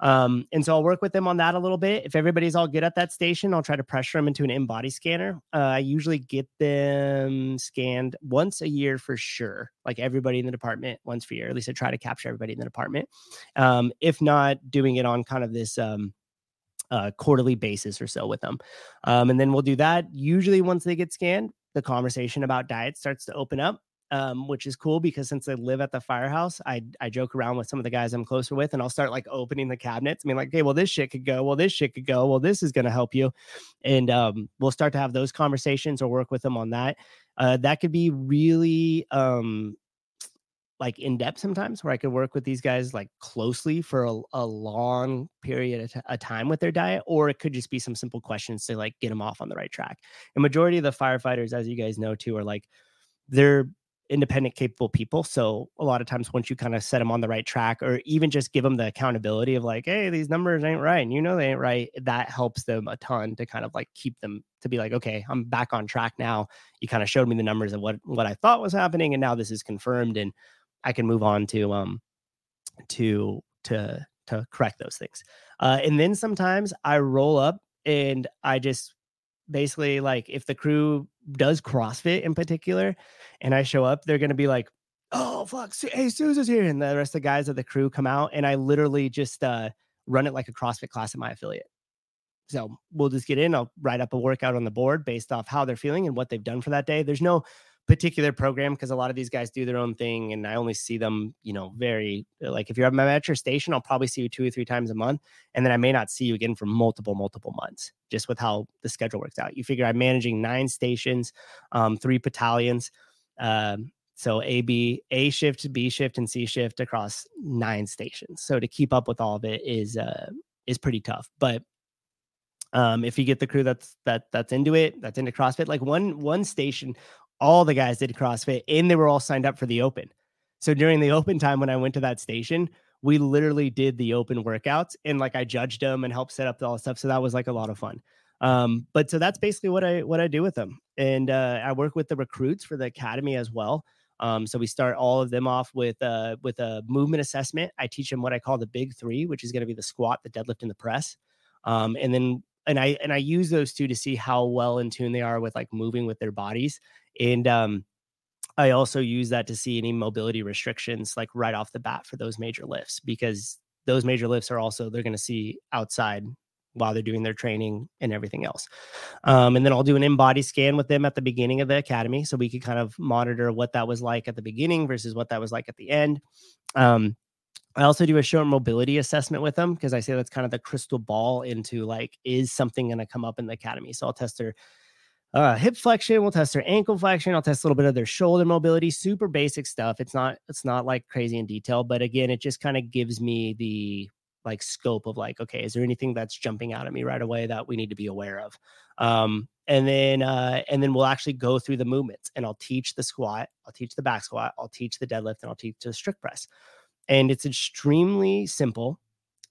Um, and so I'll work with them on that a little bit. If everybody's all good at that station, I'll try to pressure them into an InBody scanner. Uh, I usually get them scanned once a year for sure, like everybody in the department once per year. At least I try to capture everybody in the department. Um, if not, doing it on kind of this um, uh, quarterly basis or so with them. Um, and then we'll do that. Usually, once they get scanned, the conversation about diet starts to open up um, which is cool because since I live at the firehouse, I I joke around with some of the guys I'm closer with, and I'll start like opening the cabinets. I mean, like, okay, well, this shit could go. Well, this shit could go. Well, this is going to help you, and um, we'll start to have those conversations or work with them on that. Uh, that could be really um, like in depth sometimes, where I could work with these guys like closely for a, a long period of t- a time with their diet, or it could just be some simple questions to like get them off on the right track. And majority of the firefighters, as you guys know too, are like they're independent, capable people. So a lot of times, once you kind of set them on the right track, or even just give them the accountability of like, hey, these numbers ain't right, and you know they ain't right, that helps them a ton to kind of like keep them to be like, okay, I'm back on track now. You kind of showed me the numbers of what what I thought was happening, and now this is confirmed, and I can move on to um to to to correct those things. Uh, and then sometimes I roll up and I just basically like if the crew does CrossFit in particular, and I show up, they're gonna be like, "Oh fuck, hey, Susan's here," and the rest of the guys of the crew come out, and I literally just uh, run it like a CrossFit class at my affiliate. So we'll just get in. I'll write up a workout on the board based off how they're feeling and what they've done for that day. There's no particular program because a lot of these guys do their own thing and I only see them, you know, very like if you're at my metro station, I'll probably see you two or three times a month. And then I may not see you again for multiple, multiple months, just with how the schedule works out. You figure I'm managing nine stations, um, three battalions. Um, so A, B, A shift, B shift, and C shift across nine stations. So to keep up with all of it is uh is pretty tough. But um, if you get the crew that's that that's into it, that's into CrossFit, like one one station all the guys did CrossFit and they were all signed up for the open. So during the open time when I went to that station, we literally did the open workouts and like I judged them and helped set up all the stuff. So that was like a lot of fun. Um, but so that's basically what I what I do with them. And uh, I work with the recruits for the academy as well. Um, so we start all of them off with uh, with a movement assessment. I teach them what I call the big three, which is going to be the squat, the deadlift, and the press. Um, and then and I and I use those two to see how well in tune they are with like moving with their bodies. And um, I also use that to see any mobility restrictions like right off the bat for those major lifts because those major lifts are also they're going to see outside while they're doing their training and everything else. Um, and then I'll do an InBody scan with them at the beginning of the academy so we could kind of monitor what that was like at the beginning versus what that was like at the end. Um, I also do a short mobility assessment with them because I say that's kind of the crystal ball into like, is something going to come up in the academy? So I'll test their uh, hip flexion. We'll test their ankle flexion. I'll test a little bit of their shoulder mobility. Super basic stuff. It's not it's not like crazy in detail, but again, it just kind of gives me the like scope of like, okay, is there anything that's jumping out at me right away that we need to be aware of? Um, and then uh, and then we'll actually go through the movements, and I'll teach the squat, I'll teach the back squat, I'll teach the deadlift, and I'll teach the strict press. And it's extremely simple.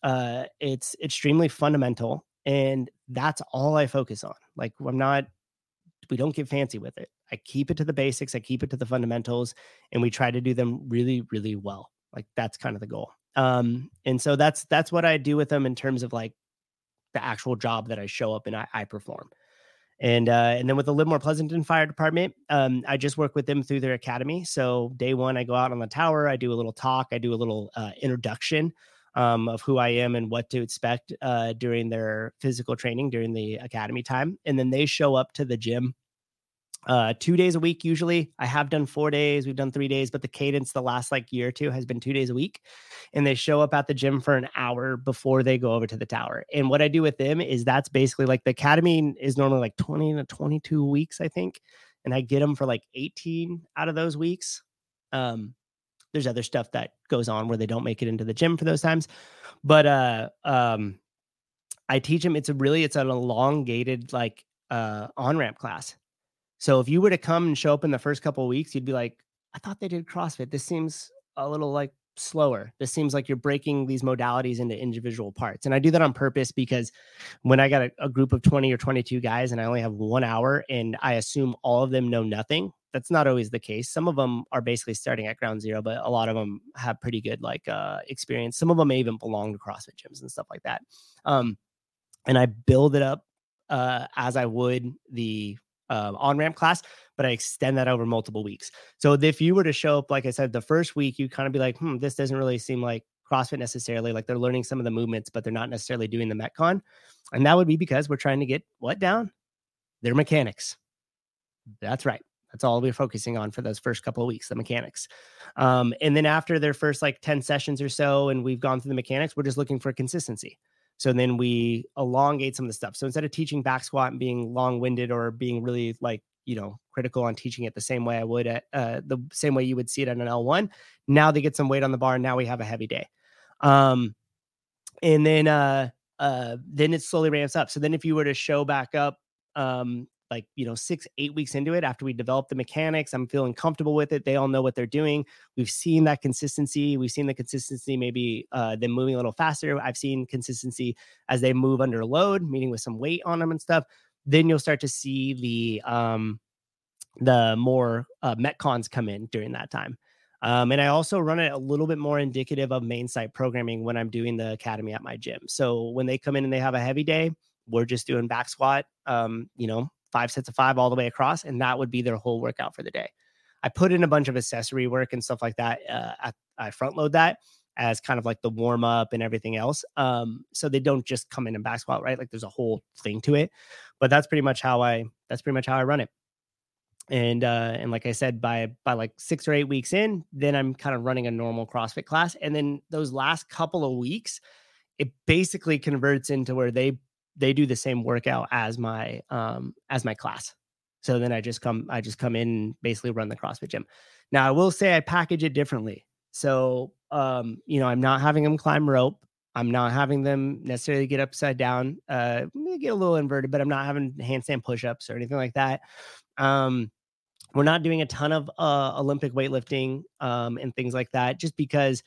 Uh, it's extremely fundamental, and that's all I focus on. Like I'm not we don't get fancy with it. I keep it to the basics, I keep it to the fundamentals, and we try to do them really, really well. Like that's kind of the goal. Um, and so that's that's what I do with them in terms of like the actual job that I show up and I, I perform. And uh, and then with the Livermore Pleasanton Fire Department, um, I just work with them through their academy. So day one, I go out on the tower, I do a little talk, I do a little uh, introduction um, of who I am and what to expect uh, during their physical training during the academy time. And then they show up to the gym uh, two days a week usually. I have done four days, we've done three days, but the cadence the last like year or two has been two days a week. And they show up at the gym for an hour before they go over to the tower. And what I do with them is that's basically like the academy is normally like 20 to 22 weeks, I think. And I get them for like 18 out of those weeks. Um, there's other stuff that goes on where they don't make it into the gym for those times but uh um i teach them it's a really it's an elongated like uh on ramp class so if you were to come and show up in the first couple of weeks you'd be like i thought they did crossfit this seems a little like slower this seems like you're breaking these modalities into individual parts and i do that on purpose because when i got a, a group of 20 or 22 guys and i only have one hour and i assume all of them know nothing that's not always the case. Some of them are basically starting at ground zero, but a lot of them have pretty good like uh, experience. Some of them may even belong to CrossFit gyms and stuff like that. Um, and I build it up uh, as I would the uh, on ramp class, but I extend that over multiple weeks. So if you were to show up, like I said, the first week, you kind of be like, hmm, this doesn't really seem like CrossFit necessarily. Like they're learning some of the movements, but they're not necessarily doing the Metcon. And that would be because we're trying to get what down? Their mechanics. That's right. That's all we're focusing on for those first couple of weeks, the mechanics. Um, and then after their first like 10 sessions or so, and we've gone through the mechanics, we're just looking for consistency. So then we elongate some of the stuff. So instead of teaching back squat and being long winded or being really like, you know, critical on teaching it the same way I would at uh, the same way you would see it at an L1, now they get some weight on the bar. And now we have a heavy day. Um, and then, uh, uh, then it slowly ramps up. So then if you were to show back up, um, like you know six eight weeks into it after we develop the mechanics i'm feeling comfortable with it they all know what they're doing. We've seen that consistency we've seen the consistency maybe uh, them moving a little faster i've seen consistency as they move under load meaning with some weight on them and stuff. Then you'll start to see the um the more uh, metcons come in during that time. Um, and I also run it a little bit more indicative of main site programming when I'm doing the academy at my gym. So when they come in and they have a heavy day, we're just doing back squat, um, you know, five sets of five all the way across, and that would be their whole workout for the day. I put in a bunch of accessory work and stuff like that. Uh, I, I front load that as kind of like the warm up and everything else. Um, so they don't just come in and back squat, right? Like there's a whole thing to it. But that's pretty much how I that's pretty much how I run it and uh and like i said by by like six or eight weeks in then i'm kind of running a normal crossfit class and then those last couple of weeks it basically converts into where they they do the same workout as my um as my class. So then i just come i just come in and basically run the crossfit gym. Now i will say i package it differently. So um you know i'm not having them climb rope. I'm not having them necessarily get upside down uh get a little inverted but i'm not having handstand push-ups or anything like that. Um we're not doing a ton of uh, Olympic weightlifting um, and things like that, just because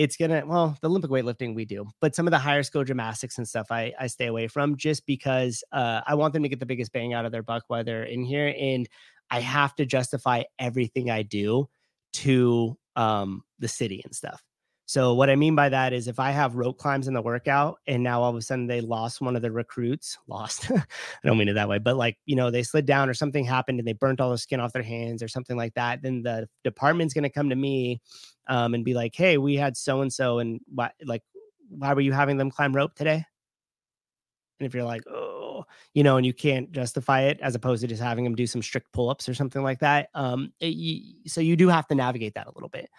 it's gonna. Well, the Olympic weightlifting we do, but some of the higher skill gymnastics and stuff I I stay away from, just because uh, I want them to get the biggest bang out of their buck while they're in here, and I have to justify everything I do to um, the city and stuff. So what I mean by that is if I have rope climbs in the workout and now all of a sudden they lost one of the recruits, lost. I don't mean it that way, but like, you know, they slid down or something happened and they burnt all the skin off their hands or something like that, then the department's going to come to me um, and be like, "Hey, we had so and so and why like why were you having them climb rope today?" And if you're like, "Oh, you know, and you can't justify it as opposed to just having them do some strict pull ups or something like that. Um, it, you, so you do have to navigate that a little bit.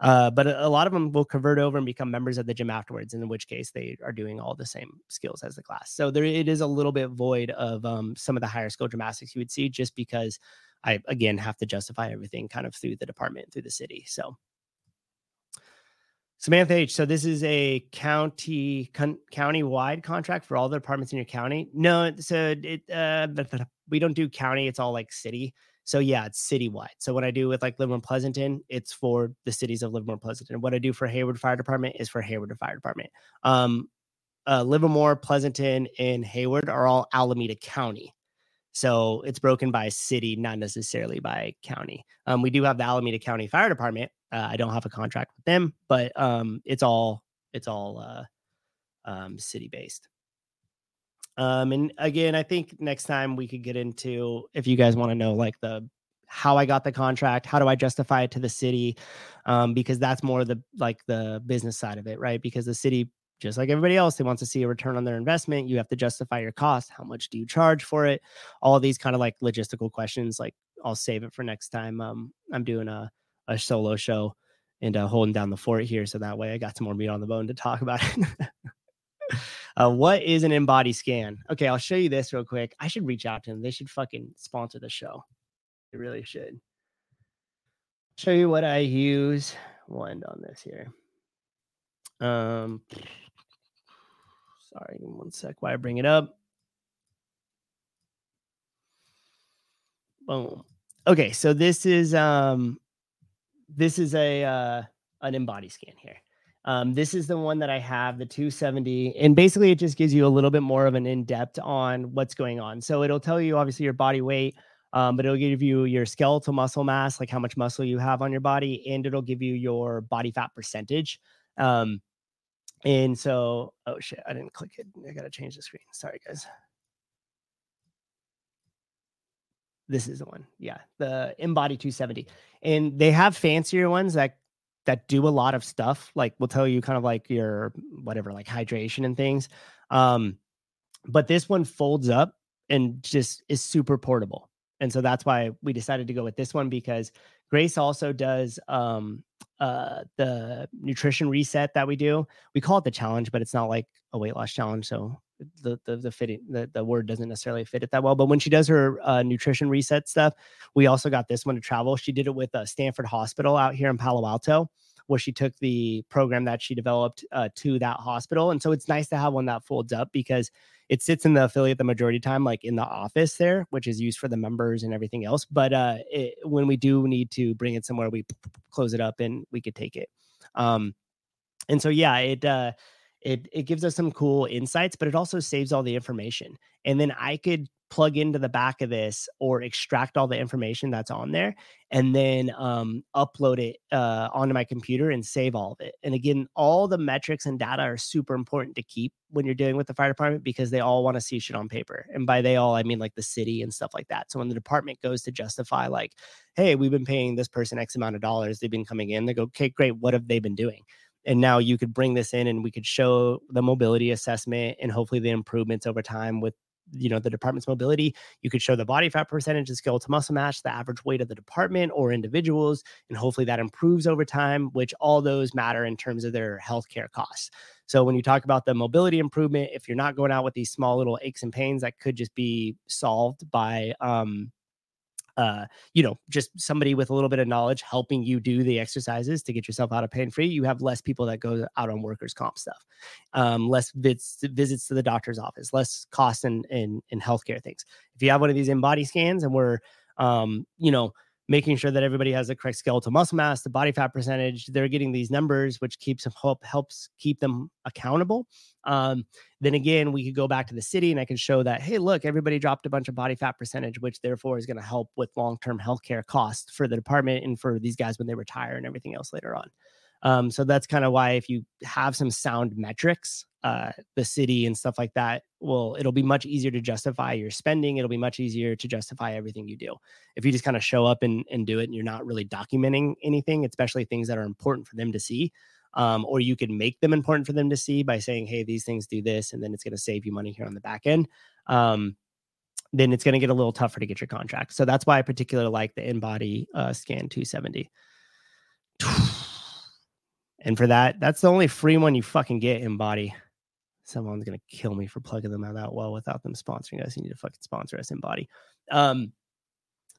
Uh, but a, a, lot of them will convert over and become members of the gym afterwards, in which case they are doing all the same skills as the class. So there, it is a little bit void of um, some of the higher skill gymnastics you would see just because I, again, have to justify everything kind of through the department, through the city. So Samantha H. So this is a county con- county wide contract for all the departments in your county. No, so it uh, we don't do county. It's all like city. So yeah, it's citywide. So what I do with like Livermore Pleasanton, it's for the cities of Livermore Pleasanton. What I do for Hayward Fire Department is for Hayward Fire Department. Um, uh, Livermore, Pleasanton, and Hayward are all Alameda County. So it's broken by city, not necessarily by county. Um, we do have the Alameda County Fire Department. Uh, I don't have a contract with them, but um, it's all it's all uh, um, city based. Um, and again, I think next time we could get into if you guys want to know like the how I got the contract, how do I justify it to the city, um, because that's more the like the business side of it, right? Because the city just like everybody else, they want to see a return on their investment. You have to justify your cost. How much do you charge for it? All these kind of like logistical questions. Like I'll save it for next time. Um, I'm doing a a solo show and uh, holding down the fort here, so that way I got some more meat on the bone to talk about it. uh, what is an InBody scan? Okay, I'll show you this real quick. I should reach out to them. They should fucking sponsor the show. They really should. Show you what I use. We'll end on this here. Um, Sorry, one sec. Why I bring it up? Boom. Okay, so this is um, this is a uh, an InBody scan here. Um, this is the one that I have, the 270, and basically it just gives you a little bit more of an in depth on what's going on. So it'll tell you obviously your body weight, Um, but it'll give you your skeletal muscle mass, like how much muscle you have on your body, and it'll give you your body fat percentage. Um, and so, oh shit, I didn't click it. I gotta change the screen. Sorry, guys. This is the one. Yeah, the InBody 270. And they have fancier ones that that do a lot of stuff. Like will tell you kind of like your whatever, like hydration and things. Um, but this one folds up and just is super portable. And so that's why we decided to go with this one because Grace also does um uh the nutrition reset that we do. We call it the challenge, but it's not like a weight loss challenge. So the the the fitting the, the word doesn't necessarily fit it that well. But when she does her uh, nutrition reset stuff, we also got this one to travel. She did it with uh, Stanford Hospital out here in Palo Alto, where she took the program that she developed uh, to that hospital. And so it's nice to have one that folds up because it sits in the affiliate the majority time, like in the office there, which is used for the members and everything else. But uh, it, when we do need to bring it somewhere, we close it up and we could take it. Um, and so yeah, it uh, it it gives us some cool insights, but it also saves all the information. And then I could plug into the back of this or extract all the information that's on there and then um, upload it uh, onto my computer and save all of it. And again, all the metrics and data are super important to keep when you're dealing with the fire department because they all want to see shit on paper. And by they all, I mean like the city and stuff like that. So when the department goes to justify, like, hey, we've been paying this person X amount of dollars, they've been coming in, they go, okay, great. What have they been doing? and now you could bring this in and we could show the mobility assessment and hopefully the improvements over time with you know the department's mobility you could show the body fat percentage the skeletal muscle mass the average weight of the department or individuals and hopefully that improves over time which all those matter in terms of their healthcare costs. So when you talk about the mobility improvement if you're not going out with these small little aches and pains that could just be solved by um, uh, you know, just somebody with a little bit of knowledge helping you do the exercises to get yourself out of pain free, you have less people that go out on workers' comp stuff, um, less visits, visits to the doctor's office, less costs in, in, in healthcare things. If you have one of these InBody scans and we're, um, you know, making sure that everybody has the correct skeletal muscle mass, the body fat percentage. They're getting these numbers, which keeps help helps keep them accountable. Um, then again, we could go back to the city and I can show that, hey, look, everybody dropped a bunch of body fat percentage, which therefore is going to help with long-term healthcare costs for the department and for these guys when they retire and everything else later on. Um, so that's kind of why if you have some sound metrics, uh, the city and stuff like that, well, it'll be much easier to justify your spending. It'll be much easier to justify everything you do. If you just kind of show up and, and do it and you're not really documenting anything, especially things that are important for them to see, um, or you can make them important for them to see by saying, hey, these things do this, and then it's going to save you money here on the back end. Um, then it's going to get a little tougher to get your contract. So that's why I particularly like the InBody uh, Scan 270. And for that, that's the only free one you fucking get in InBody. Someone's gonna kill me for plugging them out that well without them sponsoring us. You need to fucking sponsor us InBody. Um,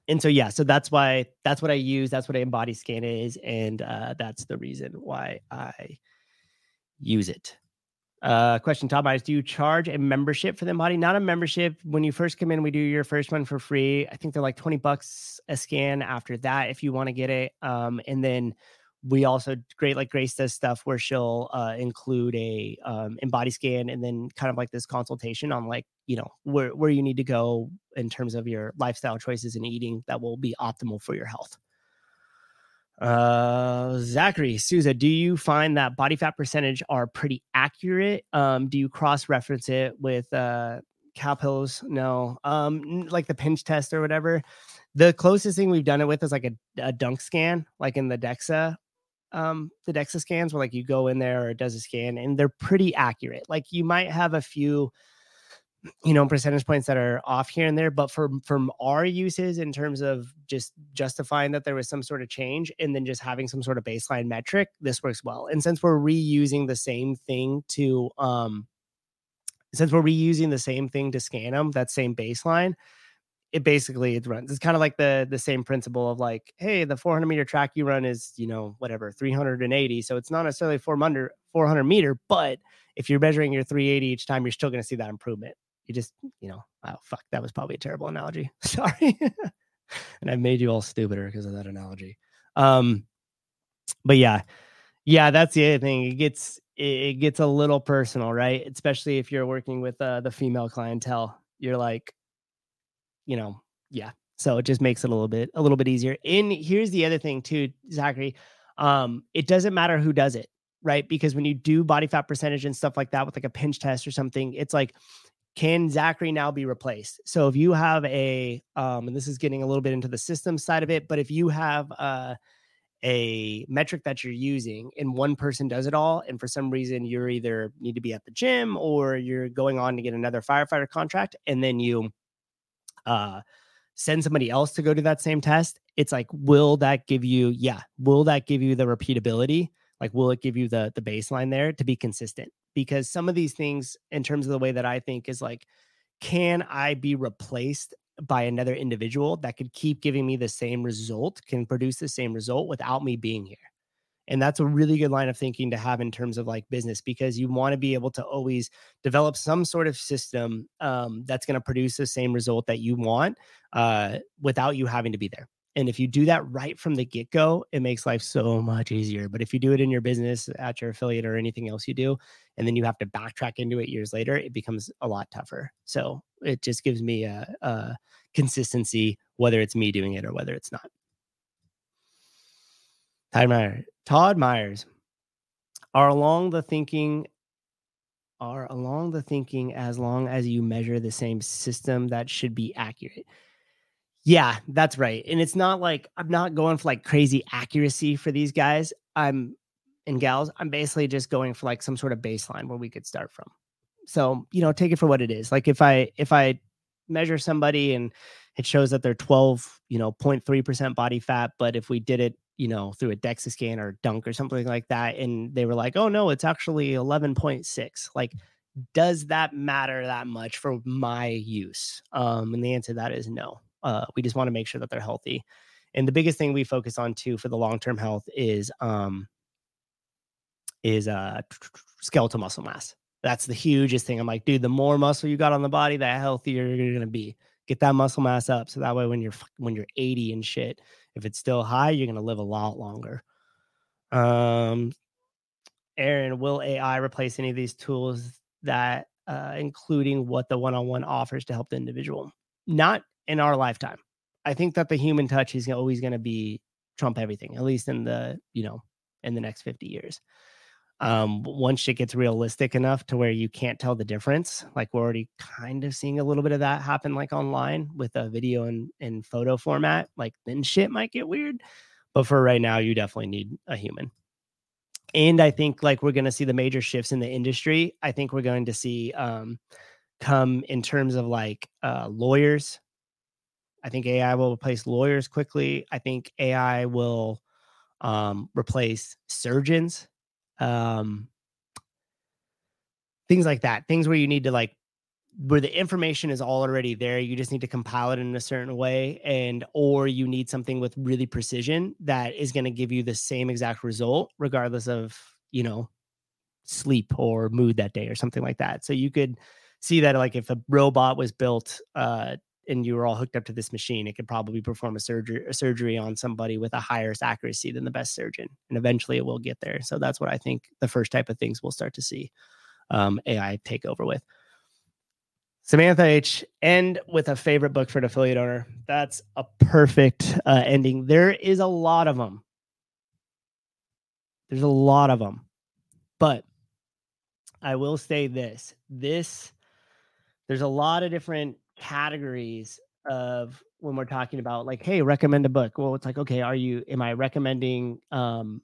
and so yeah, so that's why that's what I use. That's what InBody scan is, and uh, that's the reason why I use it. Uh, question, Tom Myers, do you charge a membership for the body? Not a membership. When you first come in, we do your first one for free. I think they're like 20 bucks a scan after that if you want to get it. Um, and then we also great like grace does stuff where she'll uh, include a um, InBody scan and then kind of like this consultation on like you know where, where you need to go in terms of your lifestyle choices and eating that will be optimal for your health. Uh zachary souza do you find that body fat percentage are pretty accurate? Um do you cross reference it with uh calipers? No. Um like the pinch test or whatever. The closest thing we've done it with is like a, a dunk scan like in the dexa um the DEXA scans where like you go in there or it does a scan and they're pretty accurate. Like you might have a few you know percentage points that are off here and there but from from our uses in terms of just justifying that there was some sort of change and then just having some sort of baseline metric this works well and since we're reusing the same thing to um since we're reusing the same thing to scan them that same baseline it basically it runs. It's kind of like the the same principle of like, hey, the 400 meter track you run is you know whatever 380, so it's not necessarily 400 400 meter, but if you're measuring your 380 each time, you're still going to see that improvement. You just you know, oh fuck, that was probably a terrible analogy. Sorry, and I made you all stupider because of that analogy. Um, but yeah, yeah, that's the other thing. It gets it gets a little personal, right? Especially if you're working with uh, the female clientele. You're like, you know, yeah, So it just makes it a little bit a little bit easier. And here's the other thing too, Zachary. Um, it doesn't matter who does it, right? Because when you do body fat percentage and stuff like that with like a pinch test or something, it's like, can Zachary now be replaced? So if you have a, um, and this is getting a little bit into the system side of it, but if you have uh, a metric that you're using and one person does it all, and for some reason you're either need to be at the gym or you're going on to get another firefighter contract, and then you uh send somebody else to go do that same test, it's like, will that give you, yeah, will that give you the repeatability? Like, will it give you the the baseline there to be consistent? Because some of these things, in terms of the way that I think, is like, can I be replaced by another individual that could keep giving me the same result, can produce the same result without me being here? And that's a really good line of thinking to have in terms of like business because you want to be able to always develop some sort of system um, that's going to produce the same result that you want uh, without you having to be there. And if you do that right from the get go, it makes life so much easier. But if you do it in your business, at your affiliate, or anything else you do, and then you have to backtrack into it years later, it becomes a lot tougher. So it just gives me a, a consistency, whether it's me doing it or whether it's not. Todd Myers, Todd Myers are along the thinking are along the thinking as long as you measure the same system that should be accurate. Yeah, that's right. And it's not like I'm not going for like crazy accuracy for these guys. I'm and gals, I'm basically just going for like some sort of baseline where we could start from. So, you know, take it for what it is. Like if I if I measure somebody and it shows that they're 12, you know, 0.3% body fat, but if we did it you know, through a DEXA scan or dunk or something like that. And they were like, oh no, it's actually 11.6. Like, does that matter that much for my use? Um, and the answer to that is no. Uh, we just want to make sure that they're healthy. And the biggest thing we focus on too for the long-term health is um is uh skeletal muscle mass. That's the hugest thing. I'm like, dude, the more muscle you got on the body, the healthier you're gonna be. Get that muscle mass up, so that way when you're when you're 80 and shit, if it's still high, you're going to live a lot longer. Um, Aaron, will AI replace any of these tools that, uh, including what the one on one offers to help the individual? Not in our lifetime. I think that the human touch is always going to be trump everything, at least in the, you know, in the next 50 years. Um, once it gets realistic enough to where you can't tell the difference, like we're already kind of seeing a little bit of that happen, like online with a video and, and photo format, like then shit might get weird. But for right now, you definitely need a human. And I think like we're going to see the major shifts in the industry. I think we're going to see um, come in terms of like uh, lawyers. I think AI will replace lawyers quickly. I think AI will um, replace surgeons um, things like that things where you need to like where the information is already there you just need to compile it in a certain way and or you need something with really precision that is going to give you the same exact result regardless of you know sleep or mood that day or something like that. So you could see that like if a robot was built uh and you were all hooked up to this machine, it could probably perform a surgery a surgery on somebody with a higher accuracy than the best surgeon. And eventually it will get there. So that's what I think the first type of things we'll start to see um, AI take over with. Samantha H. End with a favorite book for an affiliate owner. That's a perfect uh, ending. There is a lot of them. There's a lot of them. But I will say this this, there's a lot of different categories of when we're talking about like hey recommend a book. Well it's like okay are you am i recommending um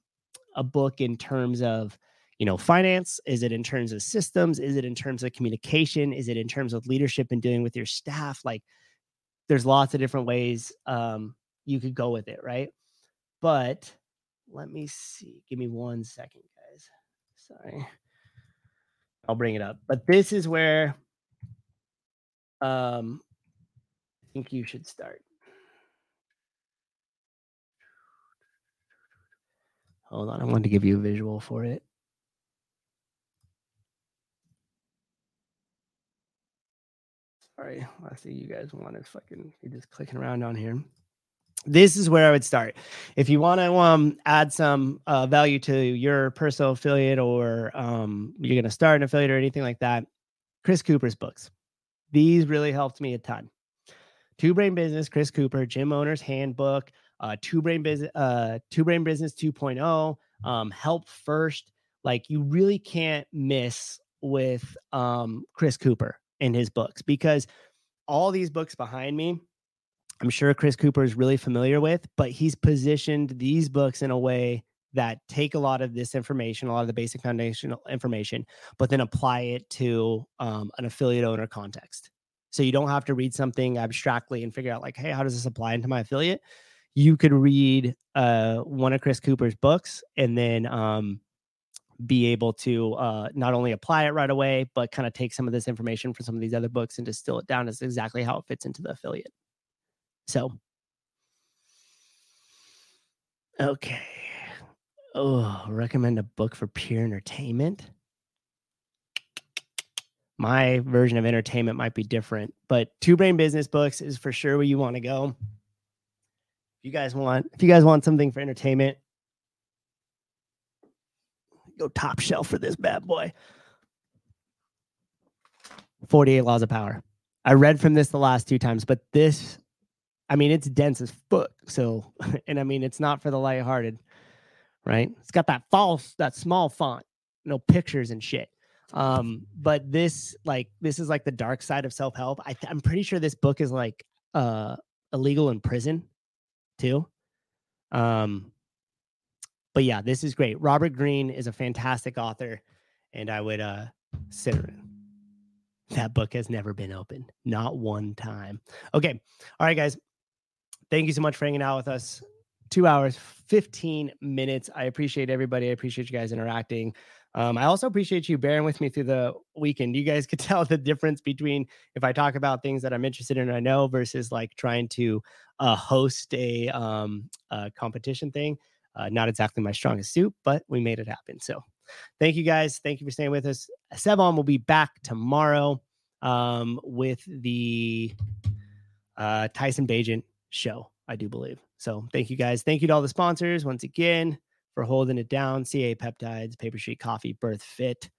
a book in terms of you know finance? Is it in terms of systems? Is it in terms of communication? Is it in terms of leadership and dealing with your staff? Like there's lots of different ways um you could go with it right? But let me see. Give me one second guys. Sorry. I'll bring it up. But this is where um, I think you should start. Hold on, I wanted to give you a visual for it. Sorry, I see you guys want to fucking you're just clicking around on here. This is where I would start. If you want to um, add some uh, value to your personal affiliate or um, you're going to start an affiliate or anything like that, Chris Cooper's books. These really helped me a ton. Two Brain Business, Chris Cooper, Gym Owner's Handbook, uh, Two Brain Business, uh, Two Brain Business 2.0, um, Help First. Like you really can't miss with um, Chris Cooper in his books because all these books behind me, I'm sure Chris Cooper is really familiar with, but he's positioned these books in a way that take a lot of this information, a lot of the basic foundational information, but then apply it to um, an affiliate owner context. So you don't have to read something abstractly and figure out like, hey, how does this apply into my affiliate? You could read uh, one of Chris Cooper's books and then um, be able to uh, not only apply it right away, but kind of take some of this information from some of these other books and distill it down as exactly how it fits into the affiliate. So, okay. Oh, recommend a book for pure entertainment. My version of entertainment might be different, but Two Brain Business Books is for sure where you want to go. If you guys want, if you guys want something for entertainment, go top shelf for this bad boy. 48 Laws of Power. I read from this the last two times, but this, I mean, it's dense as fuck. So, and I mean, it's not for the lighthearted, right? It's got that false, that small font, no pictures and shit. Um, but this, like, this is like the dark side of self help. Th- I'm pretty sure this book is like uh illegal in prison too. Um, but yeah, this is great. Robert Greene is a fantastic author, and I would uh sit around. that book has never been opened, not one time. Okay. All right, guys. Thank you so much for hanging out with us. Two hours, 15 minutes. I appreciate everybody. I appreciate you guys interacting. Um, I also appreciate you bearing with me through the weekend. You guys could tell the difference between if I talk about things that I'm interested in, I know, versus like trying to uh, host a, um, a competition thing. Uh, not exactly my strongest suit, but we made it happen. So thank you guys. Thank you for staying with us. Sevan will be back tomorrow um, with the uh, Tyson Bagent show, I do believe. So thank you guys. Thank you to all the sponsors once again for holding it down. CA Peptides, Paper Street Coffee, BIRTHFIT,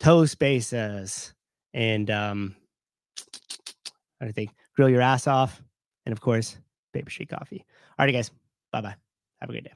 Toe Spaces, and um, I think Grill Your Ass Off, and of course, Paper Street Coffee. All right, guys. Bye bye. Have a great day.